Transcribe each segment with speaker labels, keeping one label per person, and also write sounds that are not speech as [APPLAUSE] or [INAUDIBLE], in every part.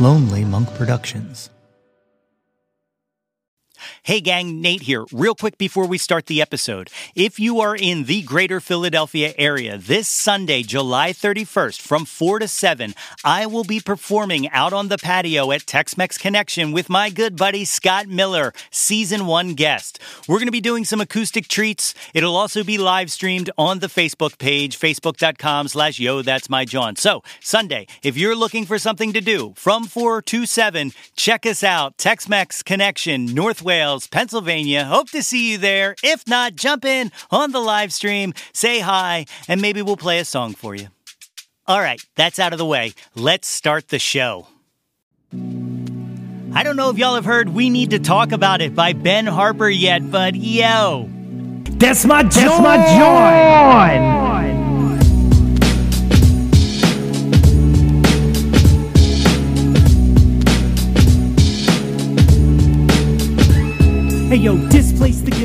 Speaker 1: Lonely Monk Productions.
Speaker 2: Hey gang, Nate here. Real quick before we start the episode. If you are in the greater Philadelphia area this Sunday, July 31st from 4 to 7, I will be performing out on the patio at Tex Mex Connection with my good buddy Scott Miller, season one guest. We're going to be doing some acoustic treats. It'll also be live streamed on the Facebook page, facebook.com slash yo, that's my jawn. So, Sunday, if you're looking for something to do from 4 to 7, check us out. Tex Mex Connection, North Wales. Pennsylvania. Hope to see you there. If not, jump in on the live stream, say hi, and maybe we'll play a song for you. All right, that's out of the way. Let's start the show. I don't know if y'all have heard We Need to Talk About It by Ben Harper yet, but yo.
Speaker 3: That's my joy. That's my joy. Hey yo, displace the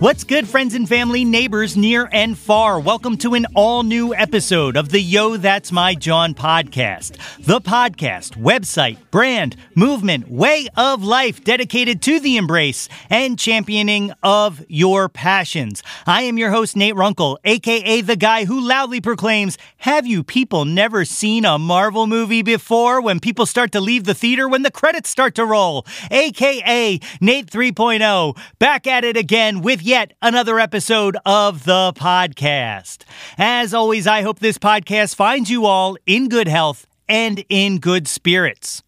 Speaker 2: What's good, friends and family, neighbors near and far? Welcome to an all new episode of the Yo, That's My Jawn podcast. The podcast, website, brand, movement, way of life dedicated to the embrace and championing of your passions. I am your host, Nate Runkle, aka the guy who loudly proclaims, Have you people never seen a Marvel movie before? When people start to leave the theater, when the credits start to roll, aka Nate 3.0, back at it again with yet another episode of the podcast. As always, I hope this podcast finds you all in good health and in good spirits.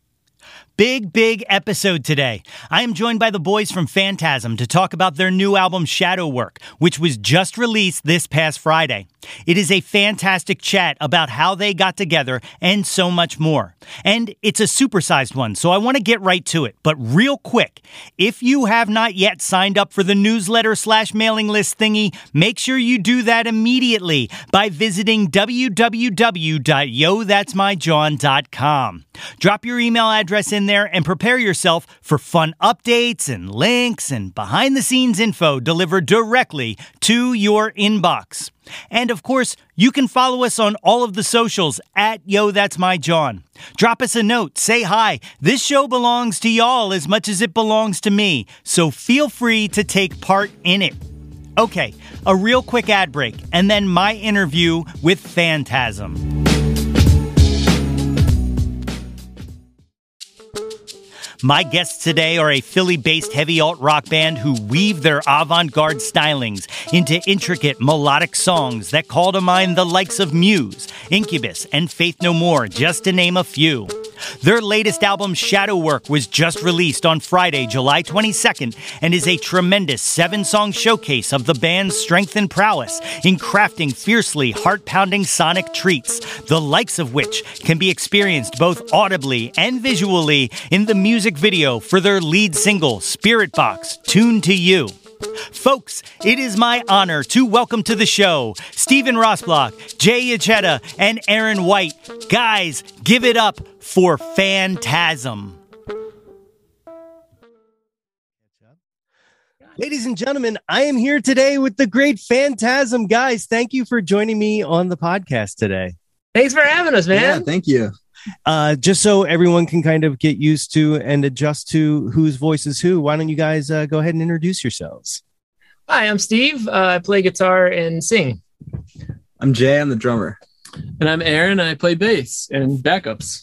Speaker 2: Big, big episode today. I am joined by the boys from Phantasm to talk about their new album Shadow Work, which was just released this past Friday. It is a fantastic chat about how they got together and so much more. And it's a supersized one, so I want to get right to it. But real quick, if you have not yet signed up for the newsletter slash mailing list thingy, make sure you do that immediately by visiting www.yothat'smyjawn.com. Drop your email address in there and prepare yourself for fun updates and links and behind the scenes info delivered directly to your inbox. And of course, you can follow us on all of the socials at Yo That's My Jawn. Drop us a note, say hi. This show belongs to y'all as much as it belongs to me, so feel free to take part in it. Okay, a real quick ad break, and then my interview with Phantasm. My guests today are a Philly based heavy alt rock band who weave their avant garde stylings into intricate melodic songs that call to mind the likes of Muse, Incubus, and Faith No More, just to name a few. Their latest album, Shadow Work, was just released on Friday, July 22nd, and is a tremendous seven song showcase of the band's strength and prowess in crafting fiercely heart pounding sonic treats, the likes of which can be experienced both audibly and visually in the music video for their lead single, Spirit Box, Tuned to You. Folks, it is my honor to welcome to the show Steven Rosplock, Jay Yachetta, and Aaron White. Guys, give it up for Phantasm.
Speaker 4: Ladies and gentlemen, I am here today with the great Phantasm guys. Thank you for joining me on the podcast today.
Speaker 5: Thanks for having us, man.
Speaker 6: Yeah, thank you.
Speaker 4: Uh, just so everyone can kind of get used to and adjust to whose voice is who, why don't you guys uh, go ahead and introduce yourselves?
Speaker 5: Hi, I'm Steve. Uh, I play guitar and sing.
Speaker 6: I'm Jay. I'm the drummer.
Speaker 7: And I'm Aaron. I play bass and backups.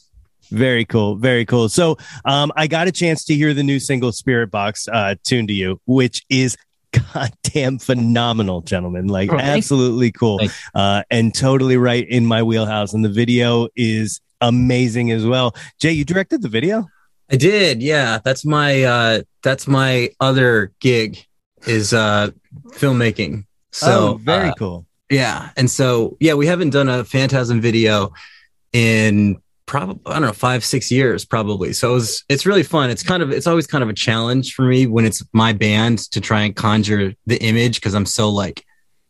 Speaker 4: Very cool. Very cool. So um, I got a chance to hear the new single Spirit Box uh, tuned to you, which is goddamn phenomenal, gentlemen. Like
Speaker 5: Okay.
Speaker 4: absolutely cool. Uh, and totally right in my wheelhouse. And the video is amazing as well. Jay, you directed the video?
Speaker 6: I did. Yeah, that's my uh that's my other gig is uh filmmaking. So
Speaker 4: oh, very
Speaker 6: uh,
Speaker 4: cool.
Speaker 6: yeah, and so yeah, we haven't done a Phantasm video in probably I don't know five six years probably. So it was, it's really fun. It's kind of it's always kind of a challenge for me when it's my band to try and conjure the image because I'm so like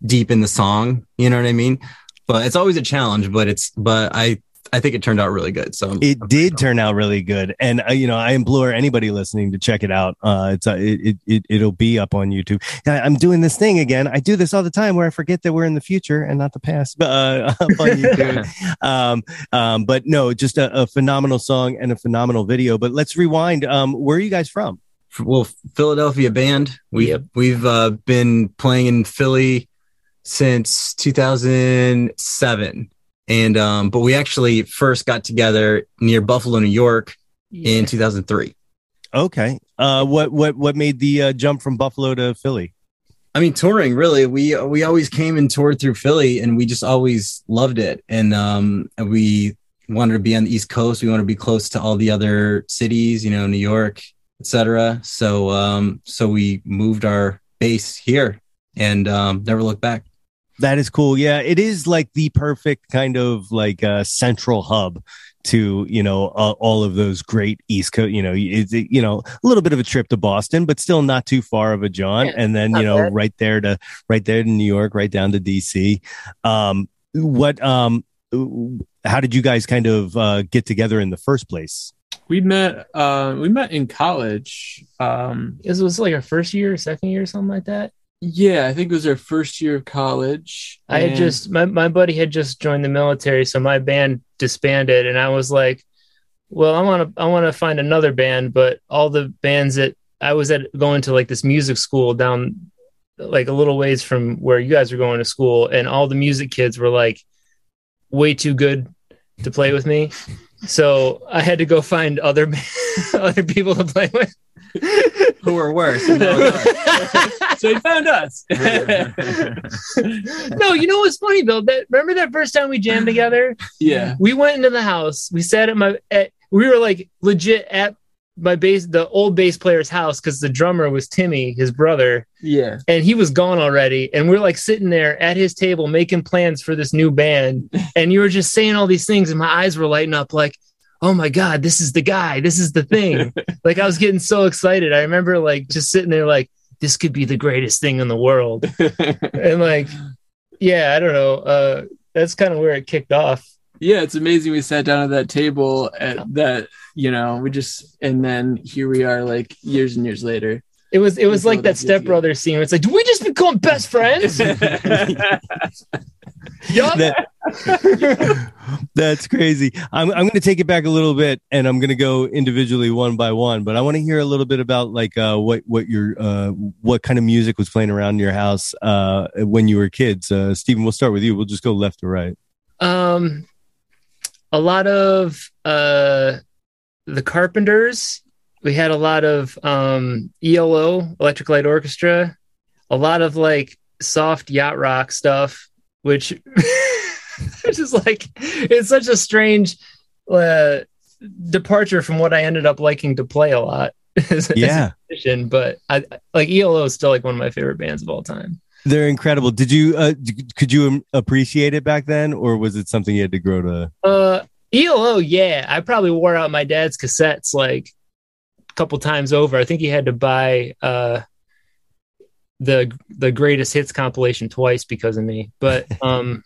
Speaker 6: deep in the song. You know what I mean? But it's always a challenge. But it's but I I think it turned out really good. So I'm-
Speaker 4: It
Speaker 6: I'm
Speaker 4: did turn out really good, and uh, you know I implore anybody listening to check it out. Uh, it's uh, it, it it will be up on YouTube. I, I'm doing this thing again. I do this all the time where I forget that we're in the future and not the past. But uh, [LAUGHS] up on YouTube. [LAUGHS] um, um, but no, just a, a phenomenal song and a phenomenal video. But let's rewind. Um, where are you guys from?
Speaker 6: well philadelphia band we
Speaker 5: Yep.
Speaker 6: we've uh, been playing in philly since 2007 and um but we actually first got together near buffalo new york in 2003
Speaker 4: Okay. Uh, what what what made the uh, jump from Buffalo to Philly?
Speaker 6: i mean touring really. We we always came and toured through philly and we just always loved it. And um we wanted to be on the east coast. We wanted to be close to all the other cities you know new york etc so um so we moved our base here and um never looked back
Speaker 4: That is cool. Yeah, it is like the perfect kind of like uh, central hub to you know uh, all of those great East Coast. You know, it's you know a little bit of a trip to Boston, but still not too far of a jaunt.
Speaker 5: Yeah,
Speaker 4: and then you know
Speaker 5: bad.
Speaker 4: right there to right there to New York, right down to DC. Um, what um, how did you guys kind of uh, get together in the first place?
Speaker 7: We met. Uh, we met in college. Um,
Speaker 5: This was like our first year, second year, something like that.
Speaker 7: Yeah, I think it was our first year of college.
Speaker 5: I had just my, my buddy had just joined the military, so my band disbanded, and I was like, "Well, I want to I want to find another band," but all the bands that I was at going to like this music school down like a little ways from where you guys were going to school, and all the music kids were like way too good to play with me, so I had to go find other [LAUGHS] other people to play with. [LAUGHS]
Speaker 6: who are worse and that
Speaker 7: so he found us. [LAUGHS]
Speaker 5: no, you know what's funny though? That remember that first time we jammed together?
Speaker 7: yeah.
Speaker 5: we went into the house. We sat at my. At, we were like legit at my bass, the old bass player's house, because the drummer was Timmy, his brother,
Speaker 7: Yeah.
Speaker 5: and he was gone already. And we are like sitting there at his table making plans for this new band. And you were just saying all these things, and my eyes were lighting up like, "Oh my god, this is the guy! This is the thing!" [LAUGHS] like I was getting so excited. I remember like just sitting there like, "This could be the greatest thing in the world." [LAUGHS] and like, yeah, I don't know. Uh, that's kind of where it kicked off.
Speaker 7: yeah, it's amazing. We sat down at that table at that, you know, we just, and then here we are like years and years later.
Speaker 5: It was it was like that
Speaker 7: stepbrother
Speaker 5: Step Brothers scene. It's like, do we just become best friends? [LAUGHS] yup.
Speaker 4: That- [LAUGHS] that's crazy. I'm I'm going to take it back a little bit, and I'm going to go individually one by one. But I want to hear a little bit about like uh, what what your uh, what kind of music was playing around your house uh, when you were kids. Uh, Stephen, we'll start with you. We'll just go left to right.
Speaker 5: Um, a lot of uh, the Carpenters. We had a lot of um ELO, Electric Light Orchestra. A lot of like soft yacht rock stuff, which [LAUGHS] [LAUGHS] which is like it's such a strange uh, departure from what I ended up liking to play a lot. [LAUGHS] as- as a
Speaker 4: Yeah,
Speaker 5: musician, but I like ELO is still like one of my favorite bands of all time.
Speaker 4: they're incredible. Did you uh, could you appreciate it back then, or was it something you had to grow to?
Speaker 5: Uh, ELO, yeah, I probably wore out my dad's cassettes like a couple times over. I think he had to buy uh the the greatest hits compilation twice because of me. But um,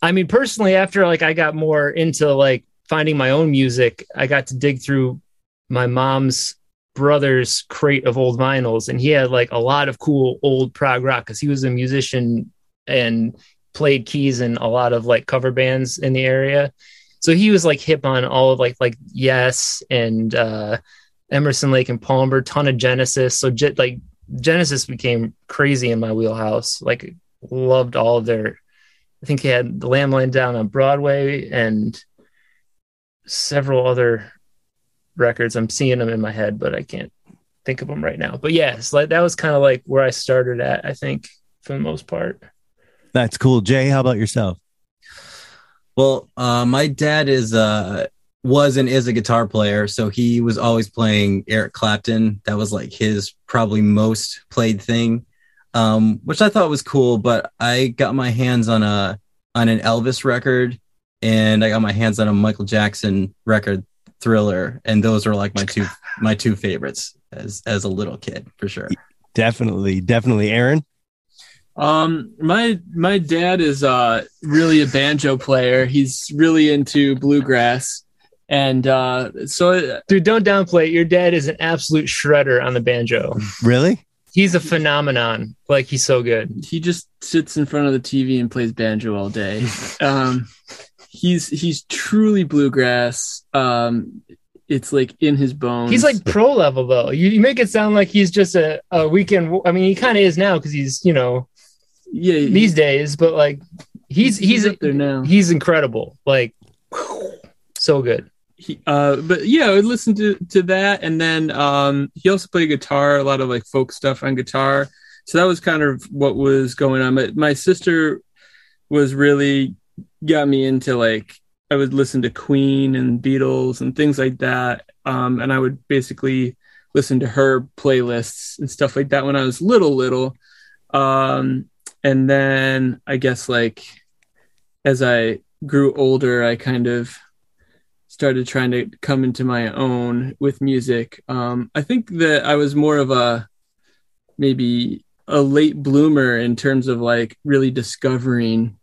Speaker 5: I mean, personally, after like I got more into like finding my own music, I got to dig through my mom's brother's crate of old vinyls, and he had like a lot of cool old prog rock because he was a musician and played keys in a lot of like cover bands in the area. So he was like hip on all of like like Yes and uh Emerson Lake and Palmer, ton of Genesis. So like Genesis became crazy in my wheelhouse. Like loved all of their I think he had the Lamb Laying Down on Broadway and several other records. I'm seeing them in my head, but I can't think of them right now. But yes, like that was kind of like where I started at, I think, for the most part.
Speaker 4: That's cool. Jay, how about yourself?
Speaker 6: Well, uh, my dad is uh was and is a guitar player, so he was always playing Eric Clapton. That was like his probably most played thing, um, which I thought was cool. But I got my hands on a on an Elvis record, and I got my hands on a Michael Jackson record, Thriller, and those were like my two [LAUGHS] my two favorites as as a little kid for sure.
Speaker 4: Definitely, definitely, Aaron.
Speaker 7: Um, my my dad is uh really a banjo player. He's really into bluegrass, and uh, so
Speaker 5: Dude, don't downplay it. Your dad is an absolute shredder on the banjo.
Speaker 4: Really?
Speaker 5: He's a phenomenon. Like he's so good.
Speaker 7: he just sits in front of the TV and plays banjo all day. [LAUGHS] um, he's he's truly bluegrass. Um, it's like in his bones.
Speaker 5: He's like pro level though. You, you make it sound like he's just a, a weekend. I mean, he kind of is now because he's you know
Speaker 7: yeah, he-
Speaker 5: these days, but like he's he's
Speaker 7: up there now.
Speaker 5: he's incredible. Like so good.
Speaker 7: He uh but yeah i would listen to to that. And then um he also played guitar a lot of like folk stuff on guitar. So that was kind of what was going on. But my sister was really got me into like i would listen to queen and beatles and things like that. Um and i would basically listen to her playlists and stuff like that when i was little little. Um and then i guess like as i grew older i kind of started trying to come into my own with music. Um, I think that I was more of a maybe a late bloomer in terms of like really discovering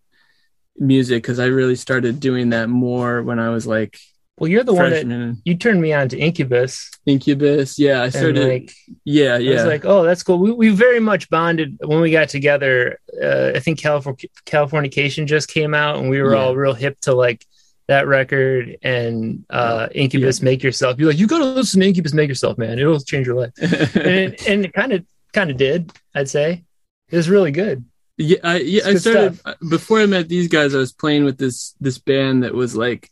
Speaker 7: music because I really started doing that more when I was like
Speaker 5: Well, you're the one that you turned me on to Incubus,
Speaker 7: Incubus. Yeah, I started.
Speaker 5: like
Speaker 7: yeah, yeah.
Speaker 5: I was like, oh, that's cool. We, we very much bonded when we got together. Uh, I think California Californication just came out, and we were
Speaker 7: Yeah.
Speaker 5: all real hip to like that record and uh, Incubus Make Yourself. You're like, you gotta listen to Incubus Make Yourself, man. It'll change your life. [LAUGHS] and it, and it kind of kind of did. I'd say it was really good.
Speaker 7: yeah, I, yeah. I started
Speaker 5: stuff.
Speaker 7: before I met these guys. I was playing with this this band that was like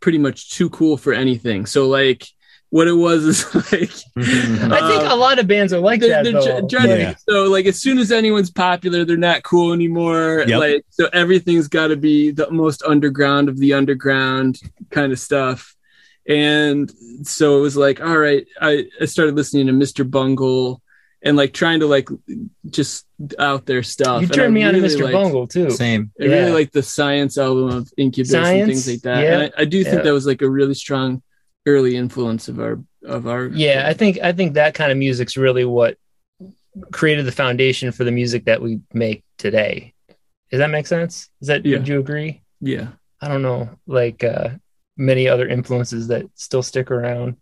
Speaker 7: pretty much too cool for anything. So like, what it was is [LAUGHS] like [LAUGHS]
Speaker 5: I think
Speaker 7: Um,
Speaker 5: a lot of bands are like
Speaker 7: they're,
Speaker 5: that.
Speaker 7: they're
Speaker 5: though.
Speaker 7: tr- trying to-
Speaker 4: Yeah.
Speaker 7: so like as soon as anyone's popular they're not cool anymore
Speaker 4: Yep.
Speaker 7: like so everything's got to be the most underground of the underground kind of stuff and so it was like all right i, I started listening to mr bungle and like trying to like just out there stuff
Speaker 5: you turned
Speaker 7: I
Speaker 5: me on to Mr.
Speaker 7: liked-
Speaker 5: Bungle too.
Speaker 6: Same.
Speaker 7: I really like the science album of Incubus and things like that.
Speaker 5: yeah.
Speaker 7: And I, I do think
Speaker 5: Yeah.
Speaker 7: that was like a really strong early influence of our of our
Speaker 5: Yeah, I think I think that kind of music's really what created the foundation for the music that we make today. Does that make sense? Is that
Speaker 7: Yeah.
Speaker 5: would you agree?
Speaker 7: yeah.
Speaker 5: I don't know, like uh many other influences that still stick around.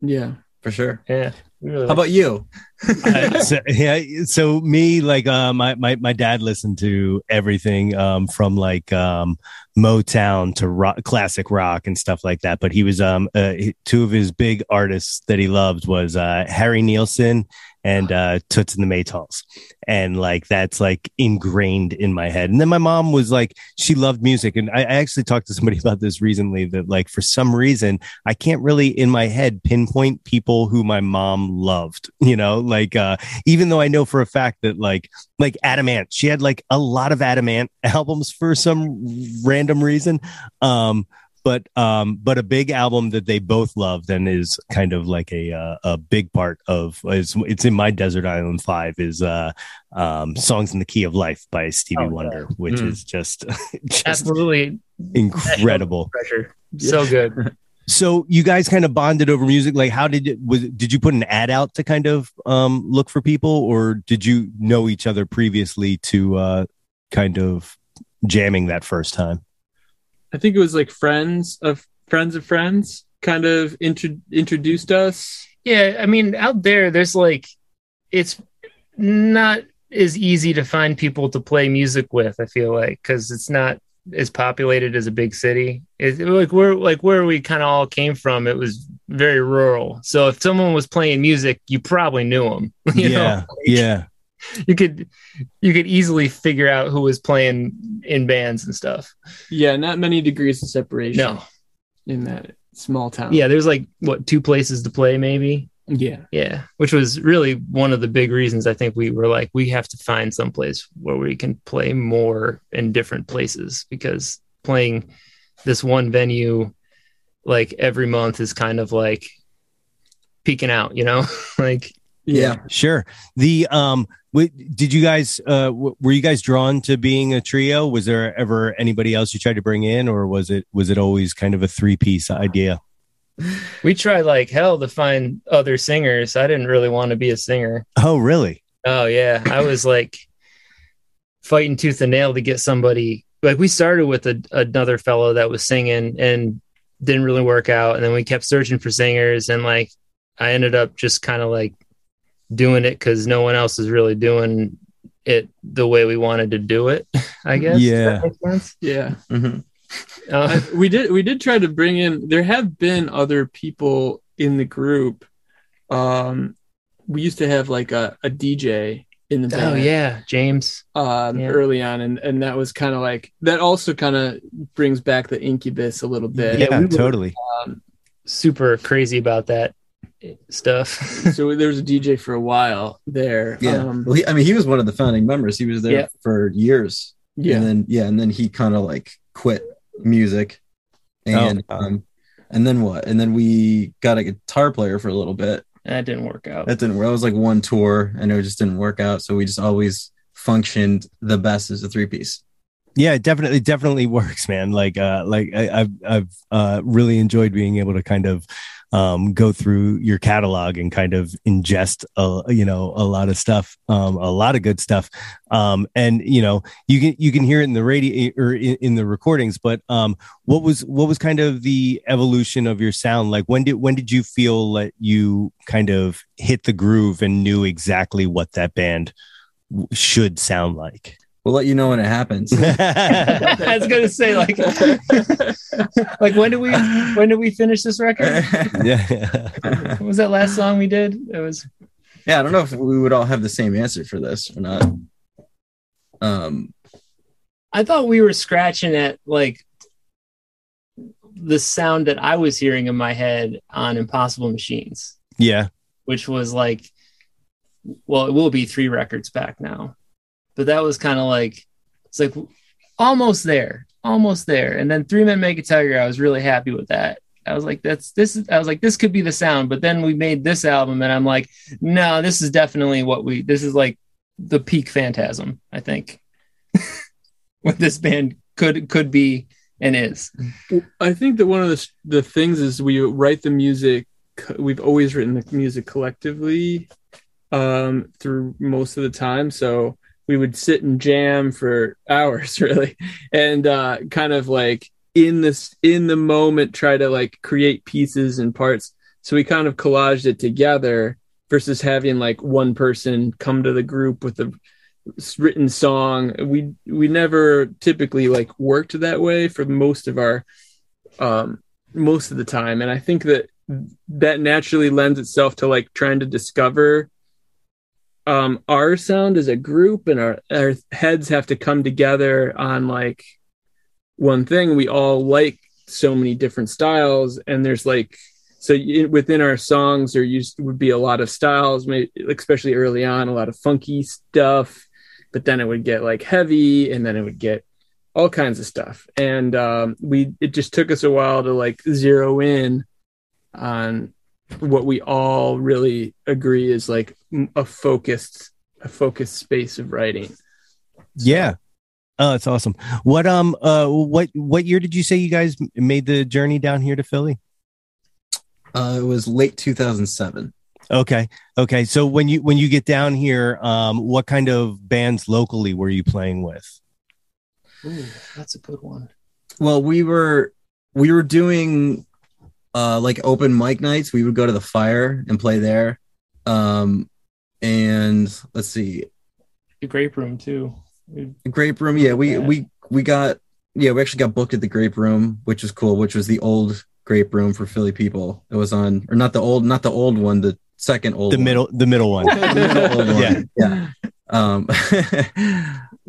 Speaker 7: Yeah.
Speaker 6: For sure.
Speaker 5: Yeah. We really
Speaker 6: How about you? [LAUGHS]
Speaker 4: Uh, so, yeah, so me, like, uh, my, my, my dad listened to everything, um, from like, um, Motown to rock, classic rock and stuff like that. But he was, um, uh, he- two of his big artists that he loved was, uh, Harry Nilsson and, uh, Toots and the Maytals. And like, that's like ingrained in my head. And then my mom was like, she loved music. And I, I actually talked to somebody [LAUGHS] about this recently that like, for some reason, I can't really in my head pinpoint people who my mom loved, [LAUGHS] you know, like uh even though I know for a fact that like like Adam Ant, she had like a lot of Adam Ant [LAUGHS] albums for some random reason. Um but um but a big album that they both loved and is kind of like a uh, a big part of is it's in my Desert Island 5 is uh um Songs in the Key of Life by Stevie
Speaker 5: Oh, yeah.
Speaker 4: Wonder, which
Speaker 6: Mm.
Speaker 4: is just [LAUGHS] just
Speaker 5: absolutely
Speaker 4: incredible.
Speaker 5: pressure. So good. [LAUGHS]
Speaker 4: So you guys kind of bonded over music. Like, how did it was? Did you put an ad out to kind of um, look for people, or did you know each other previously to uh, kind of jamming that first time?
Speaker 7: I think it was like friends of friends of friends kind of intro- introduced us.
Speaker 5: Yeah, I mean, out there, there's like, it's not as easy to find people to play music with. I feel like because it's not as populated as a big city. It's like where like where we kind of all came from. It was very rural. So if someone was playing music, you probably knew them. [LAUGHS] You
Speaker 4: yeah,
Speaker 5: know,
Speaker 4: yeah.
Speaker 5: You could you could easily figure out who was playing in bands and stuff.
Speaker 7: Yeah, not many degrees of separation
Speaker 5: No,
Speaker 7: in that small town.
Speaker 5: yeah, there's like what two places to play maybe.
Speaker 7: yeah,
Speaker 5: Yeah, which was really one of the big reasons I think we were like, we have to find some place where we can play more in different places because playing this one venue like every month is kind of like peeking out, you know? [LAUGHS] like,
Speaker 6: Yeah.
Speaker 4: Sure. The um, w- did you guys uh, w- were you guys drawn to being a trio? Was there ever anybody else you tried to bring in, or was it was it always kind of a three piece idea?
Speaker 5: we tried like hell to find other singers. I didn't really want to be a singer.
Speaker 4: Oh, really?
Speaker 5: Oh, yeah. I was like, fighting tooth and nail to get somebody. Like we started with a, another fellow that was singing and didn't really work out, and then we kept searching for singers, and like I ended up just kind of like doing it because no one else is really doing it the way we wanted to do it. [LAUGHS] I guess. Does
Speaker 4: Yeah.
Speaker 5: that make sense?
Speaker 7: Yeah.
Speaker 6: Mhm.
Speaker 5: Uh,
Speaker 7: we did we did try to bring in there have been other people in the group um we used to have like a, a dj in the band
Speaker 5: oh yeah, James.
Speaker 7: um
Speaker 5: Yeah.
Speaker 7: early on and and that was kind of like that also kind of brings back the incubus a little bit
Speaker 4: Yeah,
Speaker 5: we were-
Speaker 4: totally.
Speaker 5: super crazy about that stuff. [LAUGHS]
Speaker 7: so there was a dj for a while there
Speaker 6: Yeah.
Speaker 7: um,
Speaker 6: well, he, I mean, he was one of the founding members. He was there
Speaker 5: Yeah.
Speaker 6: for years.
Speaker 7: yeah
Speaker 6: And then yeah, and then he kind of like quit music. And
Speaker 4: Oh.
Speaker 6: um and then what? And then we got a guitar player for a little bit.
Speaker 5: that didn't work out.
Speaker 6: That didn't work. That was like one tour and it just didn't work out. So we just always functioned the best as a three piece.
Speaker 4: Yeah, it definitely, definitely works, man. Like, uh, like I, I've, I've, uh, really enjoyed being able to kind of, um, go through your catalog and kind of ingest, a, you know, a lot of stuff, um, a lot of good stuff. Um, and you know, you can, you can hear it in the radio or in, in the recordings, but, um, what was, what was kind of the evolution of your sound? Like, when did, when did you feel that you kind of hit the groove and knew exactly what that band should sound like?
Speaker 6: We'll let you know when it happens. [LAUGHS] [LAUGHS]
Speaker 5: I was gonna say like, [LAUGHS] like when do we when do we finish this record?
Speaker 4: yeah.
Speaker 5: What was that last song we did? It was
Speaker 6: yeah, I don't know if we would all have the same answer for this or not. Um,
Speaker 5: I thought we were scratching at like the sound that I was hearing in my head on Impossible Machines,
Speaker 4: Yeah.
Speaker 5: which was like, well, it will be three records back now, but that was kind of like it's like almost there, almost there. And then Three Men Make a Tiger, I was really happy with that. I was like, that's this. is- I was like, this could be the sound. But then we made this album, and I'm like, no, this is definitely what we. This is like the peak Phantasm. I think [LAUGHS] what this band could could be and is.
Speaker 7: I think that one of the the things is we write the music. We've always written the music collectively um, through most of the time. So we would sit and jam for hours, [LAUGHS] really, and uh, kind of like in this in the moment try to like create pieces and parts. So we kind of collaged it together versus having like one person come to the group with a written song we we never typically like worked that way for most of our um most of the time and i think that that naturally lends itself to like trying to discover um our sound as a group and our our heads have to come together on like one thing. We all like so many different styles and there's like so within our songs there used would be a lot of styles especially early on a lot of funky stuff but then it would get like heavy and then it would get all kinds of stuff. And um, we it just took us a while to like zero in on what we all really agree is like m- a focused a focused space of writing
Speaker 4: Yeah. Oh, that's awesome. What um uh what what year did you say you guys made the journey down here to Philly?
Speaker 6: uh, it was late 2007.
Speaker 4: Okay. Okay. So when you when you get down here, um what kind of bands locally were you playing with?
Speaker 5: Ooh, that's a good one.
Speaker 6: Well, we were we were doing uh like open mic nights. We would go to the fire and play there. Um and let's see,
Speaker 5: The Grape Room too. We-
Speaker 6: Grape Room. Yeah, we
Speaker 5: Yeah.
Speaker 6: we we got yeah, we actually got booked at the Grape Room, which was cool, which was the old Grape Room for Philly people. It was on or not the old not the old one, the second old
Speaker 4: The
Speaker 6: one.
Speaker 4: middle the middle one. [LAUGHS]
Speaker 6: The middle old one.
Speaker 4: Yeah.
Speaker 6: yeah. Um,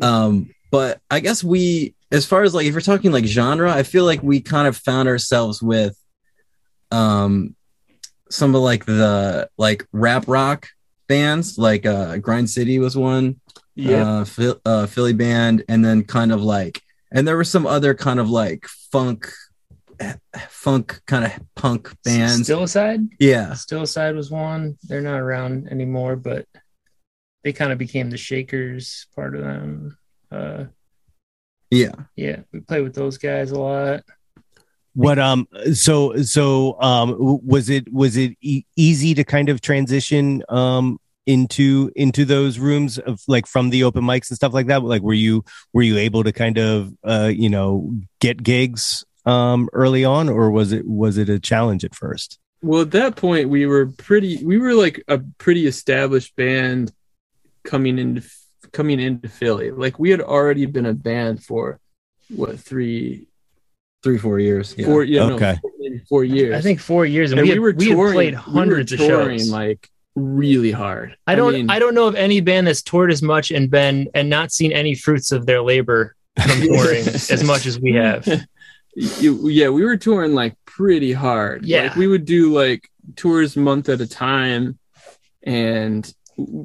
Speaker 6: [LAUGHS] um, but I guess we, as far as like, if you're talking like genre, I feel like we kind of found ourselves with, um, some of like the like rap rock bands, like uh, Grind City was one, uh, Phil, uh, Philly band, and then kind of like, and there were some other kind of like funk, funk kind of punk bands.
Speaker 5: Still aside.
Speaker 6: yeah,
Speaker 5: Still aside was one. They're not around anymore, but they kind of became the Shakers part of them. Uh,
Speaker 6: yeah.
Speaker 5: yeah, we play with those guys a lot.
Speaker 4: What um so so um was it was it e- easy to kind of transition um into into those rooms of like from the open mics and stuff like that? Like, were you were you able to kind of uh, you know get gigs um, early on, or was it was it a challenge at first?
Speaker 7: Well, at that point, we were pretty. We were like a pretty established band coming into coming into Philly. Like we had already been a band for what three,
Speaker 6: Three, four years. Yeah.
Speaker 7: four, yeah,
Speaker 4: Okay.
Speaker 7: no, four, four years.
Speaker 5: I think four years, and,
Speaker 7: and
Speaker 5: we,
Speaker 7: we,
Speaker 5: had,
Speaker 7: were
Speaker 5: we had
Speaker 7: touring.
Speaker 5: played
Speaker 7: we were
Speaker 5: hundreds of shows.
Speaker 7: like really hard.
Speaker 5: I don't, I,
Speaker 7: mean,
Speaker 5: don't know of any band that's toured as much and been and not seen any fruits of their labor from [LAUGHS] touring as much as we have.
Speaker 7: you- yeah, we were touring like pretty hard.
Speaker 5: Yeah.
Speaker 7: like, we would do like tours month at a time, and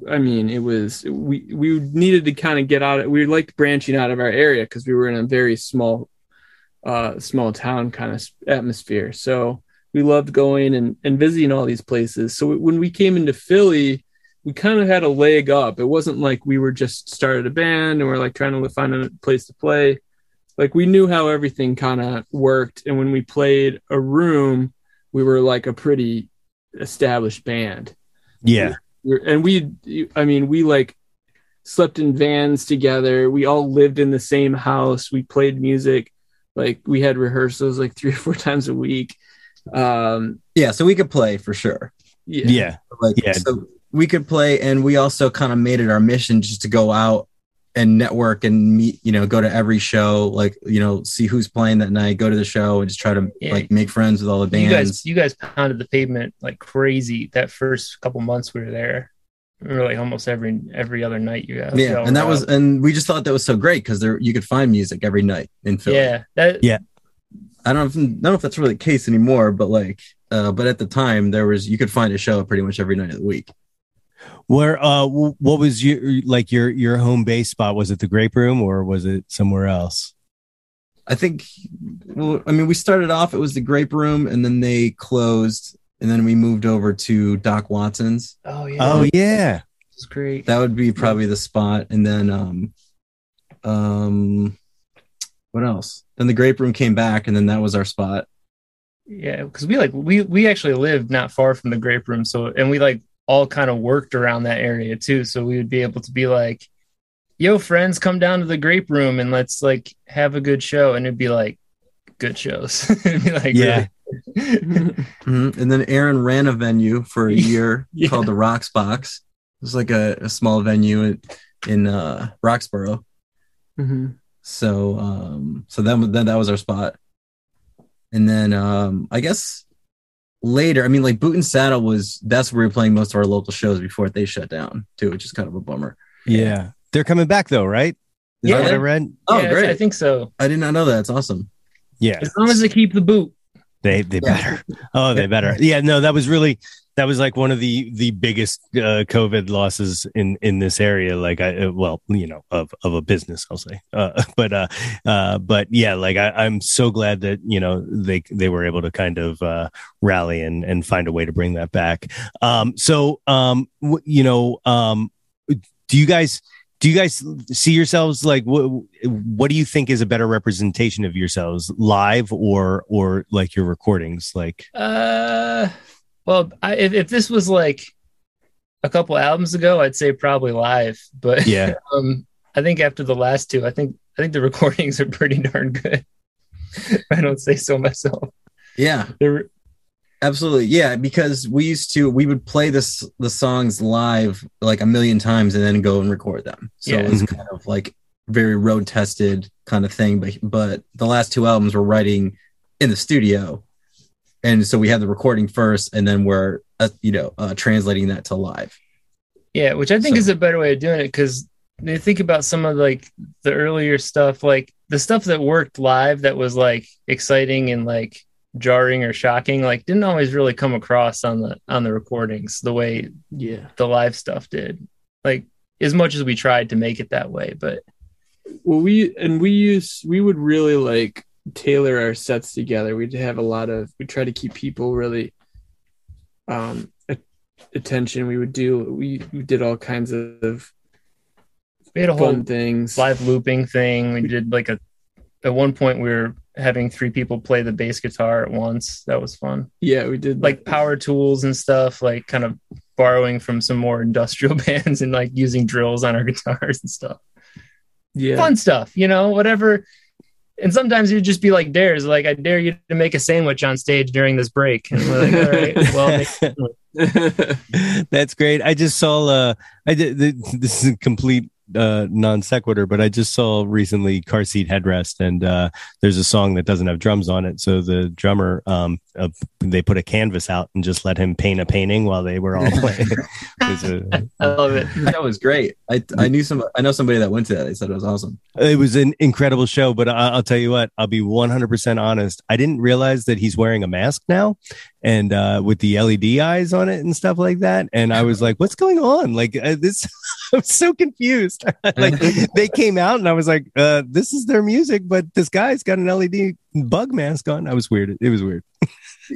Speaker 7: I mean, it was we we needed to kind of get out. of We liked branching out of our area because we were in a very small, uh, small town kind of atmosphere. So we loved going and and visiting all these places. So when we came into Philly. We kind of had a leg up. It wasn't like we were just started a band and we're like trying to find a place to play like we knew how everything kind of worked and when we played a room we were like a pretty established band
Speaker 4: Yeah,
Speaker 7: We were- and we i mean we like slept in vans together we all lived in the same house we played music like we had rehearsals like three or four [LAUGHS] times a week um
Speaker 6: Yeah. So we could play for sure.
Speaker 7: yeah,
Speaker 4: yeah,
Speaker 6: Like,
Speaker 4: Yeah.
Speaker 6: so we could play, and we also kind of made it our mission just to go out and network and meet. You know, go to every show, like you know, see who's playing that night, go to the show, and just try to
Speaker 5: Yeah.
Speaker 6: like make friends with all the bands.
Speaker 5: You
Speaker 6: bands.
Speaker 5: guys, you guys pounded the pavement like crazy that first couple months we were there. We were like almost every every other night. You guys,
Speaker 6: yeah, and that
Speaker 5: were
Speaker 6: was, and we just thought that was so great because there you could find music every night in Philly.
Speaker 5: yeah. That
Speaker 4: Yeah.
Speaker 6: I don't know if, I don't know if that's really the case anymore, but like, uh, but at the time there was you could find a show pretty much every night of the week.
Speaker 4: Where uh, what was your like your your home base spot? Was it the Grape Room or was it somewhere else?
Speaker 6: I think, well, I mean, we started off it was the Grape Room, and then they closed, and then we moved over to Doc Watson's.
Speaker 5: oh yeah,
Speaker 4: Oh yeah,
Speaker 5: this is great.
Speaker 6: That would be probably the spot, and then um, um, what else? Then the Grape Room came back, and then that was our spot.
Speaker 5: Yeah, because we like we we actually lived not far from the grape room, so and we like all kind of worked around that area too. So we would be able to be like, "Yo, friends, come down to the grape room and let's like have a good show," and it'd be like good shows. [LAUGHS] it'd be like
Speaker 4: Yeah.
Speaker 5: really- [LAUGHS]
Speaker 6: Mhm. And then Aaron ran a venue for a [LAUGHS] year
Speaker 5: Yeah.
Speaker 6: called the Rocks Box. It was like a, a small venue in, in uh, Roxborough.
Speaker 7: Mhm.
Speaker 6: So um so then then that was our spot. And then um I guess later, I mean like Boot and Saddle was that's where we were playing most of our local shows before they shut down too, which is kind of a bummer.
Speaker 4: yeah. They're coming back though, right? Is
Speaker 5: Yeah.
Speaker 4: that what I read?
Speaker 6: Oh
Speaker 5: Yeah,
Speaker 6: great.
Speaker 5: I think so.
Speaker 6: I did not know that. It's awesome.
Speaker 4: Yeah,
Speaker 5: As long as they keep the boot.
Speaker 4: They they
Speaker 6: Yeah.
Speaker 4: better. Oh, they better. [LAUGHS] Yeah, no, that was really that was like one of the the biggest uh, COVID losses in in this area. Like I uh, well, you know, of of a business, I'll say. Uh, [LAUGHS] but uh, uh, but yeah, like I, I'm so glad that you know they they were able to kind of uh, rally and and find a way to bring that back. Um, so um, w- you know, um, do you guys? Do you guys see yourselves like what? What do you think is a better representation of yourselves, live or or like your recordings? Like,
Speaker 5: Uh, well, I, if if this was like a couple albums ago, I'd say probably live. But
Speaker 4: yeah, [LAUGHS]
Speaker 5: um, I think after the last two, I think I think the recordings are pretty darn good. [LAUGHS] I don't say so myself.
Speaker 6: Yeah.
Speaker 5: They're,
Speaker 6: Absolutely. Yeah, because we used to we would play this the songs live like a million times and then go and record them. So
Speaker 5: Yeah.
Speaker 6: it was kind of like very road tested kind of thing. But but the last two albums we're writing in the studio. And so we had the recording first and then we're uh, you know uh, translating that to live.
Speaker 5: yeah, which I think
Speaker 6: So-
Speaker 5: is a better way of doing it because you think about some of like the earlier stuff, like the stuff that worked live that was like exciting and like jarring or shocking, like didn't always really come across on the on the recordings the way
Speaker 7: Yeah.
Speaker 5: the live stuff did. Like as much as we tried to make it that way, but
Speaker 7: Well, we and we use we would really like tailor our sets together. We'd have a lot of we try to keep people really um attention. We would do we, we did all kinds of
Speaker 5: we had a whole
Speaker 7: fun things.
Speaker 5: live looping thing. We did like a at one point we were having three people play the bass guitar at once. That was fun.
Speaker 7: Yeah, we did
Speaker 5: Like power tools and stuff, like kind of borrowing from some more industrial [LAUGHS] bands and like using drills on our [LAUGHS] guitars and stuff.
Speaker 7: Yeah.
Speaker 5: Fun stuff, you know, whatever. And sometimes you'd just be like dares, like I dare you to make a sandwich on stage during this break. And we're like, all right, well, make a sandwich. [LAUGHS]
Speaker 4: That's great. I just saw. Uh, I did. This is a complete uh, non sequitur, but I just saw recently car seat headrest, and uh, there's a song that doesn't have drums on it. So the drummer, um, uh, they put a canvas out and just let him paint a painting while they were all playing. [LAUGHS] [LAUGHS] it, was a-
Speaker 5: I love it. [LAUGHS]
Speaker 6: that was great. I I knew some. I know somebody that went to that. They said it was awesome.
Speaker 4: it was an incredible show, but I, I'll tell you what, I'll be 100% honest. I didn't realize that he's wearing a mask now and uh, with the LED eyes on it and stuff like that. And I was like, what's going on? Like, uh, this, [LAUGHS] I'm so confused. [LAUGHS] like, [LAUGHS] they came out and I was like, uh, this is their music, but this guy's got an LED bug mask on. I was weird. It was weird [LAUGHS]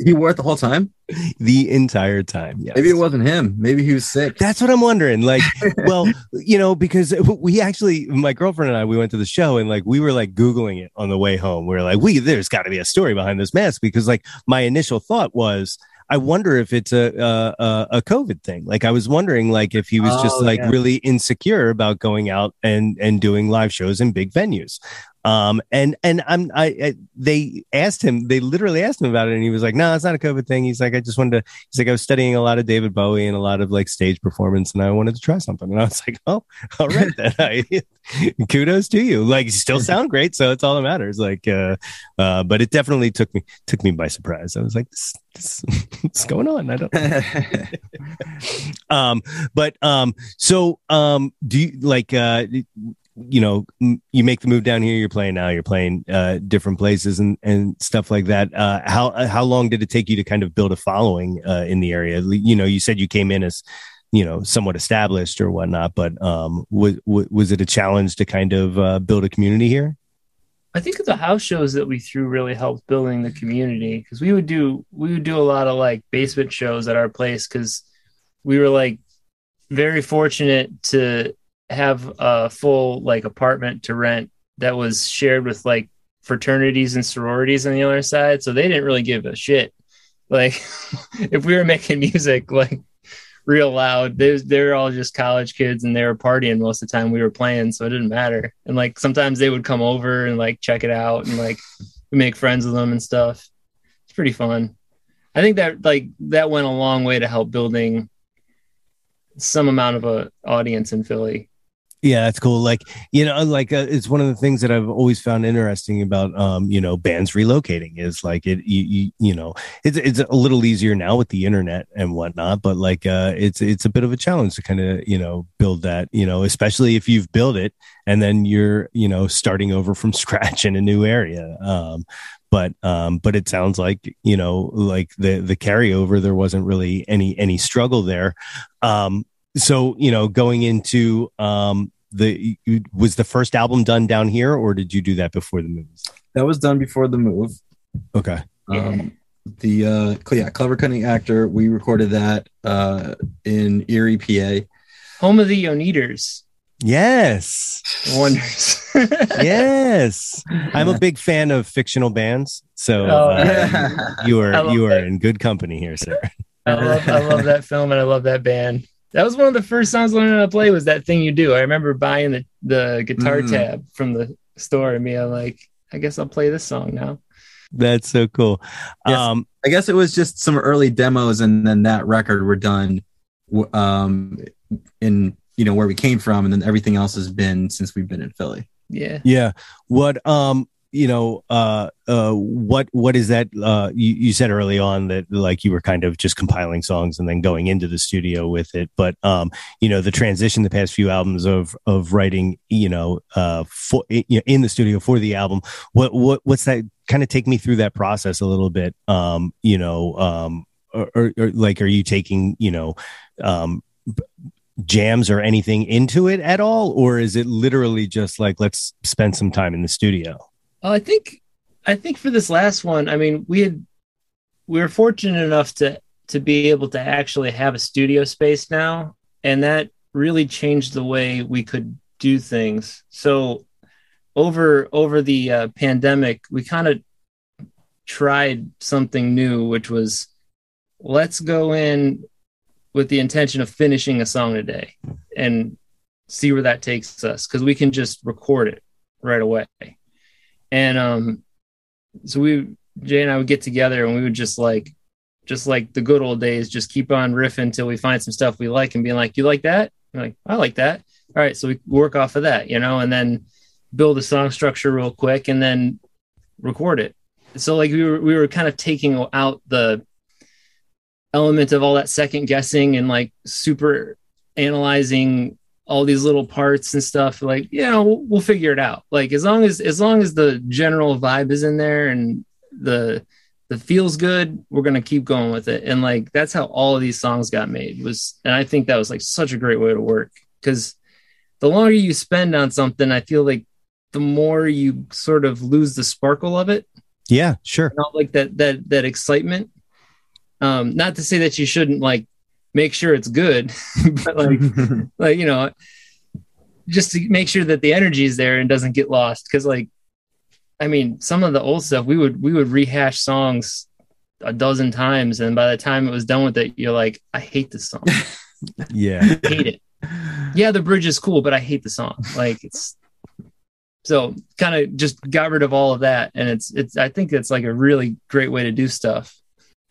Speaker 6: He wore it the whole time.
Speaker 4: the entire time. Yes.
Speaker 6: Maybe it wasn't him. Maybe he was sick.
Speaker 4: That's what I'm wondering. Like, [LAUGHS] well, you know, because we actually, my girlfriend and I, we went to the show and like we were like Googling it on the way home. We were like, we, there's got to be a story behind this mask because like my initial thought was, I wonder if it's a, a a a COVID thing. Like I was wondering, like if he was just
Speaker 6: Oh,
Speaker 4: like
Speaker 6: yeah.
Speaker 4: really insecure about going out and and doing live shows in big venues. Um and and I'm I, I they asked him they literally asked him about it and he was like no it's not a COVID thing. He's like I just wanted to he's like I was studying a lot of David Bowie and a lot of like stage performance and I wanted to try something. And I was [LAUGHS] like oh all right then. I, [LAUGHS] kudos to you. Like you still sound great so it's all that matters. Like uh uh but it definitely took me took me by surprise. I was like this, this, [LAUGHS] what's going on? I don't um but um so um do you like uh you know you make the move down here you're playing now you're playing uh different places and and stuff like that. Uh how uh, how long did it take you to kind of build a following uh in the area? You know you said you came in as you know somewhat established or whatnot but um was was it a challenge to kind of uh build a community here?
Speaker 5: I think the house shows that we threw really helped building the community because we would do we would do a lot of like basement shows at our place because we were like very fortunate to have a full like apartment to rent that was shared with like fraternities and sororities on the other side. So they didn't really give a shit. Like [LAUGHS] if we were making music like real loud they, they were all just college kids and they were partying most of the time we were playing so it didn't matter. And like sometimes they would come over and like check it out and like [LAUGHS] make friends with them and stuff. It's pretty fun. I think that like that went a long way to help building some amount of a audience in philly
Speaker 4: Yeah, that's cool. Like, you know, like uh, it's one of the things that I've always found interesting about, um, you know, bands relocating is like it, you, you, you know, it's, it's a little easier now with the internet and whatnot, but like, uh, it's, it's a bit of a challenge to kind of, you know, build that, you know, especially if you've built it and then you're, you know, starting over from [LAUGHS] scratch in a new area. Um, but um but it sounds like you know like the the carryover there wasn't really any any struggle there um so you know going into um the was the first album done down here or did you do that before the movies
Speaker 6: that was done before the move.
Speaker 4: okay
Speaker 6: Um, the uh, yeah, clever cunning actor. We recorded that uh, in Erie, PA.
Speaker 5: home of the Oneders.
Speaker 4: yes [LAUGHS]
Speaker 5: wonders
Speaker 4: yes i'm a big fan of fictional bands so
Speaker 5: Oh,
Speaker 4: uh, [LAUGHS] you are you are
Speaker 5: that.
Speaker 4: in good company here sir
Speaker 5: I love, I love that film and I love that band. That was one of the first songs I learned how to play was that thing you do. I remember buying the, the guitar
Speaker 6: Mm.
Speaker 5: tab from the store and being like, I guess I'll play this song now.
Speaker 4: that's so cool
Speaker 6: Yes.
Speaker 4: um
Speaker 6: I guess it was just some early demos, and then that record were done um, in you know where we came from, and then everything else has been since we've been in Philly.
Speaker 5: Yeah.
Speaker 4: Yeah. What um you know uh uh what what is that uh you, you said early on that like you were kind of just compiling songs and then going into the studio with it. But um you know the transition the past few albums of of writing you know uh for you know, in the studio for the album what what what's that kind of take me through that process a little bit? Um you know um or, or, or like are you taking you know um jams or anything into it at all? Or is it literally just like let's spend some time in the studio
Speaker 5: Well, I think I think for this last one, I mean, we had we were fortunate enough to to be able to actually have a studio space now, and that really changed the way we could do things. So over over the uh, pandemic, we kind of tried something new, which was let's go in with the intention of finishing a song today and see where that takes us because we can just record it right away. And um, so we Jay and I would get together and we would just like just like the good old days, just keep on riffing until we find some stuff we like and being like, You like that? Like, I like that. All right, so we work off of that, you know, and then build a song structure real quick and then record it. So like we were we were kind of taking out the element of all that second guessing and like super analyzing all these little parts and stuff like you know we'll, we'll, figure it out. Like as long as as long as the general vibe is in there and the the feels good we're gonna keep going with it. And like that's how all of these songs got made was and i think that was like such a great way to work. Because the longer you spend on something i feel like the more you sort of lose the sparkle of it.
Speaker 4: Yeah sure.
Speaker 5: Not like that that that excitement. Um, not to say that you shouldn't like make sure it's good, [LAUGHS] but like, [LAUGHS] like you know, just to make sure that the energy is there and doesn't get lost. Because like, I mean, some of the old stuff we would we would rehash songs a dozen times, and by the time it was done with it, you're like, I hate this song. [LAUGHS]
Speaker 4: yeah,
Speaker 5: I hate it. Yeah, the bridge is cool, but I hate the song. Like it's so kind of just got rid of all of that, and it's it's. I think it's like a really great way to do stuff.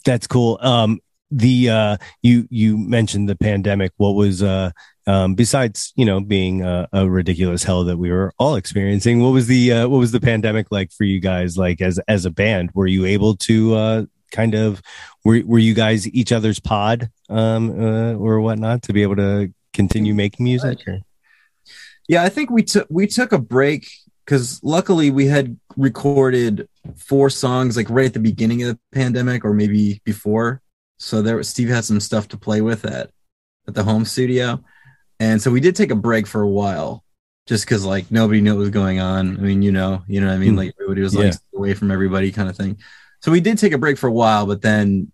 Speaker 4: That's cool. Um, the uh, you you mentioned the pandemic. What was uh, um, besides you know being a, a, ridiculous hell that we were all experiencing? What was the uh, what was the pandemic like for you guys? Like as as a band, were you able to uh, kind of were were you guys each other's pod um, uh, or whatnot to be able to continue making music? Or?
Speaker 6: Yeah, I think we took we took a break because luckily we had recorded four songs like right at the beginning of the pandemic or maybe before. So there was, Steve had some stuff to play with at at the home studio. And so we did take a break for a while just because like nobody knew what was going on. I mean, you know, you know what I mean? Mm. Like everybody was like yeah. away from everybody kind of thing. So we did take a break for a while, but then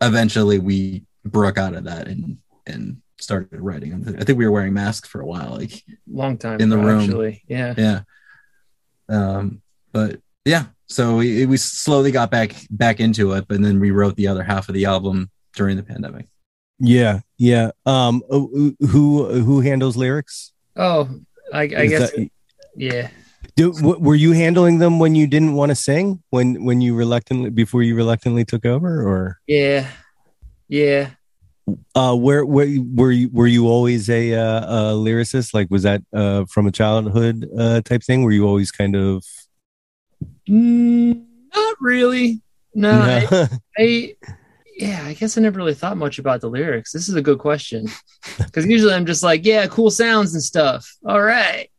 Speaker 6: eventually we broke out of that and and started writing. I think we were wearing masks for a while, like
Speaker 5: long time
Speaker 6: in the room.
Speaker 5: Actually. Yeah.
Speaker 6: Yeah. Um, but yeah, so we, we slowly got back back into it, but then rewrote the other half of the album during the pandemic.
Speaker 4: Yeah, yeah. Um, uh, who who handles lyrics?
Speaker 5: Oh, I, I guess. That, yeah.
Speaker 4: Do, w- were you handling them when you didn't want to sing? When when you reluctantly before you reluctantly took over, or?
Speaker 5: Yeah, yeah.
Speaker 4: Uh, where where were you were you always a, uh, a lyricist? Like, was that uh, from a childhood uh, type thing? Were you always kind of?
Speaker 5: Mm, not really. No, no. I, [LAUGHS] I, yeah, I guess I never really thought much about the lyrics. This is a good question because usually I'm just like, yeah, cool sounds and stuff. All right,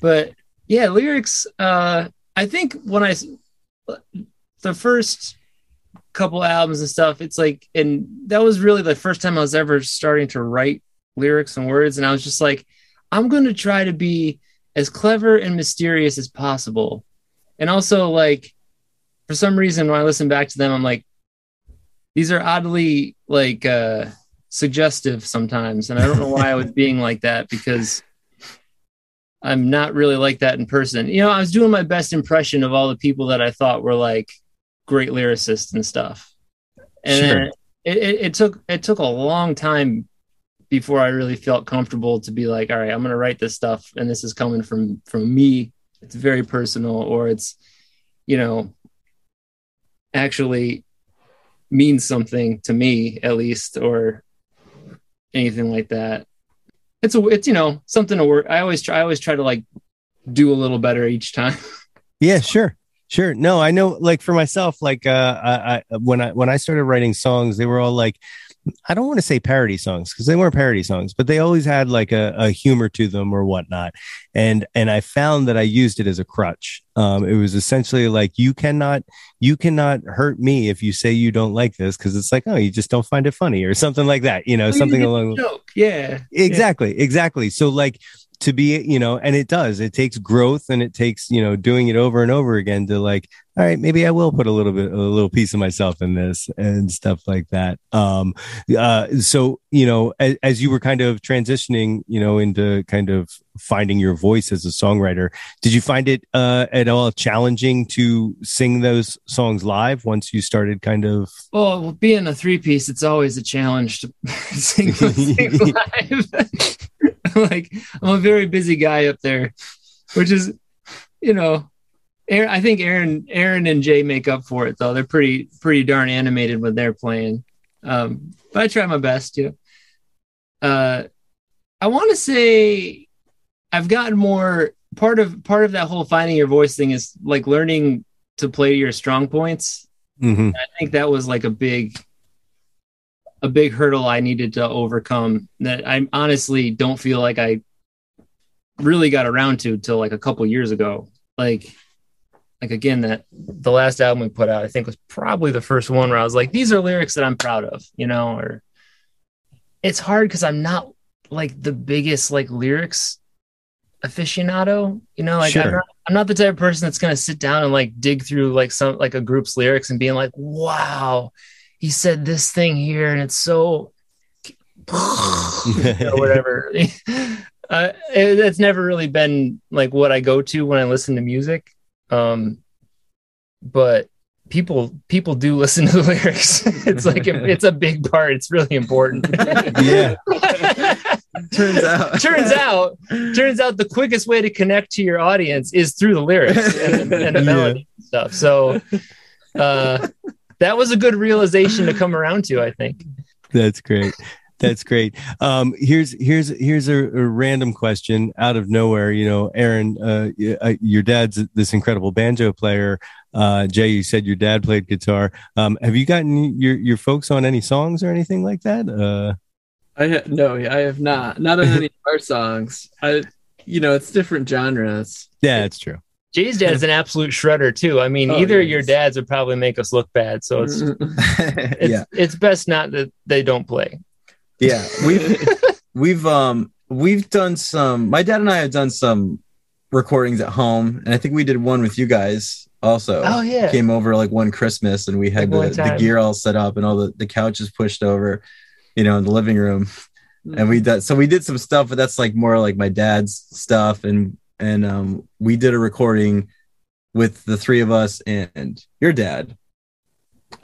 Speaker 5: but yeah, lyrics. Uh, I think when I the first couple albums and stuff. It's like, and that was really the first time I was ever starting to write lyrics and words. And I was just like, I'm going to try to be as clever and mysterious as possible. And also, like, for some reason, when I listen back to them, I'm like, these are oddly like uh, suggestive sometimes. And I don't know why I was [LAUGHS] being like that because I'm not really like that in person. You know, I was doing my best impression of all the people that I thought were like great lyricists and stuff. And sure. it, it, it took it took a long time before I really felt comfortable to be like, all right, I'm gonna write this stuff, and this is coming from from me. It's very personal, or it's you know actually means something to me at least, or anything like that. It's a it's you know something to work. I always try. I always try to like do a little better each time. [LAUGHS]
Speaker 4: Yeah, sure. Sure. No, I know. Like for myself, like uh, I, I when I when I started writing songs, they were all like, I don't want to say parody songs because they weren't parody songs, but they always had like a, a, humor to them or whatnot. And and I found that I used it as a crutch. Um, it was essentially like you cannot you cannot hurt me if you say you don't like this because it's like oh you just don't find it funny or something like that. You know, something along.
Speaker 5: Joke. Yeah.
Speaker 4: Exactly. Yeah. Exactly. So like to be you know and it does it takes growth and it takes you know doing it over and over again to like all right maybe i will put a little bit a little piece of myself in this and stuff like that um uh so you know as, as you were kind of transitioning you know into kind of finding your voice as a songwriter did you find it uh at all challenging to sing those songs live once you started kind of
Speaker 5: Well, being a three piece, it's always a challenge to [LAUGHS] sing, sing [LAUGHS] live. [LAUGHS] like I'm a very busy guy up there, which is, you know, Aaron, I think Aaron, Aaron and Jay make up for it though. They're pretty, pretty darn animated when they're playing. Um, but I try my best, you know. Uh, I want to say I've gotten more part of part of that whole finding your voice thing is like learning to play your strong points
Speaker 4: Mhm.
Speaker 5: I think that was like a big a big hurdle I needed to overcome that I honestly don't feel like I really got around to till like a couple years ago. Like like again that the last album we put out I think was probably the first one where I was like these are lyrics that I'm proud of, you know, or it's hard cuz I'm not like the biggest like lyrics aficionado, you know, like I'm,
Speaker 4: Sure.
Speaker 5: not, I'm not the type of person that's going to sit down and like dig through like some like a group's lyrics and being like, "Wow, he said this thing here and it's so [LAUGHS] or whatever." [LAUGHS] uh, it, it's never really been like what I go to when I listen to music. Um, but people people do listen to the [LAUGHS] lyrics. it's like it's a big part. It's really important.
Speaker 4: yeah
Speaker 6: Turns out.
Speaker 5: turns out turns out the quickest way to connect to your audience is through the lyrics and, and the
Speaker 4: Yeah.
Speaker 5: melody and stuff so uh that was a good realization to come around to i think
Speaker 4: That's great. That's great. Um, here's here's here's a, a random question out of nowhere. You know, Aaron, uh, uh, your dad's this incredible banjo player. Uh, Jay, you said your dad played guitar. Um, have you gotten your your folks on any songs or anything like that? Uh,
Speaker 7: I ha- no, I have not. Not on any of our songs. I, you know, it's different genres. [LAUGHS]
Speaker 4: yeah, it's true.
Speaker 5: Jay's dad's an absolute shredder too i mean
Speaker 7: Oh,
Speaker 5: either
Speaker 7: yes.
Speaker 5: your dads would probably make us look bad so it's [LAUGHS] it's,
Speaker 6: yeah.
Speaker 5: it's best not that they don't play
Speaker 6: Yeah. We've [LAUGHS] we've um we've done some my dad and I have done some recordings at home and I think we did one with you guys also.
Speaker 5: oh yeah
Speaker 6: Came over like one Christmas and we had
Speaker 5: Like
Speaker 6: the, the gear all set up and all the, the couches pushed over, you know, in the living room. And we did so we did some stuff, but that's like more like my dad's stuff. And and um we did a recording with the three of us and your dad.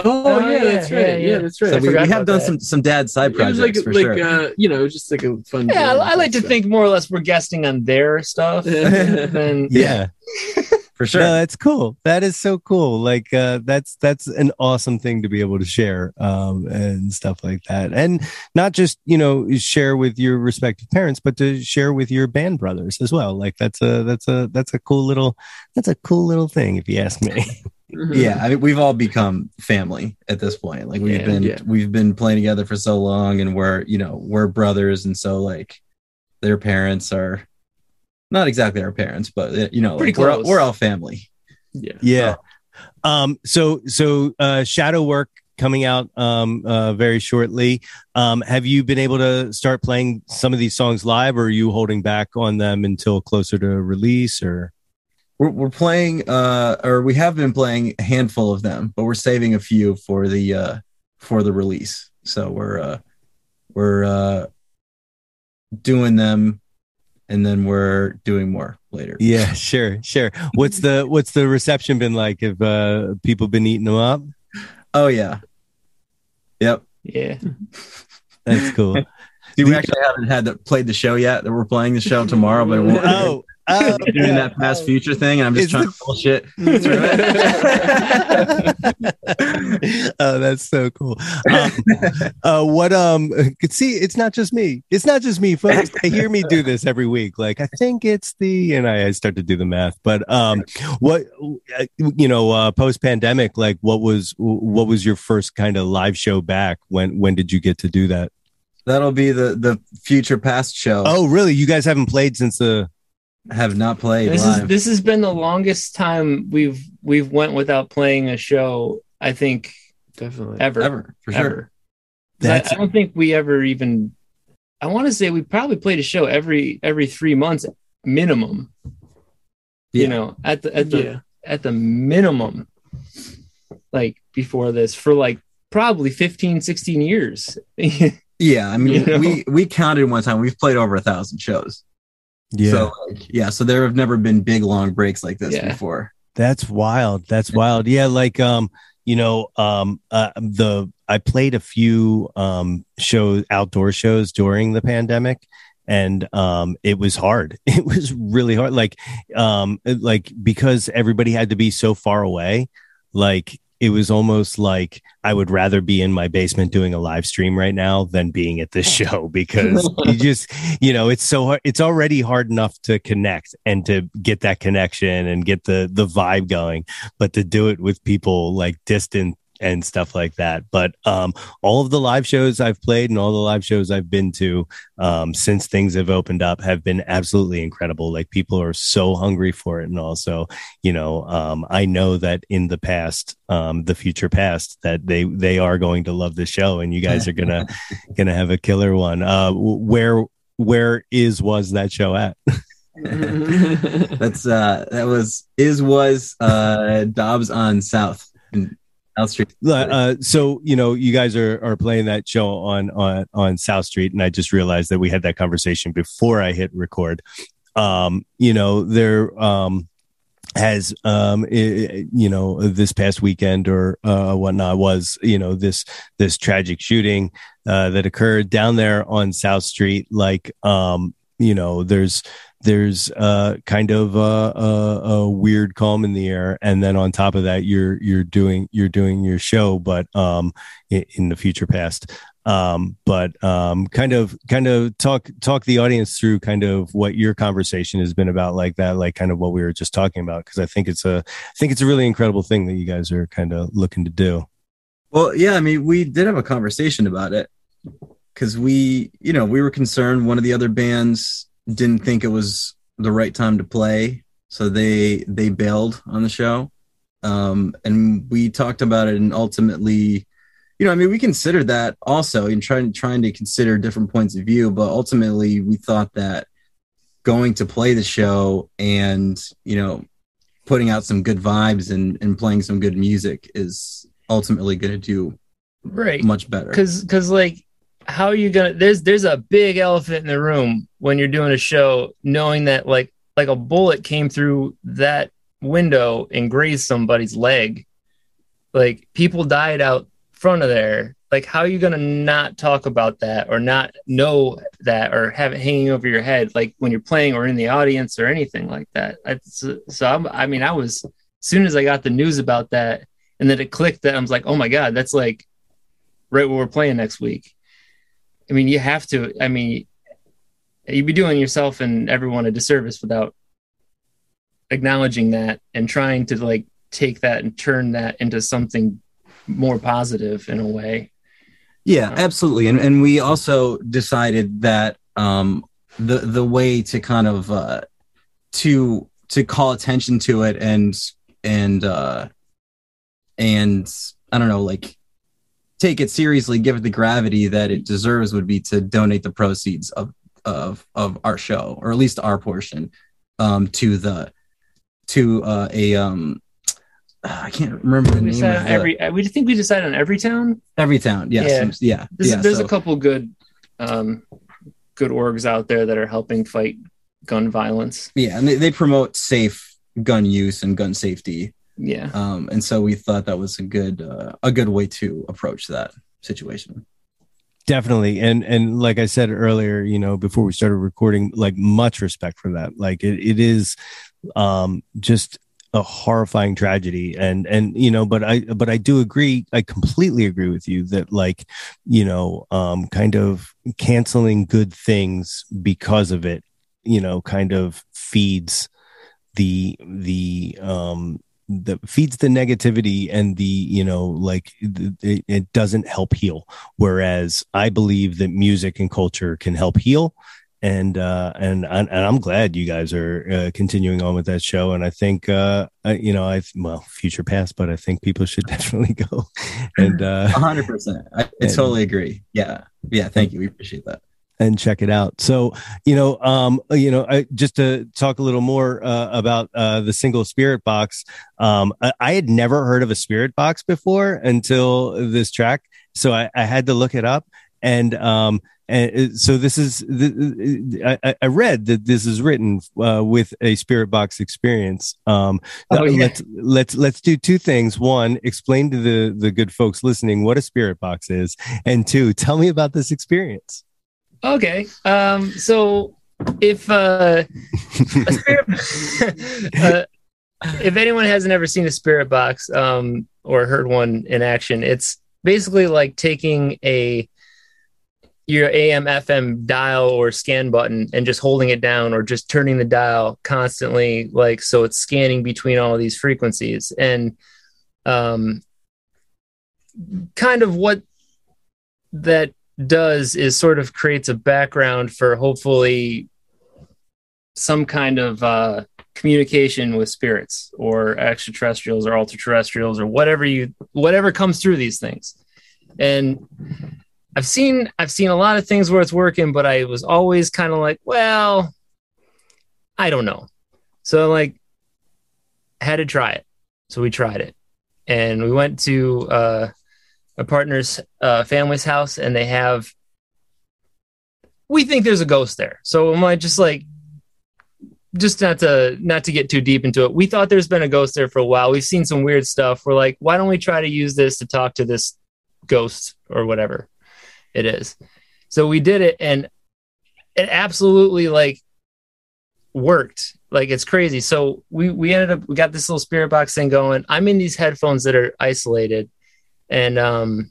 Speaker 7: Oh,
Speaker 5: Oh,
Speaker 7: yeah,
Speaker 5: yeah,
Speaker 7: that's right.
Speaker 5: yeah,
Speaker 7: Yeah,
Speaker 5: yeah.
Speaker 7: that's right.
Speaker 6: So we, we have done
Speaker 5: that.
Speaker 6: some some dad side
Speaker 7: it was
Speaker 6: projects
Speaker 7: like
Speaker 6: for
Speaker 7: like
Speaker 6: sure.
Speaker 7: uh, you know, just like a fun.
Speaker 5: yeah
Speaker 7: jam
Speaker 5: i like to
Speaker 7: stuff.
Speaker 5: think more or less we're guesting on their stuff [LAUGHS] than [LAUGHS] [LAUGHS]
Speaker 4: Yeah.
Speaker 6: For sure.
Speaker 4: No, that's cool. That is so cool. Like uh, that's that's an awesome thing to be able to share um, and stuff like that, and not just you know share with your respective parents, but to share with your band brothers as well. Like that's a that's a that's a cool little that's a cool little thing if you ask me. [LAUGHS]
Speaker 6: yeah i mean we've all become family at this point like we've
Speaker 5: Yeah,
Speaker 6: been
Speaker 7: yeah.
Speaker 6: we've been playing together for so long and we're you know we're brothers and so like their parents are not exactly our parents but uh, you know
Speaker 5: Pretty
Speaker 6: like, we're, all-
Speaker 5: close.
Speaker 6: we're all family
Speaker 7: yeah.
Speaker 4: yeah. Um. So so uh, shadow work coming out um uh very shortly. Um. Have you been able to start playing some of these songs live, or are you holding back on them until closer to release? Or
Speaker 6: we're, we're playing uh or we have been playing a handful of them but we're saving a few for the uh for the release so we're uh we're uh doing them and then we're doing more later
Speaker 4: Yeah, sure, sure. What's the what's the reception been like? Have uh, people been eating them up?
Speaker 6: oh yeah yep
Speaker 5: yeah
Speaker 4: That's cool. [LAUGHS]
Speaker 6: Dude, we actually haven't had the, played the show yet. That we're playing the show tomorrow, but it won't, [LAUGHS]
Speaker 4: oh,
Speaker 6: we're doing that past future thing, and I'm just
Speaker 4: Is
Speaker 6: trying
Speaker 4: the-
Speaker 6: to bullshit. [LAUGHS]
Speaker 4: oh, that's so cool. Um, uh, what um, could see? It's not just me. It's not just me, folks. I hear me do this every week. Like I think it's the, and I, I start to do the math. But um, what uh, you know, uh, post pandemic, like what was what was your first kind of live show back? When when did you get to do that?
Speaker 6: That'll be the the future past show.
Speaker 4: Oh, really? You guys haven't played since the
Speaker 6: have not played
Speaker 5: this
Speaker 6: live.
Speaker 5: is this has been the longest time we've we've went without playing a show i think
Speaker 7: Definitely.
Speaker 5: ever
Speaker 6: ever for sure.
Speaker 5: ever 'Cause I-
Speaker 4: That's-
Speaker 5: I, don't think we ever even I want to say we probably played a show every every three months minimum. You know, at the at the
Speaker 7: Yeah.
Speaker 5: at the minimum, like before this for like probably 15, 16 years. [LAUGHS]
Speaker 6: Yeah, I mean,
Speaker 5: You know?
Speaker 6: we we counted one time. We've played over a thousand shows.
Speaker 4: Yeah.
Speaker 6: So like, yeah, so there have never been big long breaks like this
Speaker 5: Yeah.
Speaker 6: before.
Speaker 4: That's wild. That's wild. Yeah, like um, you know, um uh, the I played a few um shows outdoor shows during the pandemic and um it was hard. [LAUGHS] It was really hard like um like because everybody had to be so far away, like it was almost like I would rather be in my basement doing a live stream right now than being at this [LAUGHS] show because you [LAUGHS] just you know it's so hard it's already hard enough to connect and to get that connection and get the the vibe going but to do it with people like distant and stuff like that. But um all of the live shows i've played and all the live shows i've been to um since things have opened up have been absolutely incredible. Like people are so hungry for it and also you know um i know that in the past um the future past that they they are going to love the show and you guys are gonna [LAUGHS] gonna have a killer one. Uh where where is was that show at? [LAUGHS] [LAUGHS]
Speaker 6: That's uh that was is was uh Dobbs on South. in South Street.
Speaker 4: uh, so you know you guys are are playing that show on on on south street and i just realized that we had that conversation before i hit record um you know there um has um i- i- you know this past weekend or uh whatnot was you know this this tragic shooting uh that occurred down there on south street like um you know there's there's uh kind of a, a, a weird calm in the air. And then on top of that you're you're doing you're doing your show but um in, the future past. Um but um kind of kind of talk talk the audience through kind of what your conversation has been about like that like kind of what we were just talking about. Because i think it's a i think it's a really incredible thing that you guys are kind of looking to do.
Speaker 6: Well, yeah, I mean, we did have a conversation about it because we, you know, we were concerned one of the other bands didn't think it was the right time to play, so they they bailed on the show. Um, and we talked about it, and ultimately, you know, I mean, we considered that also in trying trying to consider different points of view, but ultimately, we thought that going to play the show and you know putting out some good vibes and and playing some good music is ultimately going to do
Speaker 5: right.
Speaker 6: much better.
Speaker 5: Cause cause like how are you gonna there's there's a big elephant in the room when you're doing a show, knowing that like like a bullet came through that window and grazed somebody's leg. Like people died out front of there. Like how are you gonna not talk about that or not know that or have it hanging over your head like when you're playing or in the audience or anything like that? So, so I'm, I mean I was as soon as I got the news about that and then it clicked that I was like, oh my god, that's like right where we're playing next week. I mean, you have to. I mean, you'd be doing yourself and everyone a disservice without acknowledging that and trying to like take that and turn that into something more positive in a way.
Speaker 6: Yeah, absolutely. And and we also decided that um the the way to kind of uh to to call attention to it and and uh and I don't know, like take it seriously, give it the gravity that it deserves would be to donate the proceeds of of of our show, or at least our portion, um to the to uh a um I can't remember the
Speaker 5: We
Speaker 6: name of the,
Speaker 5: every. We think we decided on Everytown.
Speaker 6: every town. Yes,
Speaker 5: Yeah.
Speaker 6: yeah, yeah.
Speaker 5: There's,
Speaker 6: yeah,
Speaker 5: there's
Speaker 6: so-
Speaker 5: a couple good, um, good orgs out there that are helping fight gun violence.
Speaker 6: Yeah, and they, they promote safe gun use and gun safety.
Speaker 5: Yeah.
Speaker 6: Um, and so we thought that was a good uh, a good way to approach that situation.
Speaker 4: Definitely. And and like i said earlier you know before we started recording like much respect for that. Like it, it is um just a horrifying tragedy. And and you know but i but i do agree i completely agree with you that like you know um kind of canceling good things because of it you know kind of feeds the the um that feeds the negativity and the you know like it, it doesn't help heal whereas i believe that music and culture can help heal and uh and and i'm glad you guys are uh, continuing on with that show and i think uh I, you know i well future past but i think people should [LAUGHS] definitely go and uh
Speaker 6: A hundred percent. I, I
Speaker 4: And-
Speaker 6: totally agree. Yeah, yeah. Thank you. We appreciate that.
Speaker 4: And check it out. So, you know, um, you know, I, just to talk a little more uh, about uh, the single spirit box. Um, I, I, had never heard of a spirit box before until this track, so I, I had to look it up. And um, and so this is I, I read that this is written uh, with a spirit box experience um
Speaker 5: Oh, yeah.
Speaker 4: let's let's let's do two things one explain to the the good folks listening what a spirit box is and two tell me about this experience
Speaker 5: Okay. Um, so if uh, a spirit, [LAUGHS] uh, if anyone hasn't ever seen a spirit box um, or heard one in action, it's basically like taking a your AM FM dial or scan button and just holding it down or just turning the dial constantly like so it's scanning between all of these frequencies and um kind of what that does is sort of creates a background for hopefully some kind of uh, communication with spirits or extraterrestrials or ultra-terrestrials or whatever you whatever comes through these things. And i've seen i've seen a lot of things where it's working but i was always kind of like well i don't know. So like had to try it. So we tried it. And we went to uh a partner's uh, family's house and they have we think there's a ghost there. So am i just like just not to not to get too deep into it. We thought there's been a ghost there for a while. We've seen some weird stuff. We're like why don't we try to use this to talk to this ghost or whatever it is? So we did it and it absolutely like worked. Like it's crazy. So we we ended up we got this little spirit box thing going. I'm in these headphones that are isolated and um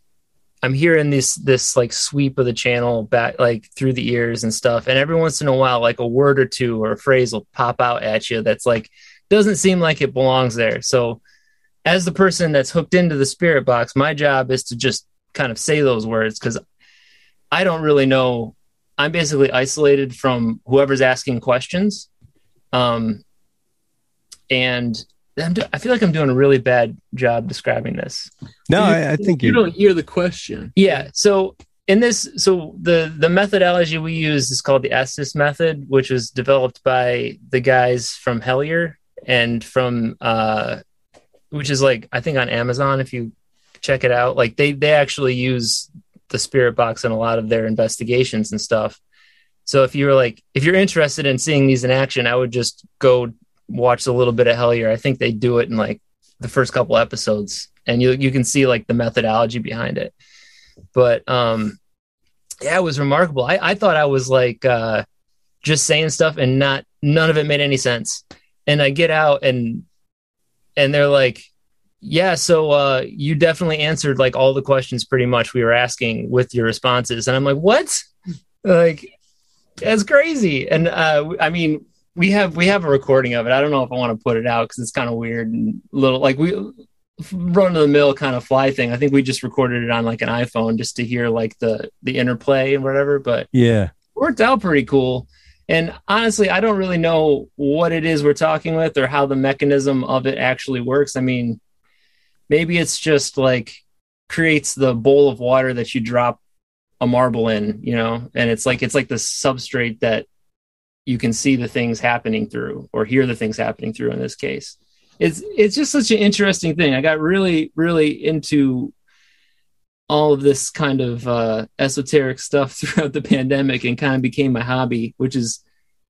Speaker 5: i'm hearing this this like sweep of the channel back like through the ears and stuff. And every once in a while like a word or two or a phrase will pop out at you that's like doesn't seem like it belongs there. So as the person that's hooked into the spirit box my job is to just kind of say those words because i don't really know. I'm basically isolated from whoever's asking questions. Um and do- I feel like I'm doing a really bad job describing this.
Speaker 4: no
Speaker 7: You-
Speaker 4: I, I think
Speaker 7: you
Speaker 4: you
Speaker 7: don't hear the question.
Speaker 5: Yeah. So in this, so the the methodology we use is called the Estes method, which was developed by the guys from Hellier and from uh, which is like I think on Amazon if you check it out. Like they they actually use the spirit box in a lot of their investigations and stuff. So if you're like if you're interested in seeing these in action, I would just go watch a little bit of Hellier. I think they do it in like the first couple episodes, and you you can see like the methodology behind it. But um, yeah, it was remarkable. I I thought I was like uh, just saying stuff and not none of it made any sense. And I get out and and they're like, yeah, so uh, you definitely answered like all the questions pretty much we were asking with your responses. And I'm like, what? Like, that's crazy. And uh, I mean, we have we have a recording of it. I don't know if I want to put it out because it's kind of weird and little like we run of the mill kind of fly thing. I think we just recorded it on like an iPhone just to hear like the the interplay and whatever. But
Speaker 4: yeah
Speaker 5: worked out pretty cool. And honestly, I don't really know what it is we're talking with or how the mechanism of it actually works. I mean, maybe it's just like creates the bowl of water that you drop a marble in, you know, and it's like it's like the substrate that you can see the things happening through or hear the things happening through in this case. It's it's just such an interesting thing. I got really, really into all of this kind of uh, esoteric stuff [LAUGHS] throughout the pandemic and kind of became my hobby, which is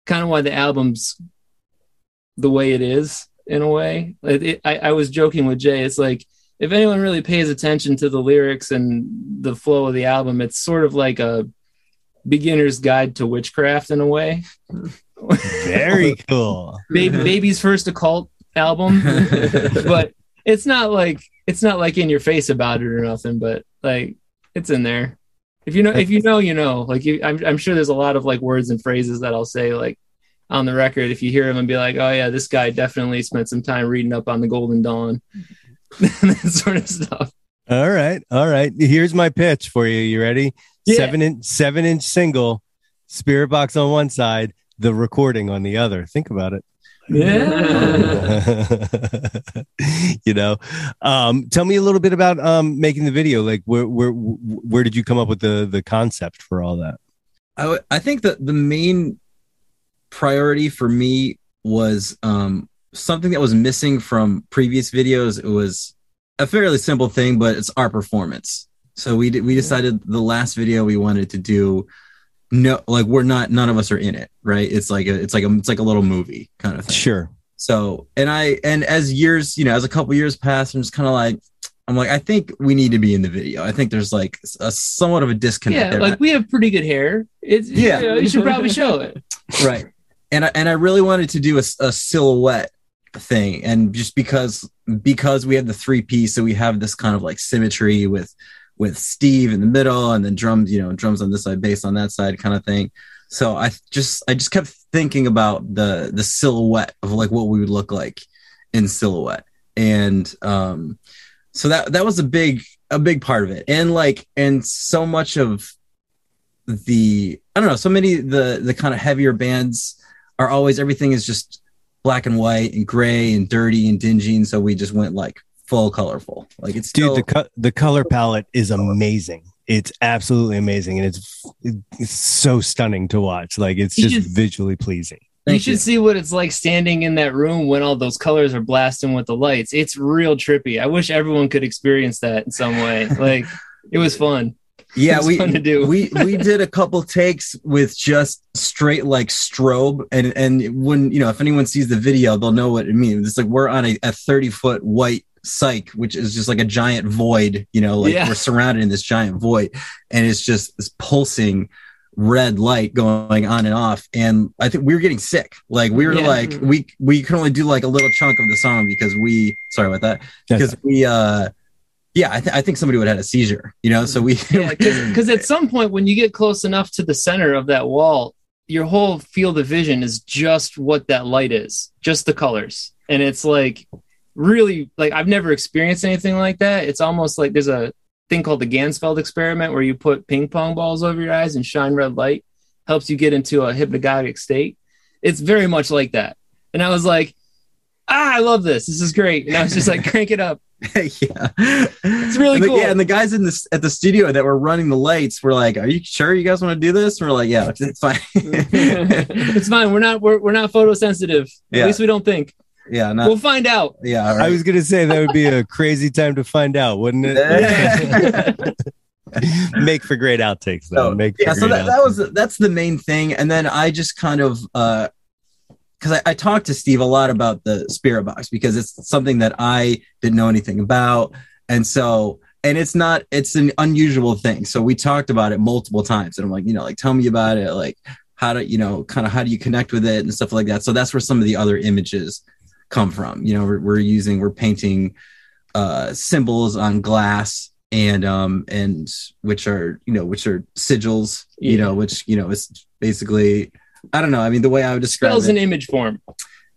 Speaker 5: kind of why the album's the way it is in a way. It, it, I, I was joking with Jay. It's like if anyone really pays attention to the lyrics and the flow of the album, it's sort of like a beginner's guide to witchcraft in a way.
Speaker 4: very [LAUGHS] cool
Speaker 5: Baby, baby's first occult album, [LAUGHS] but it's not like it's not like in your face about it or nothing. But like it's in there. If you know, if you know, you know. Like you, I'm, I'm sure there's a lot of like words and phrases that I'll say like on the record. If you hear them and be like, oh yeah, this guy definitely spent some time reading up on the Golden Dawn, [LAUGHS] that sort of stuff.
Speaker 4: all right all right here's my pitch for you you ready
Speaker 5: Yeah.
Speaker 4: seven inch seven inch single spirit box on one side the recording on the other think about it
Speaker 5: Yeah. [LAUGHS]
Speaker 4: you know um tell me a little bit about um making the video like where where where did you come up with the the concept for all that
Speaker 6: I, w- I think that the main priority for me was um, something that was missing from previous videos. It was a fairly simple thing, but it's our performance. So we did, we decided the last video we wanted to do no like we're not none of us are in it right it's like a it's like a it's like a little movie kind of thing
Speaker 4: Sure.
Speaker 6: so and i and as years you know as a couple years pass i'm just kind of like i'm like i think we need to be in the video i think there's like a somewhat of a disconnect
Speaker 5: Yeah,
Speaker 6: there
Speaker 5: like we have pretty good hair. It's
Speaker 6: Yeah.
Speaker 5: yeah, you should probably show it. [LAUGHS]
Speaker 6: right and I, and I really wanted to do a, a silhouette thing and just because because we have the three piece so we have this kind of like symmetry with with steve in the middle and then drums you know drums on this side bass on that side kind of thing. So i just i just kept thinking about the the silhouette of like what we would look like in silhouette. And um so that that was a big a big part of it. And like and so much of the I don't know, so many the the kind of heavier bands are always everything is just black and white and gray and dirty and dingy, and so we just went like full colorful. Like it's
Speaker 4: Dude, the co- the color palette is amazing. It's absolutely amazing, and it's it's so stunning to watch. Like it's
Speaker 5: You
Speaker 4: just
Speaker 5: should-
Speaker 4: visually pleasing.
Speaker 5: you should
Speaker 6: you.
Speaker 5: see what it's like standing in that room when all those colors are blasting with the lights. It's real trippy. I wish everyone could experience that in some way. [LAUGHS] Like it was fun.
Speaker 6: yeah,
Speaker 5: It's
Speaker 6: we
Speaker 5: fun to do.
Speaker 6: we we [LAUGHS] did a couple takes with just straight like strobe, and and when you know if anyone sees the video, they'll know what it means. It's like we're on a, a thirty foot white cyc, which is just like a giant void. You know, like
Speaker 5: Yeah.
Speaker 6: we're surrounded in this giant void, and it's just this pulsing red light going on and off and i think we were getting sick like we were
Speaker 5: Yeah.
Speaker 6: like we we could only do like a little chunk of the song because we sorry about that because we uh yeah I, th- I think somebody would have had a seizure you know so we
Speaker 5: Yeah, because at [LAUGHS] some point when you get close enough to the center of that wall, your whole field of vision is just what that light is, just the colors, and it's like really like I've never experienced anything like that. It's almost like there's a thing called the Ganzfeld experiment where you put ping pong balls over your eyes and shine red light, helps you get into a hypnagogic state. It's very much like that, and I was like. Ah, I love this. This is great. And I was just like, [LAUGHS] crank it up.
Speaker 6: yeah,
Speaker 5: It's really cool.
Speaker 6: Yeah, and the guys in this at the studio that were running the lights were like, "Are you sure you guys want to do this?" And we're like, "Yeah, it's fine." [LAUGHS]
Speaker 5: it's fine. We're not we're, we're not photosensitive.
Speaker 6: Yeah.
Speaker 5: At least we don't think.
Speaker 6: Yeah, not,
Speaker 5: we'll find out.
Speaker 6: yeah. all
Speaker 4: I was gonna say that would be a crazy time to find out, wouldn't it? [LAUGHS] Make for great outtakes, though.
Speaker 6: So,
Speaker 4: Make
Speaker 6: yeah, so
Speaker 4: great
Speaker 6: that, that was that's the main thing, and then I just kind of uh because I, I talked to Steve a lot about the spirit box because it's something that I didn't know anything about, and so and it's not it's an unusual thing. So we talked about it multiple times, and I'm like, you know, like tell me about it, like how do you know kind of how do you connect with it and stuff like that. So that's where some of the other images come from. You know, we're, we're using we're painting uh symbols on glass and um and which are you know which are sigils you know which you know is basically i don't know i mean the way i would describe
Speaker 5: Spells
Speaker 6: it
Speaker 5: in image form.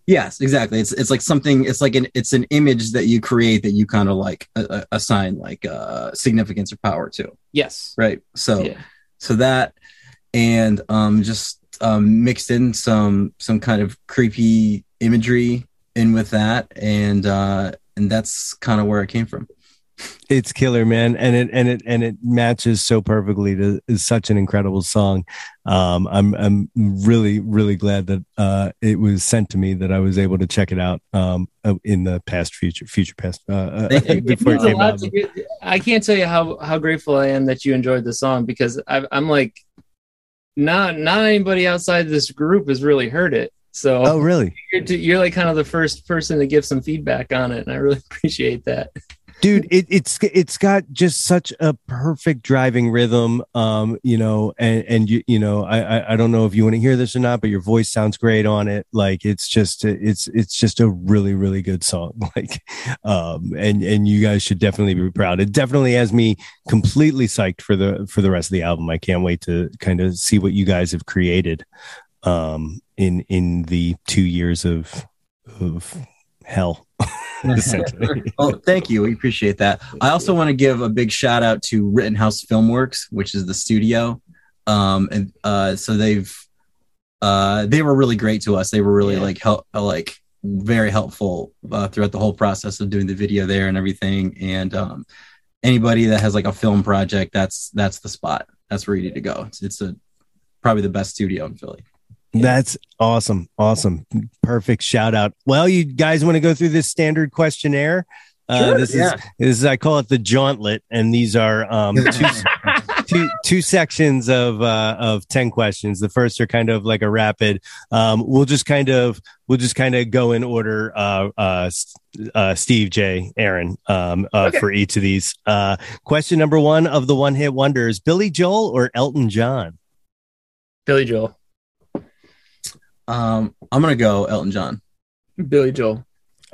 Speaker 6: yes exactly it's it's like something it's like an it's an image that you create that you kind of like uh, assign like uh significance or power to
Speaker 5: Yes.
Speaker 6: right so
Speaker 5: Yeah.
Speaker 6: so that and um just um mixed in some some kind of creepy imagery in with that and uh and that's kind of where it came from
Speaker 4: it's killer man and it and it and it matches so perfectly to is such an incredible song um i'm i'm really really glad that uh it was sent to me that i was able to check it out um uh, in the past future future past uh, uh
Speaker 6: Thank you.
Speaker 5: It [LAUGHS]
Speaker 4: before it
Speaker 5: means
Speaker 4: came out
Speaker 5: get- I can't tell you how how grateful I am that you enjoyed the song because I, I'm like, not not anybody outside this group has really heard it. So
Speaker 4: oh really?
Speaker 5: you're, you're like kind of the first person to give some feedback on it, and I really [LAUGHS] appreciate that.
Speaker 4: dude it, it's it's got just such a perfect driving rhythm um you know and and you you know I, I i don't know if you want to hear this or not but your voice sounds great on it. Like it's just it's it's just a really really good song. [LAUGHS] Like um and and you guys should definitely be proud. It definitely has me completely psyched for the for the rest of the album. I can't wait to kind of see what you guys have created um in in the two years of of hell [LAUGHS] essentially
Speaker 6: Oh, thank you. We appreciate that. I also want to give a big shout out to Rittenhouse Filmworks, which is the studio. Um, and uh, so they've uh, they were really great to us. They were really
Speaker 5: Yeah.
Speaker 6: like help, like very helpful uh, throughout the whole process of doing the video there and everything. And um, anybody that has like a film project, that's that's the spot. That's where you need to go. It's, it's a probably the best studio in Philly.
Speaker 4: That's awesome. Awesome. Perfect shout out. Well, you guys want to go through this standard questionnaire? Uh, this
Speaker 6: yeah.
Speaker 4: is this is I call it the Jawntlet, and these are um, two, two two sections of uh, of ten questions. The first are kind of like a rapid. Um, we'll just kind of we'll just kind of go in order. Uh, uh, uh, Steve, Jay, Aaron, um, uh, for each of these. Uh, question number one of the one hit wonders: Billy Joel or Elton John?
Speaker 5: Billy Joel.
Speaker 6: Um, I'm gonna go Elton John.
Speaker 7: Billy Joel.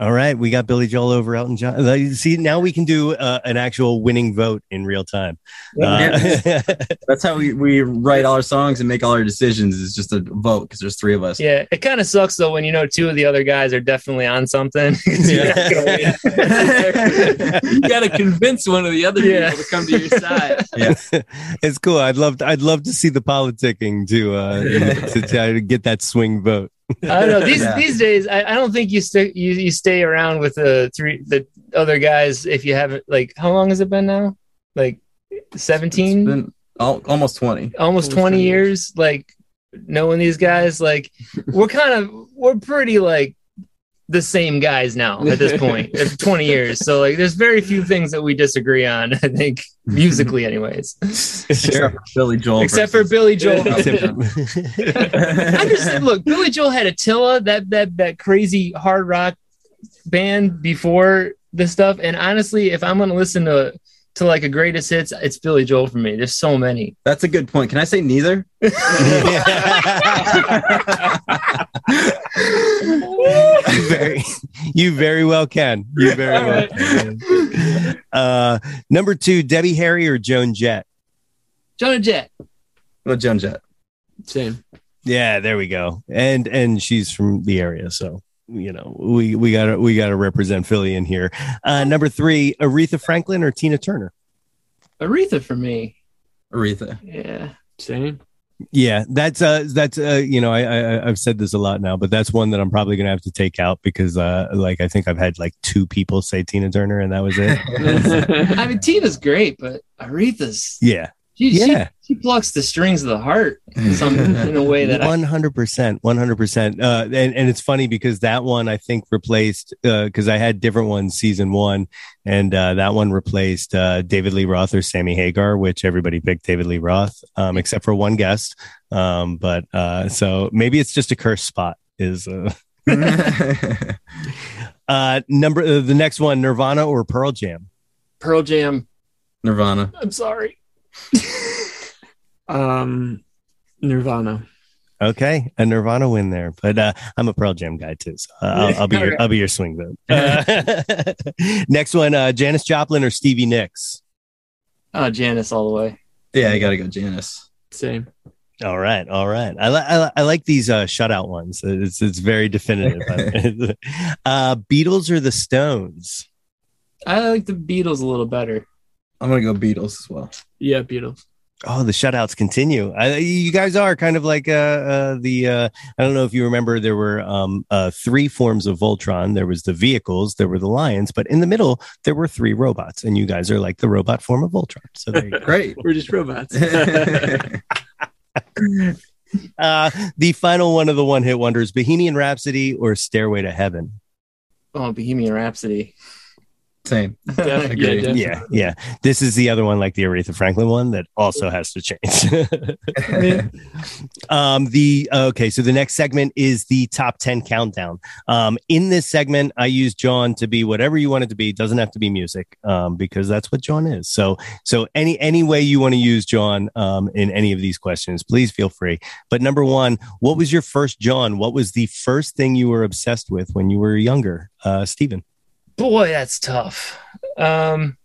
Speaker 4: All right, we got Billy Joel over Elton John. See, now we can do uh, an actual winning vote in real time. Uh, [LAUGHS]
Speaker 6: That's how we, we write all our songs and make all our decisions. Is just a vote because there's three of us.
Speaker 5: Yeah, it kind of sucks though when you know two of the other guys are definitely on something. you're not gonna win. [LAUGHS]
Speaker 7: you got to convince one of the other
Speaker 5: Yeah.
Speaker 7: people to come to your side. [LAUGHS]
Speaker 4: it's cool. I'd love to, I'd love to see the politicking to uh, to try to get that swing vote.
Speaker 5: I don't know. These
Speaker 6: Yeah.
Speaker 5: these days, I, I don't think you stay you, you stay around with the three the other guys if you haven't like how long has it been now? Like
Speaker 6: It's
Speaker 5: seventeen,
Speaker 6: been al- almost 20.
Speaker 5: almost
Speaker 7: Almost
Speaker 5: twenty
Speaker 7: 20
Speaker 5: years. Like knowing these guys, like we're kind of we're pretty like the same guys now at this point. [LAUGHS] It's twenty years, so like there's very few things that we disagree on. I think musically, anyways,
Speaker 6: Except for Billy Joel.
Speaker 5: except for Billy Joel. [LAUGHS] I just look. Billy Joel had Attila, that that that crazy hard rock band before this stuff. And honestly, if I'm gonna listen to to like a greatest hits, it's Billy Joel for me. There's so many.
Speaker 6: That's a good point. Can I say neither? [LAUGHS]
Speaker 4: you [LAUGHS] very, you very well can. You very
Speaker 5: All
Speaker 4: well
Speaker 5: right.
Speaker 4: can. Uh, number two, Debbie Harry or Joan Jett?
Speaker 5: Jonah Jett.
Speaker 6: Well, Joan Jett.
Speaker 7: Same.
Speaker 4: Yeah, there we go. And and she's from the area, so you know we we gotta we gotta represent Philly in here. Uh, number three, Aretha Franklin or Tina Turner?
Speaker 5: Aretha for me.
Speaker 6: Aretha.
Speaker 5: Yeah.
Speaker 7: Same.
Speaker 4: Yeah, that's uh that's uh you know I, I I've said this a lot now, but that's one that I'm probably gonna have to take out because uh like I think I've had like two people say Tina Turner and that was it. [LAUGHS] [LAUGHS]
Speaker 5: I mean, Tina's great, but Aretha's
Speaker 4: yeah,
Speaker 5: she,
Speaker 4: Yeah.
Speaker 5: she, she plucks the strings of the heart in some in a way that
Speaker 4: one hundred percent, one hundred percent. Uh, and and it's funny because that one I think replaced because I had different ones season one, and uh, that one replaced uh, David Lee Roth or Sammy Hagar, which everybody picked David Lee Roth, um, except for one guest. Um, but uh, so maybe it's just a curse spot. Is uh, [LAUGHS] uh, number uh, the next one Nirvana or Pearl Jam?
Speaker 5: Pearl Jam.
Speaker 6: Nirvana.
Speaker 5: I'm sorry. [LAUGHS]
Speaker 7: Um, Nirvana.
Speaker 4: Okay, a Nirvana win there, but uh, I'm a Pearl Jam guy too, so uh, I'll, I'll be your [LAUGHS] I'll be your swing vote. Uh, [LAUGHS] next one, uh, Janis Joplin or Stevie Nicks.
Speaker 5: Oh, Janis all the way.
Speaker 6: Yeah, I gotta go Janis.
Speaker 7: Same.
Speaker 4: All right, all right. I, li- I, li- I like these uh, shutout ones. It's it's very definitive. uh, Beatles or the Stones?
Speaker 5: I like the Beatles a little better.
Speaker 6: I'm gonna go Beatles as well.
Speaker 7: Yeah, Beatles.
Speaker 4: Oh, the shutouts continue. I, you guys are kind of like uh, uh, the. Uh, I don't know if you remember. There were um, uh, three forms of Voltron. There was the vehicles. There were the lions. But in the middle, there were three robots, and you guys are like the robot form of Voltron. So there you go.
Speaker 6: Great. [LAUGHS]
Speaker 7: We're just robots. [LAUGHS]
Speaker 4: uh, the final one of the one hit wonders: Bohemian Rhapsody or Stairway to Heaven.
Speaker 5: Oh, Bohemian Rhapsody.
Speaker 6: Same.
Speaker 7: Def- yeah, definitely.
Speaker 4: Yeah, yeah. This is the other one, like the Aretha Franklin one, that also has to change. [LAUGHS] um, the okay, so the next segment is the top ten countdown. Um, in this segment, I use jawn to be whatever you want it to be. It doesn't have to be music, um, because that's what jawn is. So, so any any way you want to use jawn um, in any of these questions, please feel free. But number one, what was your first jawn? What was the first thing you were obsessed with when you were younger, uh, Steven?
Speaker 5: Boy, that's tough. Um,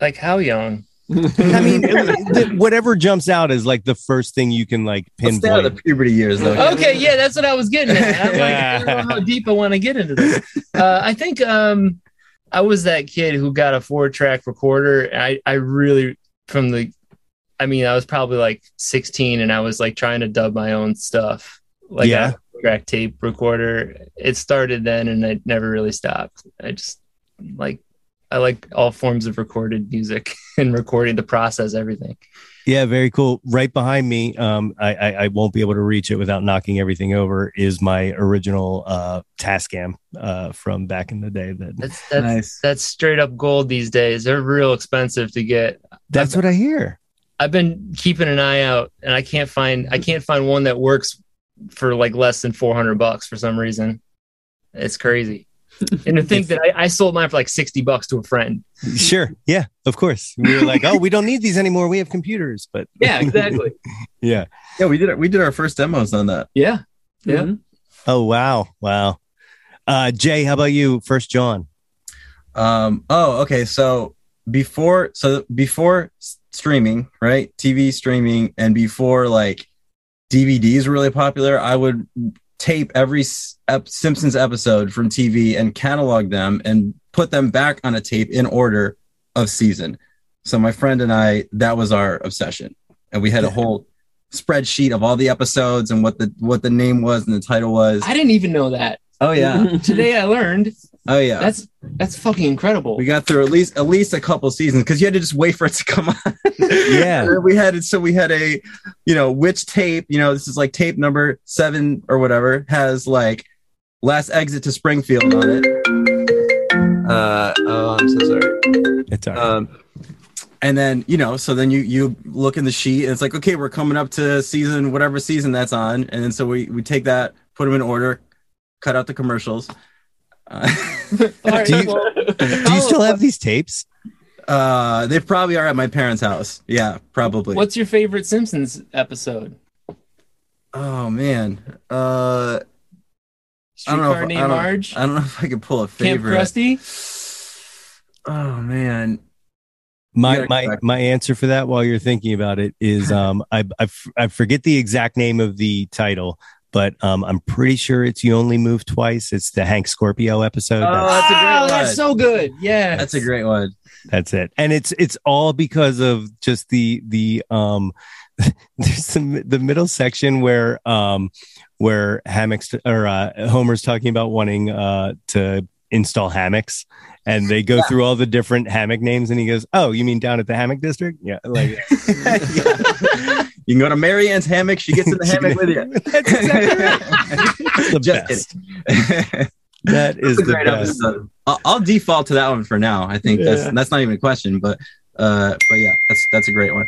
Speaker 5: like how young? [LAUGHS]
Speaker 4: I mean, th- whatever jumps out is like the first thing you can like
Speaker 6: Let's stay out of the puberty years though.
Speaker 5: Okay, yeah, that's what I was getting at. I'm like, I don't know how deep I want to get into this. Uh, I think um, I was that kid who got a four track recorder. I, I really, from the, I mean, I was probably like 16 and I was like trying to dub my own stuff. Like
Speaker 4: Yeah.
Speaker 5: a track tape recorder. It started then and it never really stopped. I just like I like all forms of recorded music [LAUGHS] and recording the process, everything.
Speaker 4: Yeah, very cool. Right behind me, um, I, I, I won't be able to reach it without knocking everything over. Is my original uh, Tascam uh, from back in the day. That
Speaker 5: That's that's
Speaker 6: Nice.
Speaker 5: that's straight up gold these days. They're real expensive to get.
Speaker 4: that's what I hear.
Speaker 5: I've been keeping an eye out, and I can't find I can't find one that works for like less than four hundred bucks for some reason. It's crazy. And to think [LAUGHS] that I, I sold mine for like sixty bucks to a friend.
Speaker 4: Sure. Yeah, of course. We were like, oh, we don't need these anymore. We have computers. But [LAUGHS]
Speaker 5: Yeah, exactly. [LAUGHS]
Speaker 4: yeah.
Speaker 6: Yeah, we did. Our, we did our first demos on that.
Speaker 5: yeah, yeah.
Speaker 7: Mhm.
Speaker 4: Oh wow, wow. Uh, Jay, how about you? First, jawn.
Speaker 6: Um, oh, okay. So before, so before streaming, right? TV streaming, and before like DVDs were really popular, I would tape every ep- Simpsons episode from TV and catalog them and put them back on a tape in order of season. So my friend and I, that was our obsession, and we had a whole spreadsheet of all the episodes and what the what the name was and the title was.
Speaker 5: I didn't even know that.
Speaker 6: Oh yeah, [LAUGHS]
Speaker 5: Today I learned.
Speaker 6: Oh yeah.
Speaker 5: That's that's fucking incredible.
Speaker 6: We got through at least at least a couple seasons because you had to just wait for it to come on. [LAUGHS]
Speaker 4: Yeah.
Speaker 6: We had it. So we had a, you know, which tape? You know, this is like tape number seven or whatever has like last exit to Springfield on it. Uh oh, I'm so sorry.
Speaker 4: It's all right.
Speaker 6: Um, and then you know, so then you you look in the sheet and it's like, okay, we're coming up to season whatever season that's on, and then so we we take that, put them in order, cut out the commercials. Uh, [LAUGHS]
Speaker 5: All right,
Speaker 4: Do you-
Speaker 5: well-
Speaker 4: Do you still have these tapes?
Speaker 6: Uh, they probably are at my parents' house. Yeah, probably.
Speaker 5: What's your favorite Simpsons episode?
Speaker 6: Oh man. Uh, I don't know.
Speaker 5: Streetcar
Speaker 6: If, I,
Speaker 5: named
Speaker 6: don't,
Speaker 5: Marge.
Speaker 6: I don't know if I could pull a
Speaker 5: Camp
Speaker 6: favorite.
Speaker 5: Krusty.
Speaker 6: Oh man.
Speaker 4: My my my answer for that, while you're thinking about it, is [LAUGHS] um I I, f- I forget the exact name of the title, but um I'm pretty sure it's "You Only Move Twice." It's the Hank Scorpio episode.
Speaker 6: Oh,
Speaker 4: That's,
Speaker 6: that's a great
Speaker 5: Oh,
Speaker 6: one.
Speaker 5: that's so good. Yeah,
Speaker 6: That's a great one.
Speaker 4: that's it, and it's it's all because of just the the um [LAUGHS] there's some the middle section where um where hammocks or uh, Homer's talking about wanting uh to install hammocks and they go through all the different hammock names and he goes oh you mean down at the hammock district yeah like [LAUGHS]
Speaker 6: Yeah. You can go to marianne's hammock. She gets in the hammock with you. [LAUGHS]
Speaker 4: That's exactly [LAUGHS] the
Speaker 6: Just
Speaker 4: best. That is
Speaker 6: That's a
Speaker 4: the
Speaker 6: great
Speaker 4: best.
Speaker 6: episode. I'll, I'll default to that one for now. I think
Speaker 7: Yeah.
Speaker 6: that's that's not even a question, but uh, but yeah, that's that's a great one.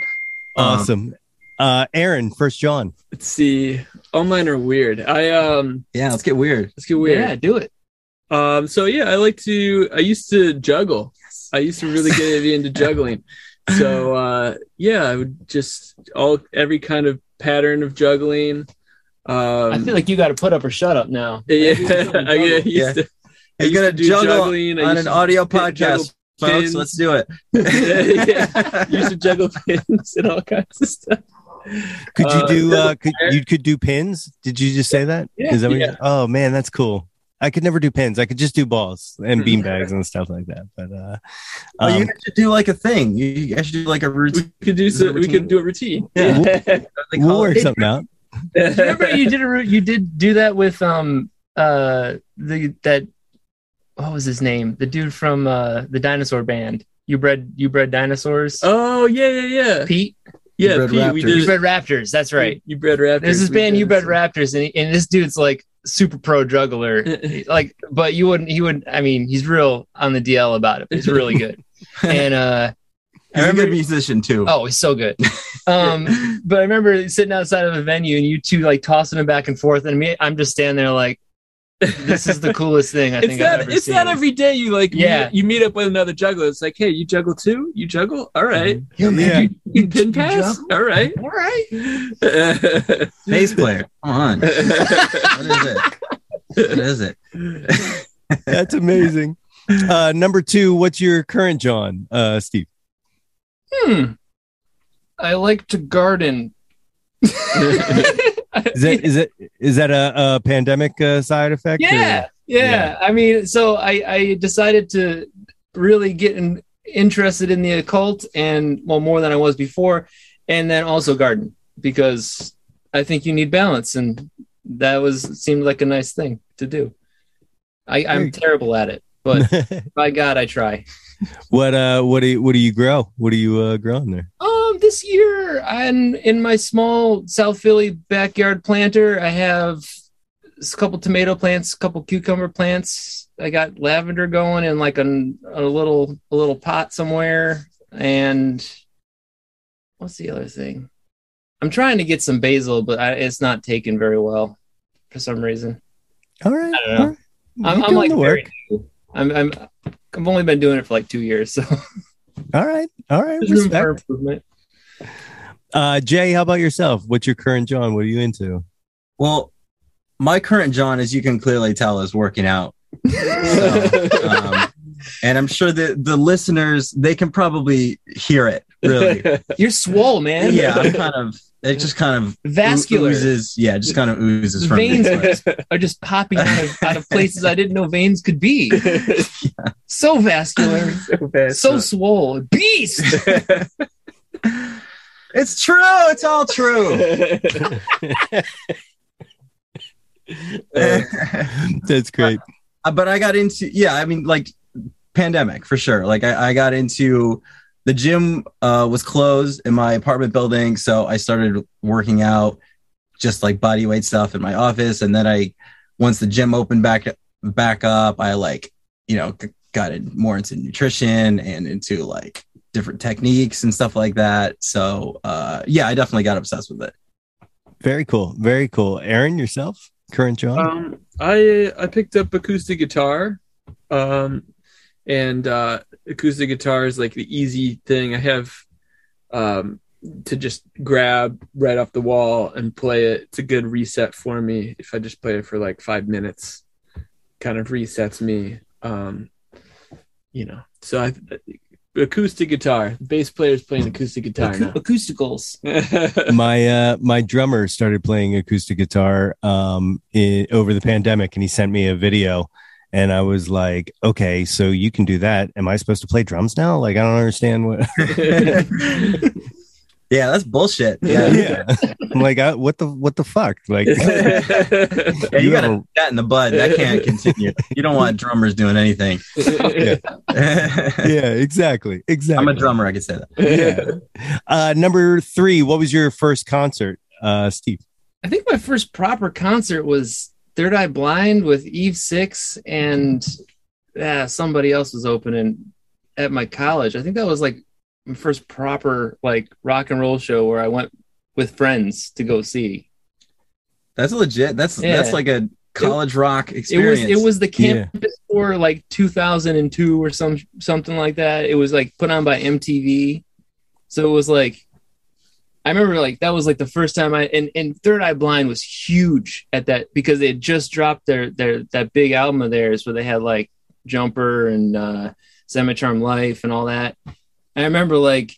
Speaker 6: Um,
Speaker 4: Awesome. Uh, Aaron, first jawn.
Speaker 7: Let's see. All mine are weird. I um
Speaker 6: yeah, let's get weird.
Speaker 7: let's get weird.
Speaker 5: yeah, do it.
Speaker 7: Um, so yeah, I like to. I used to juggle. I used to really get into juggling. [LAUGHS] So uh, yeah, I would just all every kind of pattern of juggling. Um,
Speaker 5: I feel like you got to put up or shut up now. [LAUGHS]
Speaker 7: yeah,
Speaker 5: Maybe it's
Speaker 7: I, yeah,
Speaker 6: Yeah.
Speaker 7: used to, I
Speaker 6: You're gonna
Speaker 7: to do
Speaker 6: juggle
Speaker 7: juggling.
Speaker 6: On an audio podcast, folks.
Speaker 7: pins.
Speaker 6: Let's do it. [LAUGHS]
Speaker 7: yeah, used to juggle pins and all kinds of stuff.
Speaker 4: Could you
Speaker 7: Uh,
Speaker 4: do? Uh, could you could do pins? Did you just say that?
Speaker 5: Yeah.
Speaker 4: Is that what you-
Speaker 7: Yeah.
Speaker 4: oh man, that's cool. I could never do pins. I could just do balls and [LAUGHS] beanbags and stuff like that. But uh,
Speaker 6: Oh, you
Speaker 4: um,
Speaker 6: guys should do like a thing. You, you guys should do like a routine.
Speaker 7: We could do so. We could do a routine.
Speaker 6: Yeah.
Speaker 7: Yeah.
Speaker 6: They
Speaker 4: we'll work
Speaker 6: it.
Speaker 4: something out. [LAUGHS]
Speaker 5: Do you remember you did a you did do that with um uh the that what was his name the dude from uh the dinosaur band you bred you bred dinosaurs
Speaker 7: Oh yeah, yeah, yeah.
Speaker 5: Pete
Speaker 7: Yeah,
Speaker 6: bred
Speaker 7: Pete, we did.
Speaker 5: you bred raptors that's right
Speaker 7: You bred raptors.
Speaker 5: there's this
Speaker 7: we
Speaker 5: band you bred raptors and, he, and this dude's like super pro juggler [LAUGHS] like but you wouldn't he would I mean he's real on the DL about it but he's really good. [LAUGHS] And uh I
Speaker 6: He's a
Speaker 5: remember
Speaker 6: good musician too.
Speaker 5: oh he's so good. [LAUGHS] Um but I remember sitting outside of a venue and you two like tossing him back and forth, and me, I'm just standing there like, this is the coolest thing I
Speaker 7: It's
Speaker 5: think I've
Speaker 7: not.
Speaker 5: ever
Speaker 7: It's
Speaker 5: seen.
Speaker 7: not every day you like.
Speaker 5: Yeah.
Speaker 7: Meet, you meet up with another juggler. It's like, hey, you juggle too? You juggle? All right.
Speaker 5: Yeah, man,
Speaker 4: Yeah.
Speaker 5: you-
Speaker 7: You pin pass?
Speaker 5: juggle?
Speaker 7: All right.
Speaker 5: all right. [LAUGHS]
Speaker 6: Bass player. Come on. [LAUGHS] what is it? What is it? [LAUGHS]
Speaker 4: That's amazing. Uh, number two, what's your current jawn? Uh, Steve.
Speaker 5: Hmm. I like to garden. [LAUGHS]
Speaker 4: Is that is it is that a, a pandemic uh, side effect?
Speaker 5: yeah, yeah,
Speaker 4: Yeah.
Speaker 5: I mean, so I, I decided to really get in, interested in the occult and well, more than I was before, and then also garden because I think you need balance, and that was seemed like a nice thing to do. I, I'm terrible at it, but [LAUGHS] by God, I try.
Speaker 4: What uh what do you what do you grow? What are you uh growing there?
Speaker 5: Um, this year, I'm in my small South Philly backyard planter. I have a couple tomato plants, a couple cucumber plants. I got lavender going in like a, a little a little pot somewhere. And what's the other thing? I'm trying to get some basil, but I, it's not taken very well for some reason.
Speaker 4: All right.
Speaker 5: I don't know.
Speaker 4: all right.
Speaker 5: I'm,
Speaker 4: You're
Speaker 5: I'm like
Speaker 4: the
Speaker 5: very
Speaker 4: work.
Speaker 5: new. I'm, I'm I've only been doing it for like two years, so
Speaker 4: All right. All right. [LAUGHS]
Speaker 5: there's room
Speaker 4: Respect.
Speaker 5: Improvement.
Speaker 4: Uh Jay, how about yourself? What's your current jawn? What are you into?
Speaker 6: Well, my current jawn, as you can clearly tell, is working out. So, um, [LAUGHS] and I'm sure that the listeners they can probably hear it. Really, [LAUGHS]
Speaker 5: You're swole, man.
Speaker 6: yeah. I'm kind of it just kind of
Speaker 5: vascular.
Speaker 6: oozes. Yeah, it just kind of oozes from
Speaker 5: veins
Speaker 6: me.
Speaker 5: are, just, popping out of, out of places I didn't know veins could be. [LAUGHS] So vascular, so swole, beast.
Speaker 6: It's true. It's all true. [LAUGHS] [LAUGHS]
Speaker 4: That's great.
Speaker 6: Uh, but I got into yeah, I mean like pandemic for sure. Like I, I got into the gym uh, was closed in my apartment building, so I started working out just like body weight stuff in my office, and then I once the gym opened back back up, I like you know got in more into nutrition and into like different techniques and stuff like that. So uh, yeah, I definitely got obsessed with it.
Speaker 4: Very cool. Very cool. Aaron, yourself? Current jawn?
Speaker 7: Um, I I picked up acoustic guitar, um, and uh, acoustic guitar is like the easy thing. I have um, to just grab right off the wall and play it. It's a good reset for me. If I just play it for like five minutes, kind of resets me. Um, you know, so I acoustic guitar. Bass player's playing acoustic guitar now.
Speaker 5: Acousticals. [LAUGHS]
Speaker 4: my uh my drummer started playing acoustic guitar um i over the pandemic and he sent me a video and i was like okay so you can do that am i supposed to play drums now like i don't understand what [LAUGHS] [LAUGHS]
Speaker 6: Yeah, that's bullshit. Yeah,
Speaker 4: yeah [LAUGHS] i'm like I, what the what the fuck like
Speaker 6: Yeah, [LAUGHS] you,
Speaker 4: You
Speaker 6: gotta
Speaker 4: a-
Speaker 6: that [LAUGHS] in the bud. That can't continue. You don't want drummers doing anything.
Speaker 4: yeah exactly exactly
Speaker 6: I'm a drummer. I can say that.
Speaker 4: yeah uh number three what was your first concert uh steve
Speaker 5: I think my first proper concert was Third Eye Blind with Eve Six and yeah, somebody else was opening at my college. I think that was like my first proper like rock and roll show where I went with friends to go see.
Speaker 6: That's legit. That's
Speaker 5: Yeah.
Speaker 6: that's like a college rock
Speaker 5: It
Speaker 6: experience.
Speaker 5: was it was the
Speaker 4: Yeah.
Speaker 5: campus tour like 2002 or some something like that. It was like put on by MTV. So it was like I remember like that was like the first time I and, and Third Eye Blind was huge at that because they had just dropped their their that big album of theirs where they had like Jumper and uh Semi-Charm Life and all that. I remember like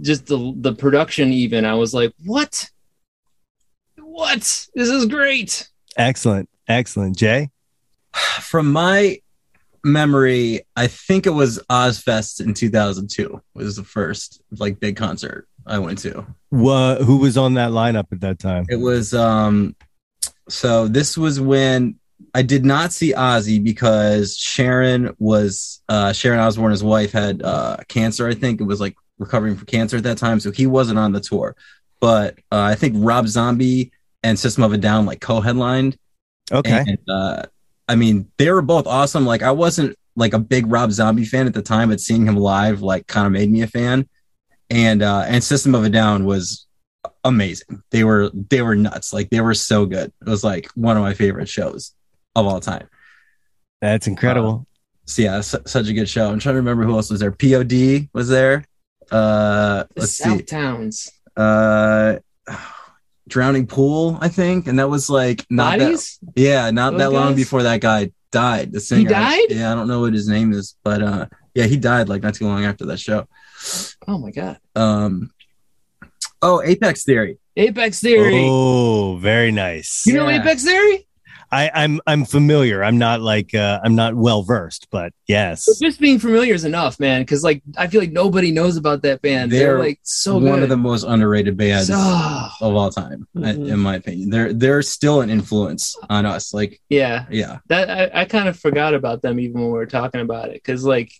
Speaker 5: just the the production even I was like, "What? What? This is great."
Speaker 4: excellent excellent jay [SIGHS]
Speaker 6: from my memory. I think it was Ozzfest in 2002 was the first like big concert I went to.
Speaker 4: Wha who was on that lineup at that time
Speaker 6: It was um so this was when I did not see Ozzy because Sharon was uh Sharon Osbourne, his wife, had uh cancer, I think. It was like recovering from cancer at that time, so he wasn't on the tour. But uh, I think Rob Zombie and System of a Down like co-headlined.
Speaker 4: okay
Speaker 6: And uh I mean, they were both awesome. Like I wasn't like a big Rob Zombie fan at the time, but seeing him live like kind of made me a fan. And uh and System of a Down was amazing. They were they were nuts. Like they were so good. It was like one of my favorite shows of all time.
Speaker 4: that's incredible
Speaker 6: So yeah, su- such a good show. I'm trying to remember who else was there. POD was there. Uh
Speaker 5: The
Speaker 6: let's
Speaker 5: South
Speaker 6: see.
Speaker 5: Towns.
Speaker 6: Uh Drowning Pool, I think, and that was like not that yeah, not
Speaker 5: Those
Speaker 6: that long before that guy died. The singer.
Speaker 5: died?
Speaker 6: Yeah, I don't know what his name is, but uh, yeah, he died like not too long after that show.
Speaker 5: Oh my god.
Speaker 6: Um, oh, Apex Theory.
Speaker 5: Apex Theory.
Speaker 4: oh very nice
Speaker 5: you know. Apex Theory?
Speaker 4: I, I'm I'm familiar. I'm not like uh, I'm not well versed, but yes,
Speaker 5: But just being familiar is enough, man. Because like I feel like nobody knows about that band. They're,
Speaker 6: They're
Speaker 5: like so
Speaker 6: One
Speaker 5: good.
Speaker 6: of the most underrated bands
Speaker 5: So-
Speaker 6: of all time, I-
Speaker 5: Mhm.
Speaker 6: in my opinion. They're they're still an influence on us. Like,
Speaker 5: yeah,
Speaker 6: yeah,
Speaker 5: that I, I kind of forgot about them even when we were talking about it. Because like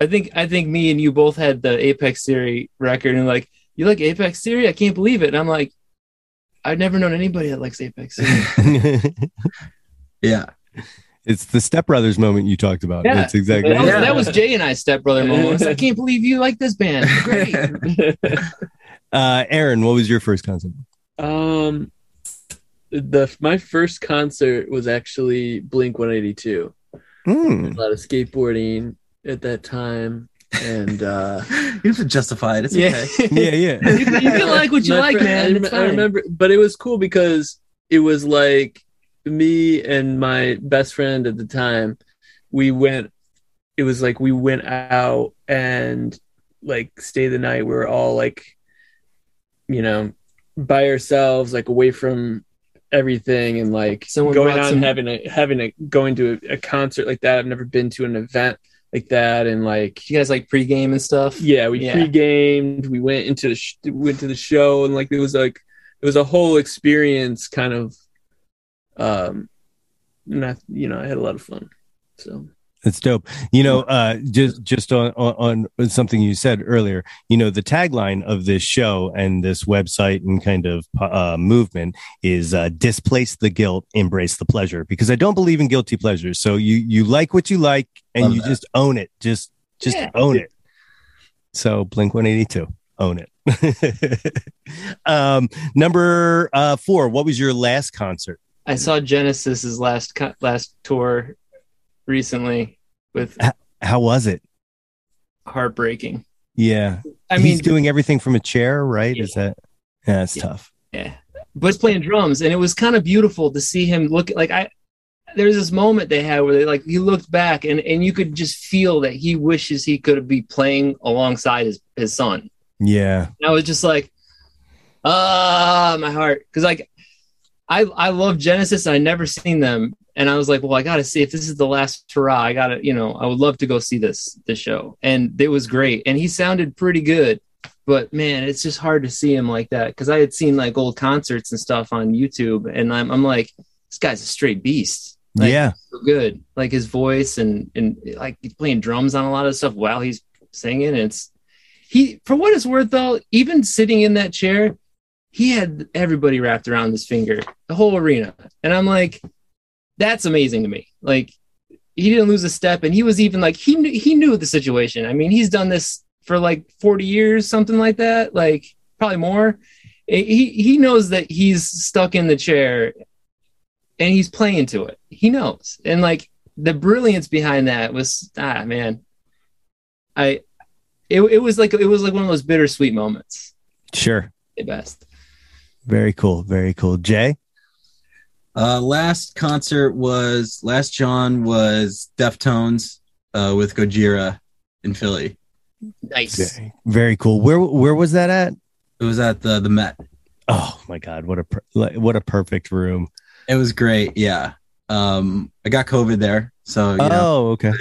Speaker 5: I think I think me and you both had the Apex Theory record, and like you like Apex Theory, I can't believe it. And I'm like, I've never known anybody that likes Apex [LAUGHS]
Speaker 6: Yeah.
Speaker 4: it's the Step Brothers moment you talked about.
Speaker 5: Yeah.
Speaker 4: That's exactly
Speaker 5: That was,
Speaker 6: Yeah.
Speaker 5: that was Jay and I stepbrother moments. I can't believe you like this band. Great. [LAUGHS]
Speaker 4: Uh, Aaron, what was your first concert?
Speaker 7: Um, the my first concert was actually Blink 182.
Speaker 4: Hmm.
Speaker 7: A lot of skateboarding at that time, and uh, [LAUGHS]
Speaker 6: You have to justify it. It's
Speaker 5: Yeah.
Speaker 6: okay. [LAUGHS]
Speaker 4: Yeah, yeah.
Speaker 5: you, can- you can like what you
Speaker 7: My
Speaker 5: like,
Speaker 7: friend-
Speaker 5: man.
Speaker 7: I, rem- I remember, but it was cool because it was like me and my best friend at the time. We went. It was like we went out and like stay the night. We were all like, you know, by ourselves, like away from everything, and like
Speaker 5: Someone
Speaker 7: going
Speaker 5: brought
Speaker 7: on
Speaker 5: some-
Speaker 7: having a having a going to a, a concert like that. I've never been to an event like that, and like
Speaker 5: you guys like pregame and stuff.
Speaker 7: yeah, we
Speaker 5: Yeah.
Speaker 7: pre-gamed. We went into the sh- went to the show, and like it was like it was a whole experience. Kind of, um, and I, you know, I had a lot of fun. So
Speaker 4: That's dope. You know, uh, just just on, on on something you said earlier. You know, the tagline of this show and this website and kind of uh, movement is uh, "Displace the guilt, embrace the pleasure." Because I don't believe in guilty pleasures. So you you like what you like, and
Speaker 6: Love
Speaker 4: you
Speaker 6: that.
Speaker 4: just own it. Just just
Speaker 5: Yeah.
Speaker 4: own it. So Blink One Eighty Two, own it. [LAUGHS] um, number uh, four. What was your last concert?
Speaker 5: I saw Genesis's last co- last tour recently with
Speaker 4: How was it?
Speaker 5: heartbreaking.
Speaker 4: Yeah,
Speaker 5: I
Speaker 4: he's
Speaker 5: mean,
Speaker 4: doing everything from a chair, right? Is that? Yeah, it's
Speaker 5: Yeah.
Speaker 4: tough.
Speaker 5: yeah, but he's playing drums, and it was kind of beautiful to see him look like I. There's this moment they had where they like he looked back and and you could just feel that he wishes he could be playing alongside his his son.
Speaker 4: Yeah.
Speaker 5: And I was just like, ah, my heart, because like I I love Genesis. and I never seen them, and I was like, well, I gotta see if this is the last hurrah. I gotta, you know, I would love to go see this this show, and it was great, and he sounded pretty good. But man, it's just hard to see him like that because I had seen like old concerts and stuff on YouTube, and I'm I'm like, this guy's a straight beast. Like,
Speaker 4: yeah.
Speaker 5: so good. Like his voice and and like he's playing drums on a lot of stuff while he's singing. It's he for what it's worth though, even sitting in that chair, he had everybody wrapped around his finger, the whole arena. And I'm like, that's amazing to me. Like he didn't lose a step, and he was even like he knew he knew the situation. I mean, he's done this for like 40 years, something like that, like probably more. He he knows that he's stuck in the chair and he's playing to it. He knows. And like the brilliance behind that was ah man. I it, it was like it was like one of those bittersweet moments
Speaker 4: Sure.
Speaker 5: at best.
Speaker 4: Very cool. Very cool. Jay?
Speaker 6: Uh, last concert was last jawn was Deftones uh, with Gojira in Philly.
Speaker 5: Nice.
Speaker 4: Very, very cool. Where where was that at?
Speaker 6: It was at the the Met.
Speaker 4: Oh my god, what a per- what a perfect room.
Speaker 6: It was great. Yeah. Um, I got COVID there, so you know.
Speaker 4: Oh, okay.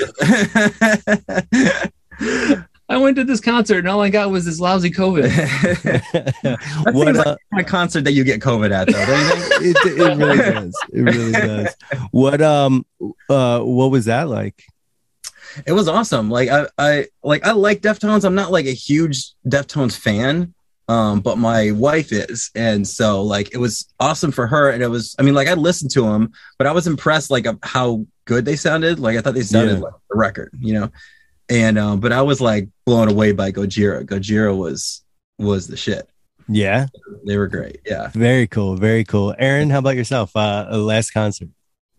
Speaker 4: [LAUGHS]
Speaker 5: I went to this concert and all I got was this lousy COVID. [LAUGHS]
Speaker 4: what
Speaker 6: seems
Speaker 4: uh,
Speaker 6: a concert that you get COVID at, though. Don't you think? [LAUGHS]
Speaker 4: it, it really does. It really does. What um uh what was that like?
Speaker 6: it was awesome. Like I, I like I like Deftones. I'm not like a huge Deftones fan, um, but my wife is, and so like it was awesome for her. And it was, I mean, like I listened to them, but I was impressed like of how good they sounded. Like I thought they sounded
Speaker 4: Yeah.
Speaker 6: like a record, you know. And um, but I was like blown away by Gojira. Gojira was was the shit.
Speaker 4: Yeah,
Speaker 6: They were great. Yeah.
Speaker 4: very cool, very cool. Aaron, how about yourself? Uh, last concert.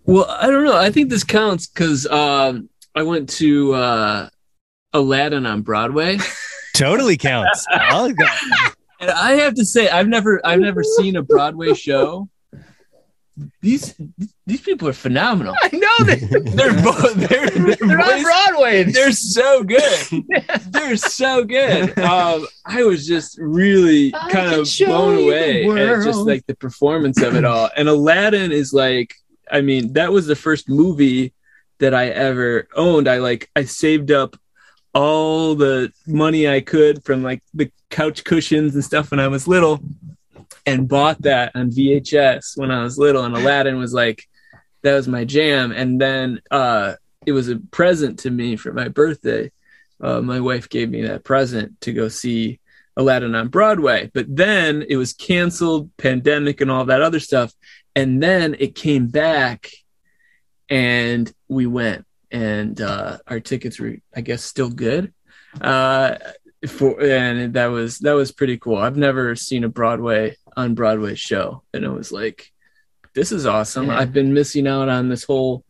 Speaker 7: Well, I don't know. I think this counts because um, I went to uh, Aladdin on Broadway, [LAUGHS]
Speaker 4: Totally counts.
Speaker 7: And I have to say, I've never, I've never seen a Broadway show. These, these people are phenomenal.
Speaker 5: I know that [LAUGHS]
Speaker 7: They're both, they're, they're,
Speaker 5: they're on Broadway.
Speaker 7: they're so good. [LAUGHS] They're so good. Um, I was just really
Speaker 5: I
Speaker 7: kind of blown away at just like the performance of it all. And Aladdin is like, I mean, that was the first movie that I ever owned. I like, I saved up all the money I could from like the couch cushions and stuff when I was little and bought that on VHS when I was little. And Aladdin was like, that was my jam. And then uh, it was a present to me for my birthday. uh, my wife gave me that present to go see Aladdin on Broadway. But then it was canceled, pandemic, and all that other stuff. And then it came back, and we went, and uh, our tickets were, I guess, still good. Uh, for and that was that was pretty cool. I've never seen a Broadway on Broadway show, and it was like, this is awesome.
Speaker 5: Yeah.
Speaker 7: I've been missing out on this whole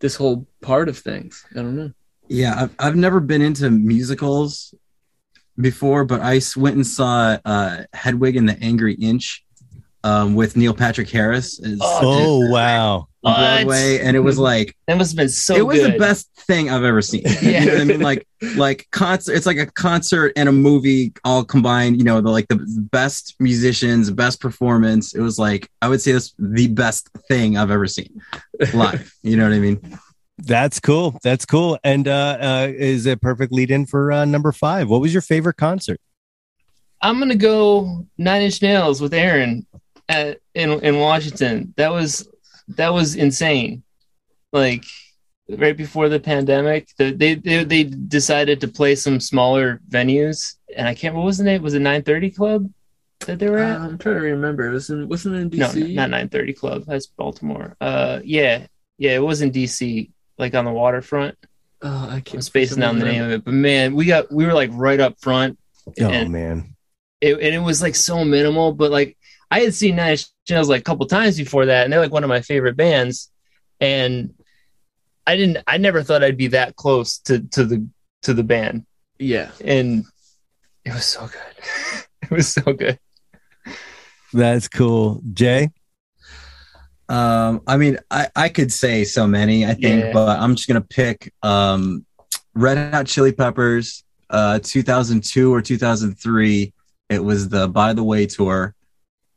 Speaker 7: this whole part of things. I don't know.
Speaker 6: Yeah, I've, I've never been into musicals before, but I went and saw uh, Hedwig and the Angry Inch um, with Neil Patrick Harris as
Speaker 4: Oh wow.
Speaker 6: On Broadway, and it was like
Speaker 5: That must have been so
Speaker 6: it was
Speaker 5: good.
Speaker 6: the best thing I've ever seen.
Speaker 5: Yeah.
Speaker 6: You know what I mean? Like like concert. It's like a concert and a movie all combined. You know, the like the best musicians, best performance. It was like I would say that's the best thing I've ever seen live. you know what I mean?
Speaker 4: That's cool. That's cool. And uh, uh is a perfect lead in for uh, number five. What was your favorite concert?
Speaker 5: I'm gonna go Nine Inch Nails with Aaron at, in in Washington. That was that was insane. Like right before the pandemic, the, they, they they decided to play some smaller venues, and I can't. What was the name? Was it 930 Club that they were at?
Speaker 7: Uh, I'm trying to remember. It was in, wasn't it in DC?
Speaker 5: no, not 930 Club. That's Baltimore. Uh, yeah, yeah, it was in DC, like on the waterfront.
Speaker 7: Oh, I
Speaker 5: I'm
Speaker 7: can't
Speaker 5: spacing down the name of it, but man, we got we were like right up front.
Speaker 4: Oh
Speaker 5: and-
Speaker 4: man.
Speaker 5: it, and it was like so minimal, but like I had seen Nine Inch Nails like a couple times before that, and they're like one of my favorite bands. And I didn't, I never thought I'd be that close to to the to the band,
Speaker 7: Yeah.
Speaker 5: and it was so good. [LAUGHS] it was so good.
Speaker 4: That's cool. Jay?
Speaker 6: Um, I mean, I, I could say so many, I think,
Speaker 5: Yeah.
Speaker 6: but I'm just gonna pick um, Red Hot Chili Peppers, uh, 2002 or 2003. It was the By the Way tour.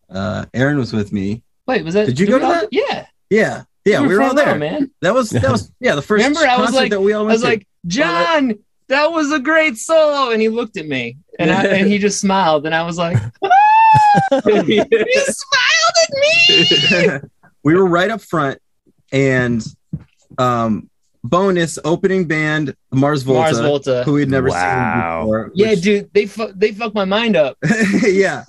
Speaker 6: Uh, Aaron was with me.
Speaker 5: Wait, was that?
Speaker 6: Did you go to
Speaker 5: all-
Speaker 6: that?
Speaker 5: Yeah,
Speaker 6: Yeah, yeah, we were all
Speaker 5: front row,
Speaker 6: there.
Speaker 5: man.
Speaker 6: That was that was yeah the first.
Speaker 5: Remember, I was like-
Speaker 6: that we all
Speaker 5: I was
Speaker 6: to.
Speaker 5: like, John, that was a great solo, and he looked at me, and I, and he just smiled, and I was like, [LAUGHS] [LAUGHS] you smiled at me. [LAUGHS]
Speaker 6: we were right up front, and um, bonus opening band Mars Volta,
Speaker 5: Mars Volta.
Speaker 6: who we'd never
Speaker 4: Wow.
Speaker 6: seen before.
Speaker 5: Yeah,
Speaker 6: which-
Speaker 5: dude, they fu- they fucked my mind up. [LAUGHS]
Speaker 6: yeah,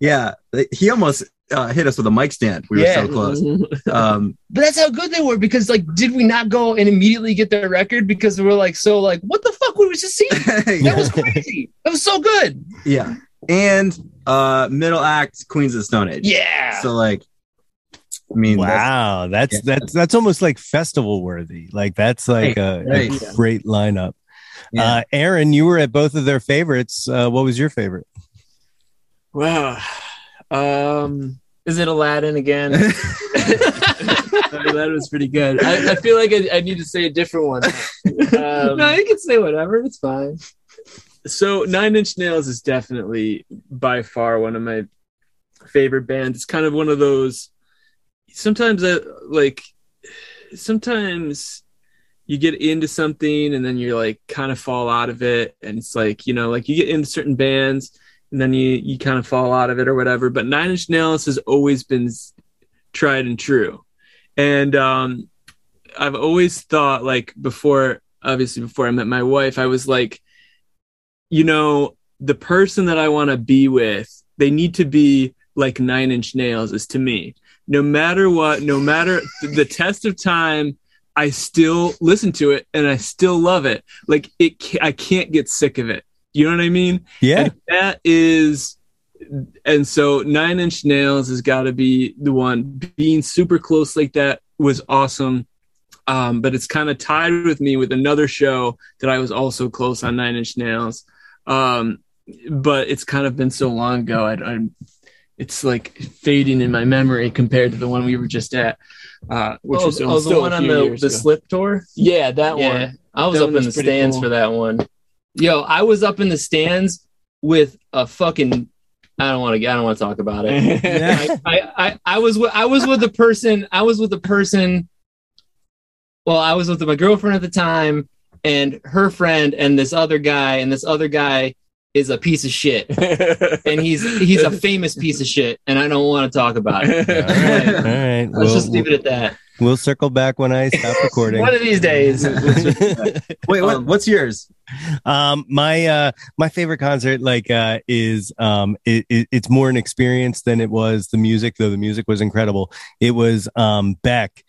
Speaker 6: yeah. He almost uh, hit us with a mic stand. We were so close. [LAUGHS] Um,
Speaker 5: But that's how good they were because like did we not go and immediately get their record because we were like so like what the fuck were we was just seeing? [LAUGHS] That
Speaker 6: yeah,
Speaker 5: was crazy. That was so good.
Speaker 6: yeah, and uh, middle act Queens of Stone Age.
Speaker 5: Yeah.
Speaker 6: So like, I mean,
Speaker 4: Wow, that's
Speaker 6: yeah.
Speaker 4: that's that's almost like festival worthy. Like that's like a, a
Speaker 6: right.
Speaker 4: great lineup.
Speaker 6: Yeah.
Speaker 4: Uh, Aaron, you were at both of their favorites. Uh, what was your favorite?
Speaker 7: Wow. Um,
Speaker 5: Is it Aladdin again? [LAUGHS]
Speaker 7: that was pretty good. I, I feel like I, I need to say a different one. [LAUGHS] Um,
Speaker 5: no, you can say whatever. It's fine.
Speaker 7: so Nine Inch Nails is definitely by far one of my favorite bands. It's kind of one of those. Sometimes I like. Sometimes you get into something and then you're like kind of fall out of it, and it's like you know, like you get into certain bands and then you you kind of fall out of it or whatever. But Nine Inch Nails has always been tried and true, and um, I've always thought like before, obviously before I met my wife, I was like, you know, the person that I want to be with, they need to be like Nine Inch Nails is to me. No matter what, no matter the test of time, I still listen to it and I still love it. Like it, I can't get sick of it. You know what I mean?
Speaker 4: Yeah,
Speaker 7: And that is, and so Nine Inch Nails has got to be the one. Being super close like that was awesome. Um, but it's kind of tied with me with another show that I was also close on Nine Inch Nails. Um, but it's kind of been so long ago. I, I'm, it's like fading in my memory compared to the one we were just at, uh, which
Speaker 5: oh,
Speaker 7: was
Speaker 5: oh, the
Speaker 7: still a
Speaker 5: one on the, the
Speaker 7: ago.
Speaker 5: slip tour.
Speaker 7: Yeah, that
Speaker 5: yeah,
Speaker 7: one.
Speaker 5: I was
Speaker 7: That
Speaker 5: up in the stands
Speaker 7: cool.
Speaker 5: for that one. Yo, I was up in the stands with a fucking. I don't want to. I don't want to talk about it. [LAUGHS] I, I, I, I was with I was with the person I was with the person well I was with my girlfriend at the time and her friend and this other guy and this other guy is a piece of shit [LAUGHS] and he's he's a famous piece of shit and I don't want to talk about it. [LAUGHS]
Speaker 4: all right, all right.
Speaker 5: Let's
Speaker 4: We'll,
Speaker 5: just leave it at that.
Speaker 4: we'll circle back when I stop recording.
Speaker 5: One of these days. [LAUGHS]
Speaker 6: Wait, what,
Speaker 7: Um,
Speaker 6: what's yours?
Speaker 4: Um, my uh, my favorite concert like uh, is um, it, it, it's more an experience than it was the music, though the music was incredible. It was um, Beck.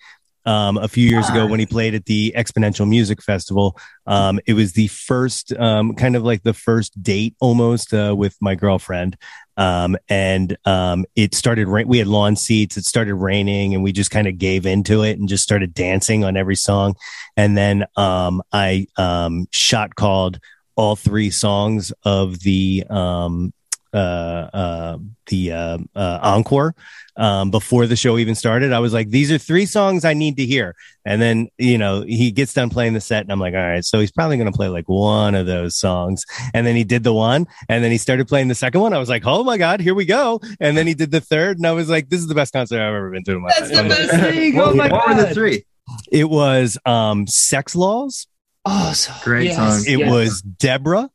Speaker 4: Um, a few years ago when he played at the XPoNential Music Festival. Um, it was the first, um, kind of like the first date almost uh, with my girlfriend. Um, and um, it started, ra- we had lawn seats. It started raining and we just kind of gave into it and just started dancing on every song. And then um, I um, shot called all three songs of the um, uh, uh, the uh, uh, encore um, before the show even started. I was like, these are three songs I need to hear. And then, you know, he gets done playing the set and I'm like, all right, so he's probably going to play like one of those songs. And then he did the one and then he started playing the second one. I was like, oh my God, here we go. And then he did the third and I was like, this is the best concert I've ever been to in my
Speaker 5: That's
Speaker 4: life.
Speaker 5: the best thing. Oh
Speaker 6: what,
Speaker 5: my
Speaker 6: what were the three?
Speaker 4: It was um, Sexx Laws.
Speaker 5: Oh, so
Speaker 6: Great
Speaker 5: yes,
Speaker 6: song.
Speaker 4: It
Speaker 5: yes.
Speaker 4: was Debra.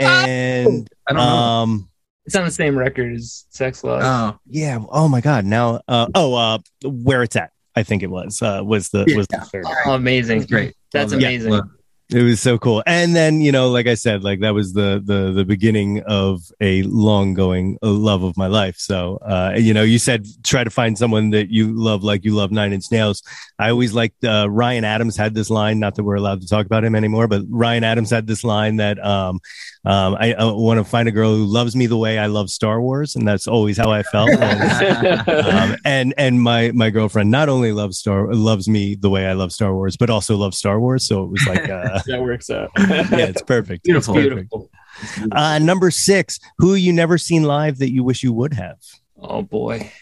Speaker 4: And
Speaker 6: I don't know.
Speaker 4: um,
Speaker 5: It's on the same record as Sex Love.
Speaker 6: oh,
Speaker 4: yeah. Oh my God. Now, uh, oh, uh, where it's at. I think it was, uh, was the, was the third.
Speaker 5: oh, amazing.
Speaker 6: that's great.
Speaker 5: That's
Speaker 6: Love
Speaker 5: amazing.
Speaker 6: Love-
Speaker 4: It was so cool. And then, you know, like I said, like that was the the the beginning of a long going love of my life. So, uh, you know, you said try to find someone that you love like you love Nine Inch Nails. I always liked uh, Ryan Adams had this line, not that we're allowed to talk about him anymore, but Ryan Adams had this line that um, um, I, I want to find a girl who loves me the way I love Star Wars, and that's always how I felt. [LAUGHS] And, um, and and my my girlfriend not only loves Star loves me the way I love Star Wars, but also loves Star Wars. So it was like, uh, [LAUGHS]
Speaker 7: that works out.
Speaker 4: yeah, it's perfect.
Speaker 6: Beautiful.
Speaker 4: It's perfect. Uh, number six, who you never seen live that you wish you would have?
Speaker 5: Oh boy.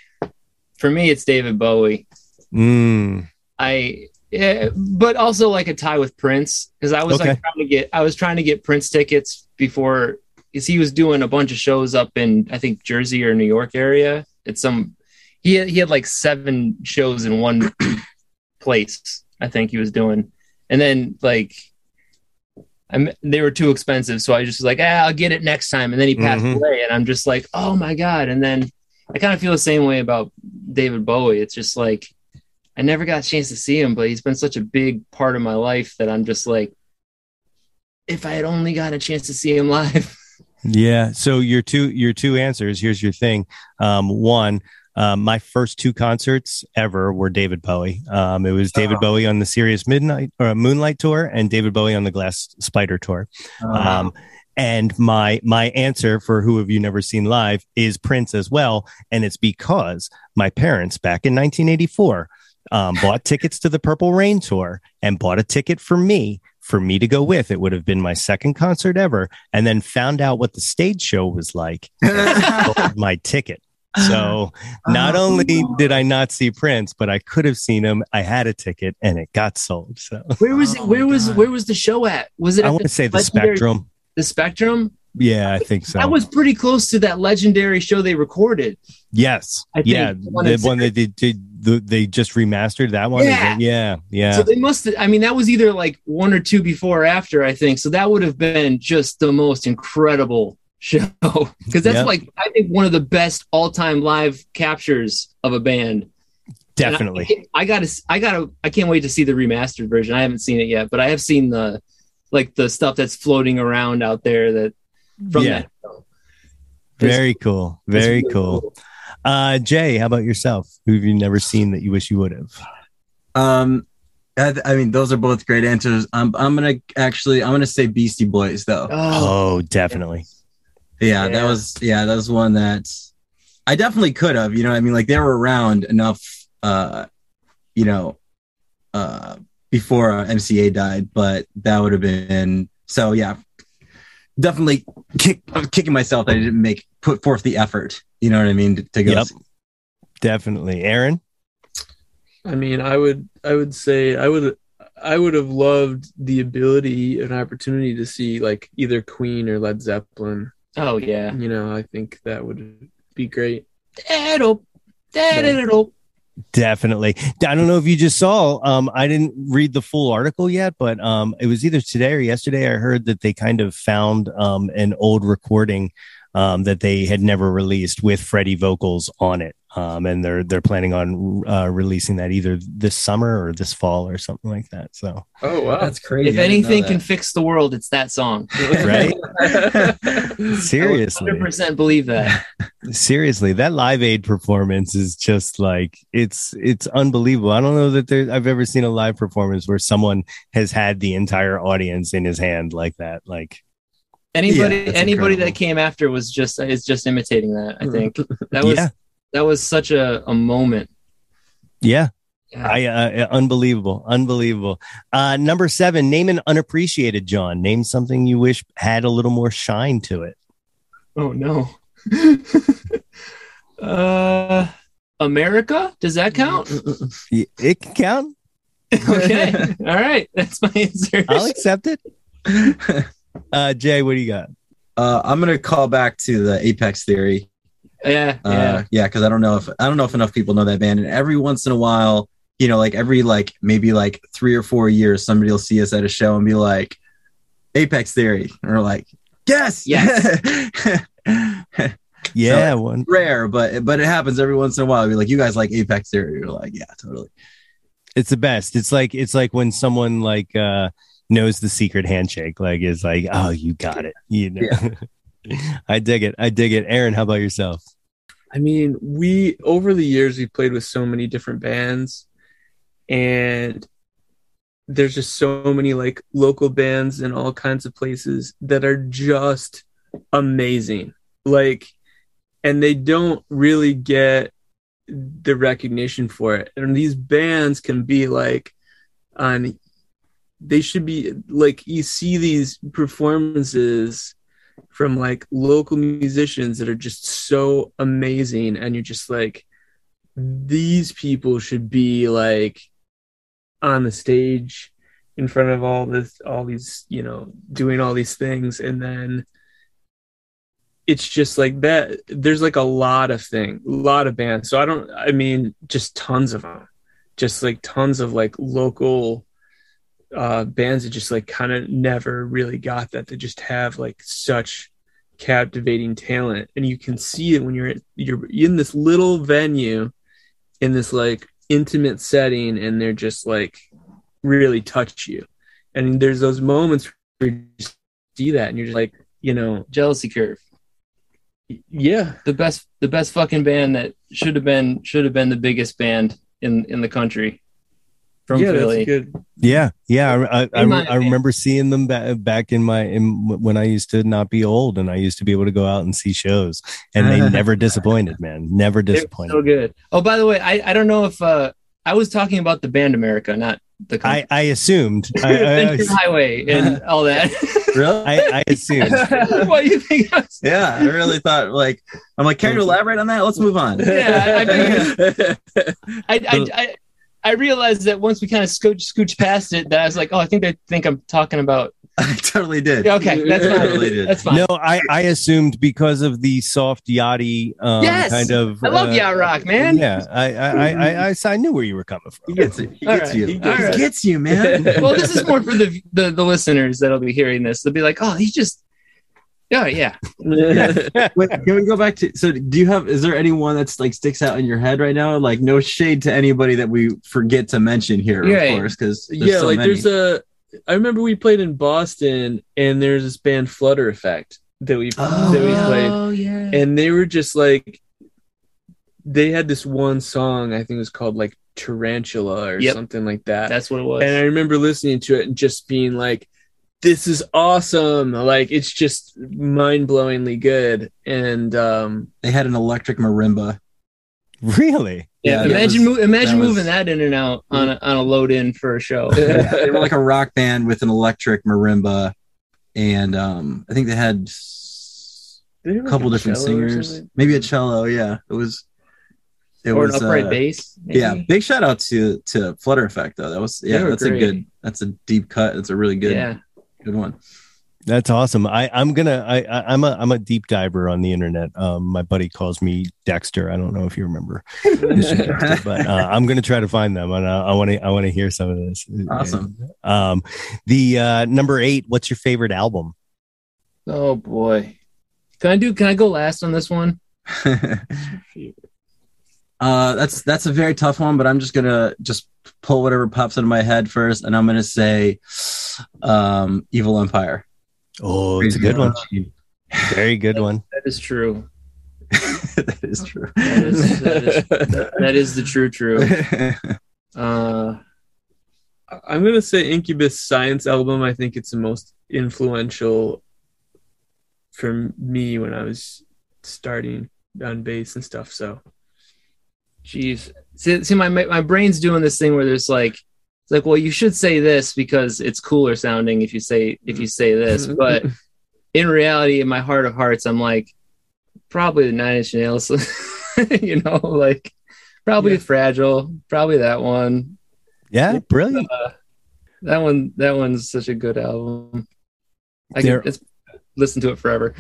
Speaker 5: For me, it's David Bowie.
Speaker 4: Mm,
Speaker 5: I yeah, but also like a tie with Prince because I was
Speaker 4: Okay.
Speaker 5: like trying to get I was trying to get Prince tickets before because he was doing a bunch of shows up in I think Jersey or New York area. It's some he had, he had like seven shows in one [CLEARS THROAT] place. I think he was doing, and then like. I'm, they were too expensive, so I just was like, ah, I'll get it next time. And then he passed
Speaker 4: Mhm.
Speaker 5: away, and I'm just like, oh my god. And then I kind of feel the same way about David Bowie. It's just like I never got a chance to see him, but he's been such a big part of my life that I'm just like, if I had only got a chance to see him [LAUGHS] live.
Speaker 4: yeah. So your two your two answers. Here's your thing. Um, one, um, my first two concerts ever were David Bowie. Um, it was David
Speaker 6: Oh.
Speaker 4: Bowie on the Serious Midnight or Moonlight tour, and David Bowie on the Glass Spider tour. Um, and my my answer for who have you never seen live is Prince as well, and it's because my parents back in 1984 um, bought tickets to the Purple Rain tour and bought a ticket for me for me to go with. It would have been my second concert ever, and then found out what the stage show was like. [LAUGHS] my ticket. So [LAUGHS] not oh, only did I not see Prince, but I could have seen him. I had a ticket and it got sold. So
Speaker 5: Where was it?
Speaker 6: Oh
Speaker 5: Where
Speaker 6: my
Speaker 5: was
Speaker 6: God.
Speaker 5: where was the show at? Was it
Speaker 4: I want to say the Spectrum.
Speaker 5: The Spectrum.
Speaker 4: Yeah, I think so.
Speaker 5: That was pretty close to that legendary show they recorded.
Speaker 4: Yes.
Speaker 5: I think
Speaker 4: yeah.
Speaker 5: the one
Speaker 4: The one that they did, the, they just remastered that one.
Speaker 5: Yeah.
Speaker 4: it? Yeah. Yeah.
Speaker 5: So they must. I mean, that was either like one or two before or after. I think so. That would have been just the most incredible show [LAUGHS] because that's
Speaker 4: Yep.
Speaker 5: like I think one of the best all-time live captures of a band. And I-
Speaker 4: Definitely.
Speaker 5: I, gotta, I gotta, I can't wait to see the remastered version. I haven't seen it yet, but I have seen the, like the stuff that's floating around out there that from
Speaker 4: Yeah.
Speaker 5: that. show.
Speaker 4: Very cool. Very
Speaker 5: really
Speaker 4: cool. Uh, Jay, how about yourself? Who have you never seen that you wish you would have?
Speaker 6: Um, I, I mean, those are both great answers. I'm, I'm gonna actually, I'm gonna say Beastie Boys though.
Speaker 5: Oh,
Speaker 4: Oh, definitely.
Speaker 6: Yeah,
Speaker 5: Yeah.
Speaker 6: that was, yeah, that was one that I definitely could have. You know, what I mean, like they were around enough, uh, you know, uh, before uh, MCA died, but that would have been so. Yeah, definitely kick, I'm kicking myself that I didn't make put forth the effort. You know what I mean to, to go.
Speaker 4: Yep.
Speaker 6: see.
Speaker 4: Definitely. Aaron?
Speaker 7: I mean, I would, I would say, I would, I would have loved the ability and opportunity to see like either Queen or Led Zeppelin.
Speaker 5: Oh yeah.
Speaker 7: You know, I think that would be great.
Speaker 5: That'll, that'll.
Speaker 4: Definitely. I don't know if you just saw, um, I didn't read the full article yet, but um, it was either today or yesterday. I heard that they kind of found um, an old recording um, that they had never released with Freddie vocals on it. Um, and they're they're planning on uh, releasing that either this summer or this fall or something like that. So
Speaker 7: Oh wow.
Speaker 6: That's crazy.
Speaker 5: If
Speaker 6: I didn't know
Speaker 5: anything can fix the world, it's that song. [LAUGHS]
Speaker 4: right, [LAUGHS] seriously,
Speaker 5: Hundred percent believe that. [LAUGHS]
Speaker 4: seriously, that Live Aid performance is just like it's it's unbelievable. I don't know that there I've ever seen a live performance where someone has had the entire audience in his hand like that. Like
Speaker 5: Anybody,
Speaker 6: Yeah,
Speaker 5: anybody
Speaker 6: incredible.
Speaker 5: that came after was just is just imitating that. I think that was
Speaker 4: Yeah.
Speaker 5: That was such a, a moment.
Speaker 4: yeah,
Speaker 5: Yeah.
Speaker 4: I uh, unbelievable, unbelievable. Uh, number seven, name an unappreciated jawn. Name something you wish had a little more shine to it.
Speaker 5: Oh no. [LAUGHS] uh, America? Does that count?
Speaker 4: It can count. [LAUGHS]
Speaker 5: okay. All right. That's my answer.
Speaker 4: I'll accept it. [LAUGHS] Uh, Jay, what do you got?
Speaker 6: Uh, I'm gonna call back to the Apex Theory.
Speaker 5: Yeah.
Speaker 6: Uh,
Speaker 5: Yeah.
Speaker 6: yeah, because I don't know if I don't know if enough people know that band. And every once in a while, you know, like every like maybe like three or four years, somebody will see us at a show and be like, "Apex Theory," or like, "Yes,
Speaker 5: Yes. [LAUGHS]
Speaker 4: Yeah, one.
Speaker 6: Rare, but but it happens every once in a while. Be like, "You guys like Apex Theory?" You're like, "Yeah, totally."
Speaker 4: It's the best. It's like it's like when someone like uh knows the secret handshake. Like is like, oh, you got it. You know. [LAUGHS] [LAUGHS] I dig it. I dig it. Aaron, how about yourself?
Speaker 7: I mean, we over the years we've played with so many different bands, and there's just so many like local bands in all kinds of places that are just amazing. Like, and they don't really get the recognition for it. And these bands can be like on they should be like you see these performances from like local musicians that are just so amazing and you're just like these people should be like on the stage in front of all this all these you know doing all these things and then it's just like that there's like a lot of thing a lot of bands. So i don't i mean just tons of them just like tons of like local uh bands that just like kind of never really got that they just have like such captivating talent and you can see it when you're you're in this little venue in this like intimate setting and they're just like really touch you and there's those moments where you just see that and you're just like you know
Speaker 5: Jealousy Curve.
Speaker 7: yeah
Speaker 5: The best the best fucking band that should have been should have been the biggest band in in the country. From
Speaker 7: yeah
Speaker 5: Philly.
Speaker 7: that's good
Speaker 4: Yeah, yeah. I I, I, I remember seeing them back, back in my in when I used to not be old and I used to be able to go out and see shows, and they [LAUGHS] never disappointed, man. Never disappointed.
Speaker 5: so good. Oh, by the way, I, I don't know if uh I was talking about the band America, not the
Speaker 4: I
Speaker 5: country.
Speaker 4: I assumed. [LAUGHS] I, I,
Speaker 5: Ventura Highway and [LAUGHS] all that.
Speaker 6: Really?
Speaker 4: I, I assumed.
Speaker 5: what do you think? I was-
Speaker 6: yeah, I really thought like I'm like, can you elaborate on that? Let's move on.
Speaker 5: Yeah, I I, I, I, I realized that once we kind of scooch scooch past it, that I was like, oh, I think they think I'm talking about. [LAUGHS]
Speaker 6: I totally did.
Speaker 5: Okay, that's [LAUGHS] fine.
Speaker 6: Totally did.
Speaker 5: That's fine.
Speaker 4: No, I, I assumed because of the soft yachty um,
Speaker 5: Yes!
Speaker 4: kind of.
Speaker 5: I love
Speaker 4: uh,
Speaker 5: yacht rock, man.
Speaker 4: Yeah, I I, I, I, I, I knew where you were coming from.
Speaker 6: He gets it. He
Speaker 5: All
Speaker 6: gets
Speaker 5: right.
Speaker 6: you.
Speaker 5: He
Speaker 6: He
Speaker 5: gets
Speaker 6: gets, you, man. [LAUGHS]
Speaker 5: Well, this is more for the, the the listeners that'll be hearing this. They'll be like, oh, he's just. Oh, yeah, yeah. [LAUGHS]
Speaker 6: Wait, can we go back to? So, do you have? Is there anyone that's like sticks out in your head right now? Like, no shade to anybody that we forget to mention here,
Speaker 5: Yeah.
Speaker 6: of course, because
Speaker 7: yeah
Speaker 6: so
Speaker 7: like
Speaker 6: many.
Speaker 7: there's a i remember we played in boston and there's this band flutter effect that we
Speaker 6: Oh,
Speaker 7: that we played
Speaker 5: Oh, yeah.
Speaker 7: and they were just like they had this one song i think it was called like tarantula or
Speaker 5: Yep.
Speaker 7: something like that
Speaker 5: That's what it was.
Speaker 7: and i remember listening to it and just being like this is awesome like it's just mind-blowingly good and um
Speaker 6: they had an electric marimba.
Speaker 4: Really?
Speaker 5: yeah,
Speaker 6: that
Speaker 5: imagine
Speaker 6: was-
Speaker 5: mo- imagine
Speaker 6: that was-
Speaker 5: moving that in and out on a, on a load in for a show.
Speaker 6: Yeah, [LAUGHS] they were like a rock band with an electric marimba, and um, I think they had a
Speaker 7: have,
Speaker 6: couple
Speaker 7: like,
Speaker 6: different singers, maybe a cello. Yeah, it was. It
Speaker 5: or
Speaker 6: was
Speaker 5: an upright
Speaker 6: uh,
Speaker 5: bass. maybe?
Speaker 6: Yeah, big shout out to to Flutter Effect though. That was yeah,
Speaker 5: They were
Speaker 6: that's a good. That's a deep cut. That's a really good
Speaker 5: Yeah.
Speaker 6: Good one.
Speaker 4: That's awesome. I, I'm gonna. I, I, I'm a. I'm a deep diver on the internet. Um, my buddy calls me Dexter. I don't know if you remember, Dexter, but uh, I'm gonna try to find them, and I want to. I want to hear some of this.
Speaker 6: Awesome.
Speaker 4: Um, the uh, number eight. What's your favorite album?
Speaker 5: Oh boy. Can I do? Can I go last on this one? [LAUGHS]
Speaker 6: Uh, that's that's a very tough one, but I'm just gonna just pull whatever pops into my head first, and I'm gonna say, um, Evil Empire.
Speaker 4: Oh, it's a good one. Very good one.
Speaker 5: That is true. [LAUGHS]
Speaker 6: that is true.
Speaker 5: That is, that is, that is the true true. [LAUGHS] Uh,
Speaker 7: I'm gonna say Incubus Science album. I think it's the most influential for me when I was starting on bass and stuff. So
Speaker 5: Jeez. See, see my my brain's doing this thing where there's like it's like, well, you should say this because it's cooler sounding if you say if you say this. [LAUGHS] But in reality, in my heart of hearts, I'm like, probably the nine inch nails, [LAUGHS] you know, like probably
Speaker 7: Yeah.
Speaker 5: fragile, probably that one.
Speaker 4: Yeah, brilliant.
Speaker 5: Uh, that one that one's such a good album. I
Speaker 4: There-
Speaker 5: can it's, listen to it forever.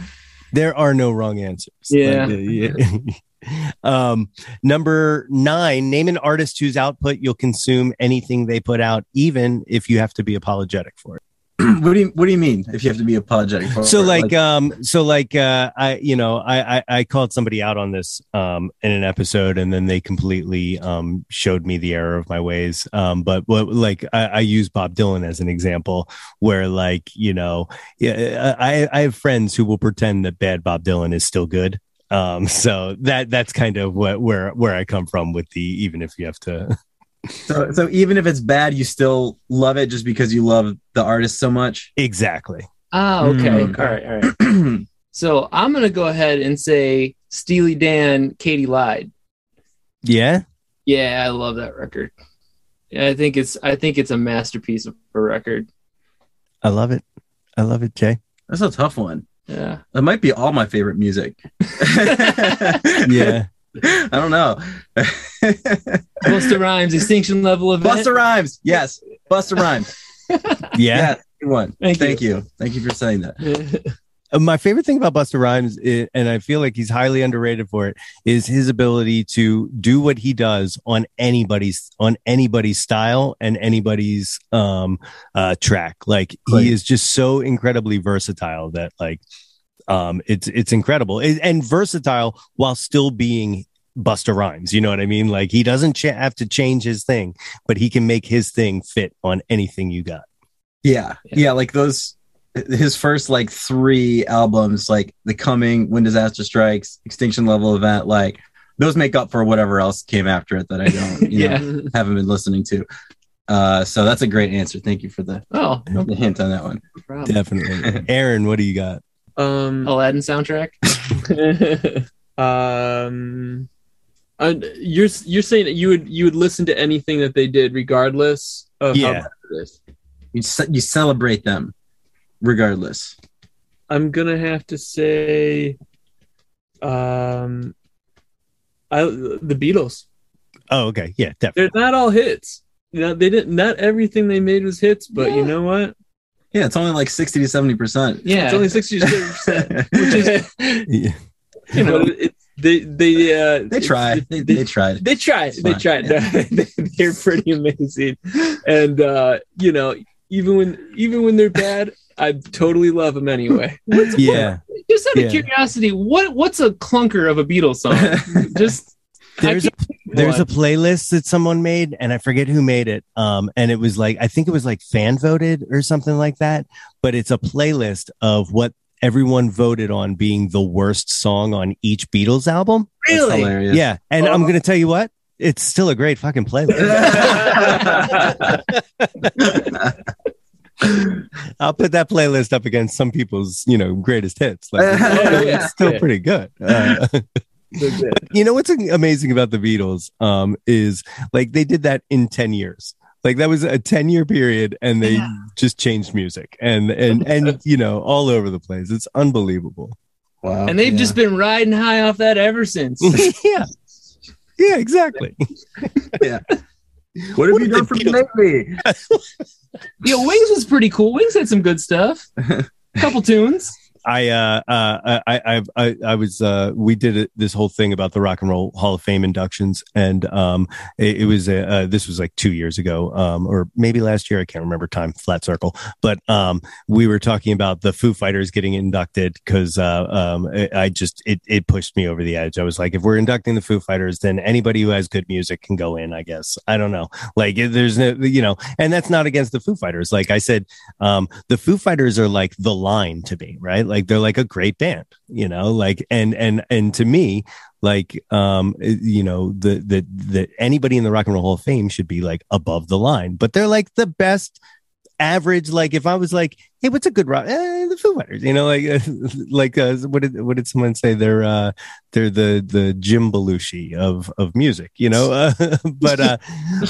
Speaker 4: There are no wrong answers.
Speaker 5: Yeah.
Speaker 4: Like, uh, yeah. [LAUGHS] um, number nine, name an artist whose output you'll consume anything they put out, even if you have to be apologetic for it. [CLEARS THROAT]
Speaker 6: what do you What do you mean? If you have to be apologetic for
Speaker 4: So
Speaker 6: it?
Speaker 4: like, um, so like, uh, I, you know, I, I, I called somebody out on this, um, in an episode and then they completely, um, showed me the error of my ways. Um, but what, like, I, I use Bob Dylan as an example where like, you know, yeah, I, I have friends who will pretend that bad Bob Dylan is still good. Um, so that, that's kind of what, where, where I come from with the, even if you have to,
Speaker 6: so, so even if it's bad, you still love it just because you love the artist so much.
Speaker 4: exactly.
Speaker 5: Ah, okay.
Speaker 6: Mm.
Speaker 5: All right, all right. [CLEARS THROAT] So I'm gonna go ahead and say Steely Dan, Katy Lied.
Speaker 4: Yeah.
Speaker 5: Yeah, I love that record. Yeah, I think it's I think it's a masterpiece of a record.
Speaker 4: I love it. I love it, Jay.
Speaker 6: That's a tough one.
Speaker 5: Yeah.
Speaker 6: That might be all my favorite music. [LAUGHS] [LAUGHS]
Speaker 4: Yeah.
Speaker 6: I don't know. [LAUGHS]
Speaker 5: Busta Rhymes, Extinction Level of Event.
Speaker 6: Busta Rhymes. Yes. Busta Rhymes.
Speaker 4: Yeah.
Speaker 6: Yeah. Good one.
Speaker 5: Thank
Speaker 6: Thank,
Speaker 5: you.
Speaker 6: you. Thank you for saying that.
Speaker 4: My favorite thing about Busta Rhymes, i and I feel like he's highly underrated for it, is his ability to do what he does on anybody's on anybody's style and anybody's um uh track. Like
Speaker 6: Right.
Speaker 4: he is just so incredibly versatile that like um it's it's incredible It- and versatile while still being Busta Rhymes. You know what I mean? Like he doesn't cha- have to change his thing, but he can make his thing fit on anything you got.
Speaker 6: Yeah. Yeah. Like those, his first like three albums, like The Coming, When Disaster Strikes, Extinction Level Event, like those make up for whatever else came after it that I don't, [LAUGHS] you
Speaker 5: Yeah.
Speaker 6: know, haven't been listening to. Uh, so that's a great answer. Thank you for the,
Speaker 5: Oh, no
Speaker 6: the hint on that one.
Speaker 5: problem.
Speaker 4: Definitely. [LAUGHS] Aaron, what do you got?
Speaker 7: um
Speaker 5: Aladdin soundtrack. [LAUGHS]
Speaker 7: um uh, you're you're saying that you would you would listen to anything that they did regardless of how
Speaker 4: Yeah.
Speaker 7: bad it is.
Speaker 6: You, ce- you celebrate them regardless.
Speaker 7: I'm gonna have to say um I the Beatles.
Speaker 4: Oh, okay. Yeah, definitely.
Speaker 7: They're not all hits. You know, they didn't not everything they made was hits, but you know what?
Speaker 6: Yeah. It's only like 60 to 70%.
Speaker 5: Yeah.
Speaker 7: It's only sixty to seventy percent, which is [LAUGHS]
Speaker 4: Yeah.
Speaker 7: you know it, they they uh
Speaker 6: They tried. They, they tried.
Speaker 7: They tried. They tried.
Speaker 6: yeah. [LAUGHS]
Speaker 7: they're pretty amazing, and uh, you know, even when even when they're bad, I totally love them anyway. [LAUGHS]
Speaker 4: Yeah.
Speaker 5: Just out of
Speaker 4: Yeah.
Speaker 5: curiosity, what what's a clunker of a Beatles song? [LAUGHS] Just
Speaker 4: There's
Speaker 5: I
Speaker 4: a there's a playlist that someone made and I forget who made it. Um and it was like I think it was like fan voted or something like that, but it's a playlist of what everyone voted on being the worst song on each Beatles album.
Speaker 5: Really.
Speaker 4: Yeah, and I'm going to tell you what, it's still a great fucking playlist. [LAUGHS] [LAUGHS] I'll put that playlist up against some people's, you know, greatest hits. Like, [LAUGHS] it's,
Speaker 5: Oh,
Speaker 4: still,
Speaker 5: yeah.
Speaker 4: it's still
Speaker 5: Yeah.
Speaker 4: pretty good. [LAUGHS] Uh, you know what's amazing about the Beatles um, is like they did that in 10 years. Like that was a 10 year period and they just changed music and, and, and, you know, all over the place. It's unbelievable.
Speaker 6: Wow.
Speaker 5: and they've
Speaker 6: Yeah.
Speaker 5: just been riding high off that ever since.
Speaker 4: yeah. Yeah, exactly.
Speaker 6: What have
Speaker 4: What
Speaker 6: you done for me lately? [LAUGHS]
Speaker 5: Yo, Wings was pretty cool. Wings had some good stuff. A [LAUGHS] couple tunes.
Speaker 4: I, uh, uh, I, I, I, I was, uh, we did this whole thing about the Rock and Roll Hall of Fame inductions, and um, it, it was, uh, uh, this was like two years ago, um, or maybe last year. I can't remember time. Flat circle, but um, we were talking about the Foo Fighters getting inducted because uh, um, I I just it, it pushed me over the edge. I was like, if we're inducting the Foo Fighters, then anybody who has good music can go in. I guess I don't know. Like, there's no, you know, and that's not against the Foo Fighters. Like I said, um, the Foo Fighters are like the line to me, right? Like they're like a great band, you know, like and and and to me, like um, you know, the the the anybody in the Rock and Roll Hall of Fame should be like above the line, but they're like the best average. Like if I was like, hey, what's a good rock? Eh, the Foo Fighters, you know, like [LAUGHS] like uh, what did what did someone say? They're uh, they're the the Jim Belushi of of music, you know. Uh, [LAUGHS] but uh,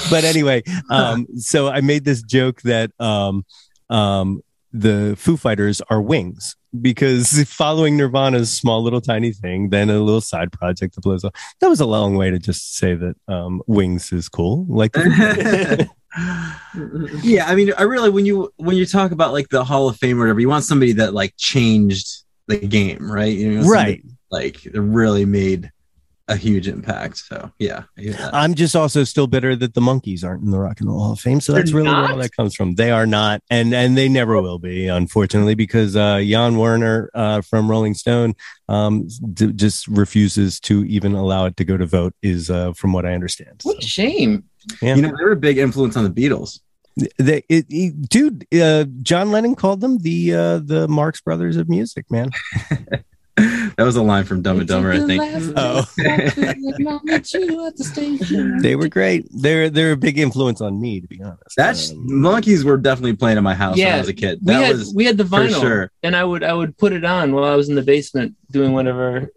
Speaker 4: but anyway, um, so I made this joke that um, um, the Foo Fighters are wings because [LAUGHS] following Nirvana's small little tiny thing, then a little side project that blows up. That was a long way to just say that um, wings is cool. Like the Foo Fighters.
Speaker 6: yeah, I mean, I really when you when you talk about like the Hall of Fame or whatever, you want somebody that like changed the game, right? You know,
Speaker 4: right.
Speaker 6: Like that really made a huge impact. So yeah, I hear that.
Speaker 4: I'm just also still bitter that the Monkees aren't in the Rock and Roll Hall of Fame. So that's
Speaker 5: They're
Speaker 4: really where
Speaker 5: not?
Speaker 4: all that comes from. They are not, and and they never will be, unfortunately, because uh, Jann Wenner uh, from Rolling Stone um, d- just refuses to even allow it to go to vote. Is uh, from what I understand.
Speaker 5: What a shame.
Speaker 4: yeah.
Speaker 6: You know, they were a big influence on the Beatles.
Speaker 4: they, it, it- dude, uh, John Lennon called them the uh, the Marx Brothers of music, man. [LAUGHS]
Speaker 6: that was a line from Dumb and Dumber, I think.
Speaker 4: Oh, [LAUGHS] they were great. They're they're a big influence on me, to be honest.
Speaker 6: That's
Speaker 4: Um,
Speaker 6: Monkees were definitely playing in my house when I was a kid.
Speaker 5: We
Speaker 6: That
Speaker 5: had
Speaker 6: was
Speaker 5: we had the
Speaker 6: for
Speaker 5: vinyl,
Speaker 6: sure.
Speaker 5: and I would I would put it on while I was in the basement doing whatever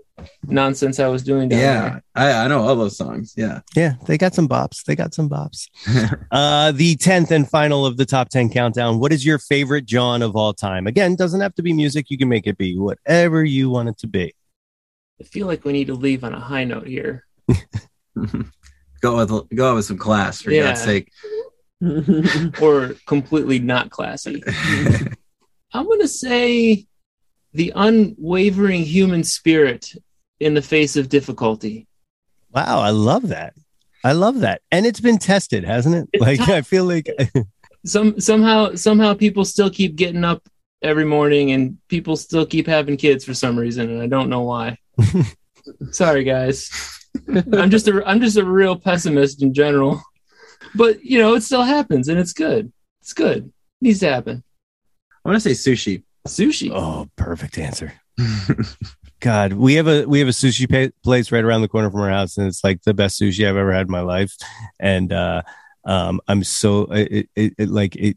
Speaker 5: nonsense I was doing down
Speaker 6: Yeah, I, I know all those songs. Yeah.
Speaker 4: Yeah, they got some bops. They got some bops. [LAUGHS] uh, the 10th and final of the top 10 countdown. What is your favorite Jawn of all time? Again, doesn't have to be music. You can make it be whatever you want it to be.
Speaker 5: I feel like we need to leave on a high note here. [LAUGHS]
Speaker 6: go with go with some class for
Speaker 5: Yeah.
Speaker 6: God's sake. [LAUGHS]
Speaker 5: or completely not classy. I'm going to say the unwavering human spirit in the face of difficulty.
Speaker 4: Wow, I love that. I love that. And it's been tested, hasn't it?
Speaker 5: It's
Speaker 4: Like,
Speaker 5: tough.
Speaker 4: I feel like, [LAUGHS]
Speaker 5: Some somehow somehow people still keep getting up every morning and people still keep having kids for some reason and I don't know why. [LAUGHS] Sorry guys. I'm just a I'm just a real pessimist in general. But you know, it still happens and it's good. It's good. needs to happen.
Speaker 6: I'm going to say sushi.
Speaker 5: Sushi.
Speaker 4: oh, perfect answer. [LAUGHS] God, we have a we have a sushi pa- place right around the corner from our house, and it's like the best sushi I've ever had in my life. And uh, um, I'm so it, it, it like it.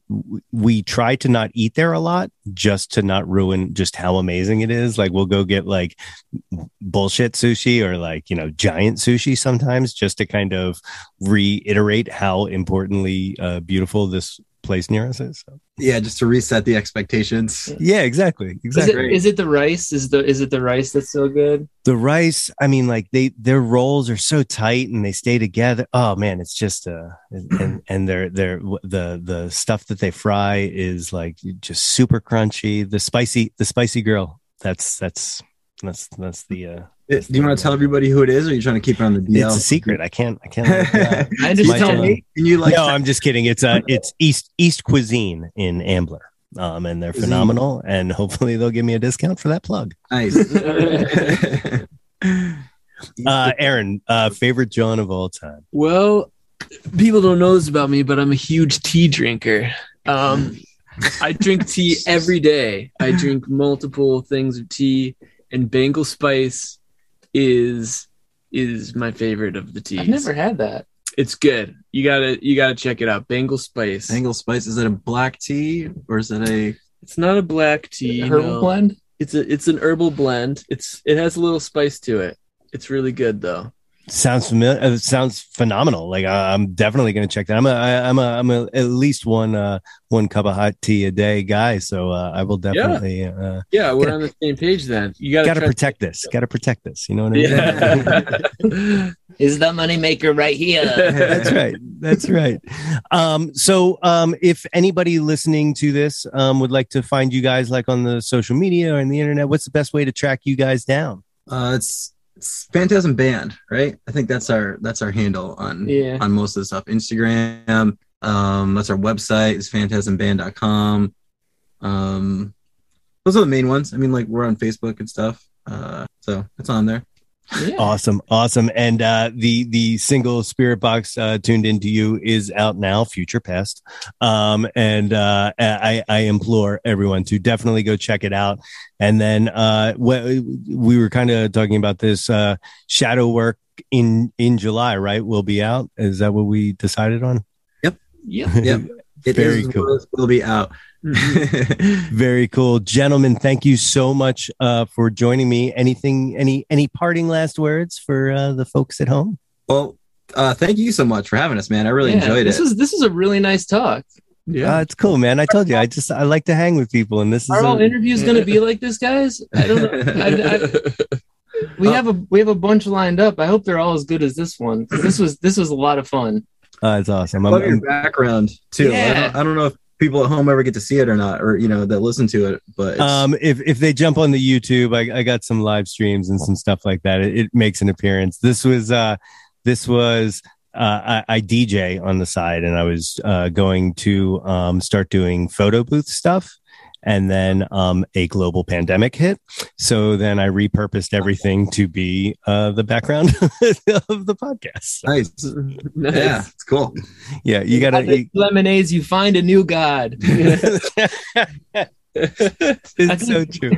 Speaker 4: We try to not eat there a lot, just to not ruin just how amazing it is. Like we'll go get like bullshit sushi or like you know giant sushi sometimes, just to kind of reiterate how importantly uh, beautiful this place near us is. So,
Speaker 6: Yeah, just to reset the expectations.
Speaker 4: yeah, exactly,
Speaker 5: Is
Speaker 4: exactly.
Speaker 5: it, is it the rice? Is the is it the rice that's so good?
Speaker 4: the rice i mean like they their rolls are so tight and they stay together oh man it's just uh and and their their the the stuff that they fry is like just super crunchy the spicy the spicy grill that's that's that's that's the uh
Speaker 6: Do you want to tell everybody who it is, or are you trying to keep it on the DL?
Speaker 4: it's a secret i can't i can't let. [LAUGHS]
Speaker 5: I just tell
Speaker 4: job.
Speaker 5: me.
Speaker 6: Can you like?
Speaker 4: no i'm just kidding it's uh it's east east cuisine in Ambler um and they're
Speaker 6: Cuisine.
Speaker 4: phenomenal and hopefully they'll give me a discount for that plug
Speaker 6: nice. [LAUGHS]
Speaker 4: uh aaron uh favorite jawn of all time
Speaker 7: Well, people don't know this about me, but I'm a huge tea drinker. Um, I drink tea every day. I drink multiple things of tea, and Bengal Spice is is my favorite of the teas.
Speaker 5: I've never had that.
Speaker 7: It's good. You gotta you gotta check it out. Bengal Spice.
Speaker 6: Angle Spice. Is it a black tea or is it a?
Speaker 7: It's not a black tea.
Speaker 5: Herbal
Speaker 7: no.
Speaker 5: blend.
Speaker 7: It's a it's an herbal blend. It's it has a little spice to it. It's really good though.
Speaker 4: Sounds familiar. Uh, sounds phenomenal. Like I, I'm definitely going to check that. I'm a, I, I'm a, I'm a at least one, uh, one cup of hot tea a day guy. So uh, I will definitely. Uh,
Speaker 7: Yeah, we're
Speaker 4: Yeah.
Speaker 7: on the same page then. You got
Speaker 4: got to protect this. Got to protect this. You know what I mean?
Speaker 7: Yeah. [LAUGHS] [LAUGHS]
Speaker 5: Is the moneymaker right here?
Speaker 4: That's right. That's right. Um, so, um, if anybody listening to this um, would like to find you guys, like on the social media or in the internet, what's the best way to track you guys down?
Speaker 6: Uh, it's, it's Phantasm Band, right? I think that's our that's our handle on
Speaker 5: Yeah.
Speaker 6: on most of the stuff. Instagram, um, that's our website is phantasmband.com. Um, those are the main ones. I mean, like we're on Facebook and stuff. Uh, so it's on there.
Speaker 5: Yeah.
Speaker 4: Awesome, awesome. And uh, the the single Spirit Box uh, tuned into you is out now, Future Pest. Um, and uh, I, I implore everyone to definitely go check it out. And then uh, we, we were kind of talking about this uh, shadow work in in July, right? Will be out. Is that what we decided on?
Speaker 5: Yep.
Speaker 6: Yep. [LAUGHS] It
Speaker 4: Very
Speaker 6: is-
Speaker 4: cool.
Speaker 6: Will be out. [LAUGHS]
Speaker 4: Very cool, gentlemen. Thank you so much uh, for joining me. Anything, any, any parting last words for uh, the folks at home?
Speaker 6: well, uh, thank you so much for having us, man. I really
Speaker 5: Yeah,
Speaker 6: enjoyed
Speaker 5: this
Speaker 6: it.
Speaker 5: was this is a really nice talk.
Speaker 7: yeah.
Speaker 4: Uh, it's cool, man. I told you, I just I like to hang with people, and this is
Speaker 5: Are all
Speaker 4: a-
Speaker 5: interviews going to be like this, guys? I don't know. I, I, [LAUGHS] we have a we have a bunch lined up. I hope they're all as good as this one. This was this was a lot of fun.
Speaker 4: uh, it's awesome.
Speaker 6: I
Speaker 4: I'm,
Speaker 6: love your
Speaker 4: I'm-
Speaker 6: background too. I, don't, I don't know if people at home ever get to see it or not, or you know that listen to it, but
Speaker 4: um, if if they jump on the YouTube, I, I got some live streams and some stuff like that. It, it makes an appearance. This was uh, this was uh, I, I DJ on the side, and I was uh, going to um, start doing photo booth stuff. And then um, a global pandemic hit. So then I repurposed everything to be uh, the background [LAUGHS] of the podcast.
Speaker 6: nice.
Speaker 7: Nice.
Speaker 6: Yeah, it's cool.
Speaker 4: Yeah, you gotta.
Speaker 5: At the
Speaker 4: You,
Speaker 5: lemonades, you find a new god. [LAUGHS] [LAUGHS]
Speaker 4: it's so true.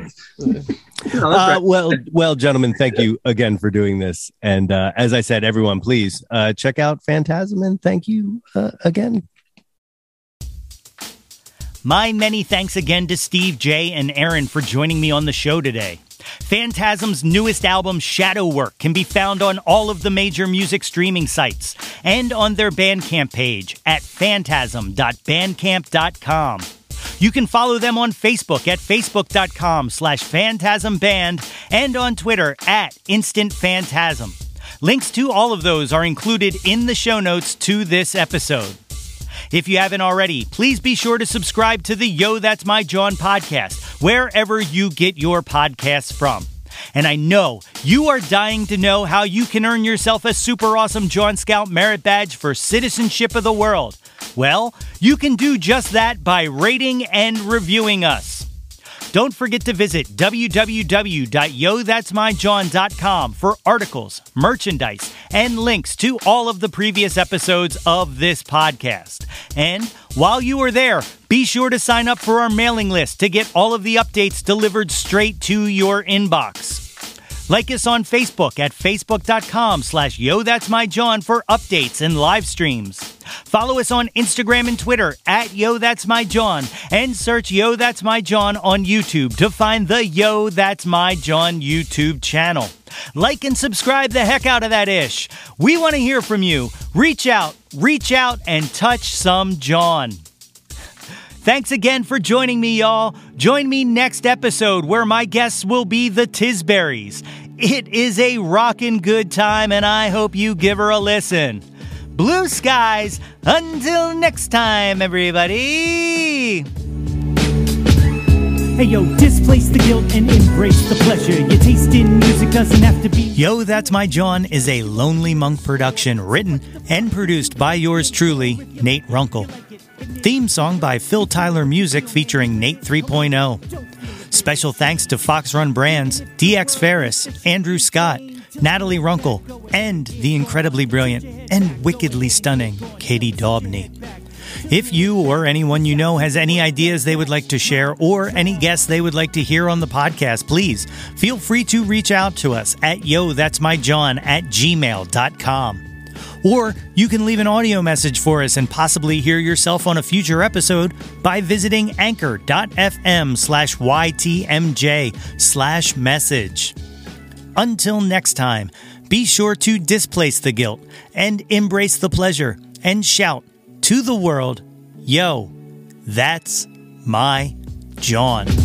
Speaker 4: Uh, well, well, gentlemen, thank you again for doing this. And uh, as I said, everyone, please uh, check out Phantasm and thank you uh, again.
Speaker 2: My many thanks again to Steve J and Aaron for joining me on the show today. Phantasm's newest album, Shadow Work, can be found on all of the major music streaming sites and on their Bandcamp page at phantasm.bandcamp.com. You can follow them on Facebook at facebook.com slash phantasmband and on Twitter at Instant Phantasm. Links to all of those are included in the show notes to this episode. If you haven't already, please be sure to subscribe to the Yo That's My Jawn podcast, wherever you get your podcasts from. And I know you are dying to know how you can earn yourself a super awesome Jawn Scout merit badge for citizenship of the world. Well, you can do just that by rating and reviewing us. Don't forget to visit www.yothat'smyjawn.com for articles, merchandise, and links to all of the previous episodes of this podcast. And while you are there, be sure to sign up for our mailing list to get all of the updates delivered straight to your inbox. Like us on Facebook at facebook.com slash yo that's my Jawn for updates and live streams. Follow us on Instagram and Twitter at yo that's my Jawn and search yo that's my Jawn on YouTube to find the yo that's my Jawn YouTube channel. Like and subscribe the heck out of that ish. We want to hear from you. Reach out, reach out and touch some Jawn. Thanks again for joining me, y'all. Join me next episode where my guests will be the Tisberries. It is a rockin' good time, and I hope you give her a listen. Blue skies. Until next time, everybody.
Speaker 3: Hey yo, displace the guilt and embrace the pleasure. Your taste in music doesn't have to be.
Speaker 2: Yo, That's My Jawn is a Lonely Monk production written and produced by yours truly, Nate Runkle. Theme song by Phil Tyler Music featuring Nate 3.0. Special thanks to Fox Run Brands, DX Ferris, Andrew Scott, Natalie Runkle, and the incredibly brilliant and wickedly stunning Katie Daubney. If you or anyone you know has any ideas they would like to share or any guests they would like to hear on the podcast, please feel free to reach out to us at yo that's my jawn at gmail.com. Or you can leave an audio message for us and possibly hear yourself on a future episode by visiting anchor.fm slash YTMJ slash message. Until next time, be sure to displace the guilt and embrace the pleasure and shout to the world, Yo, that's my Jawn.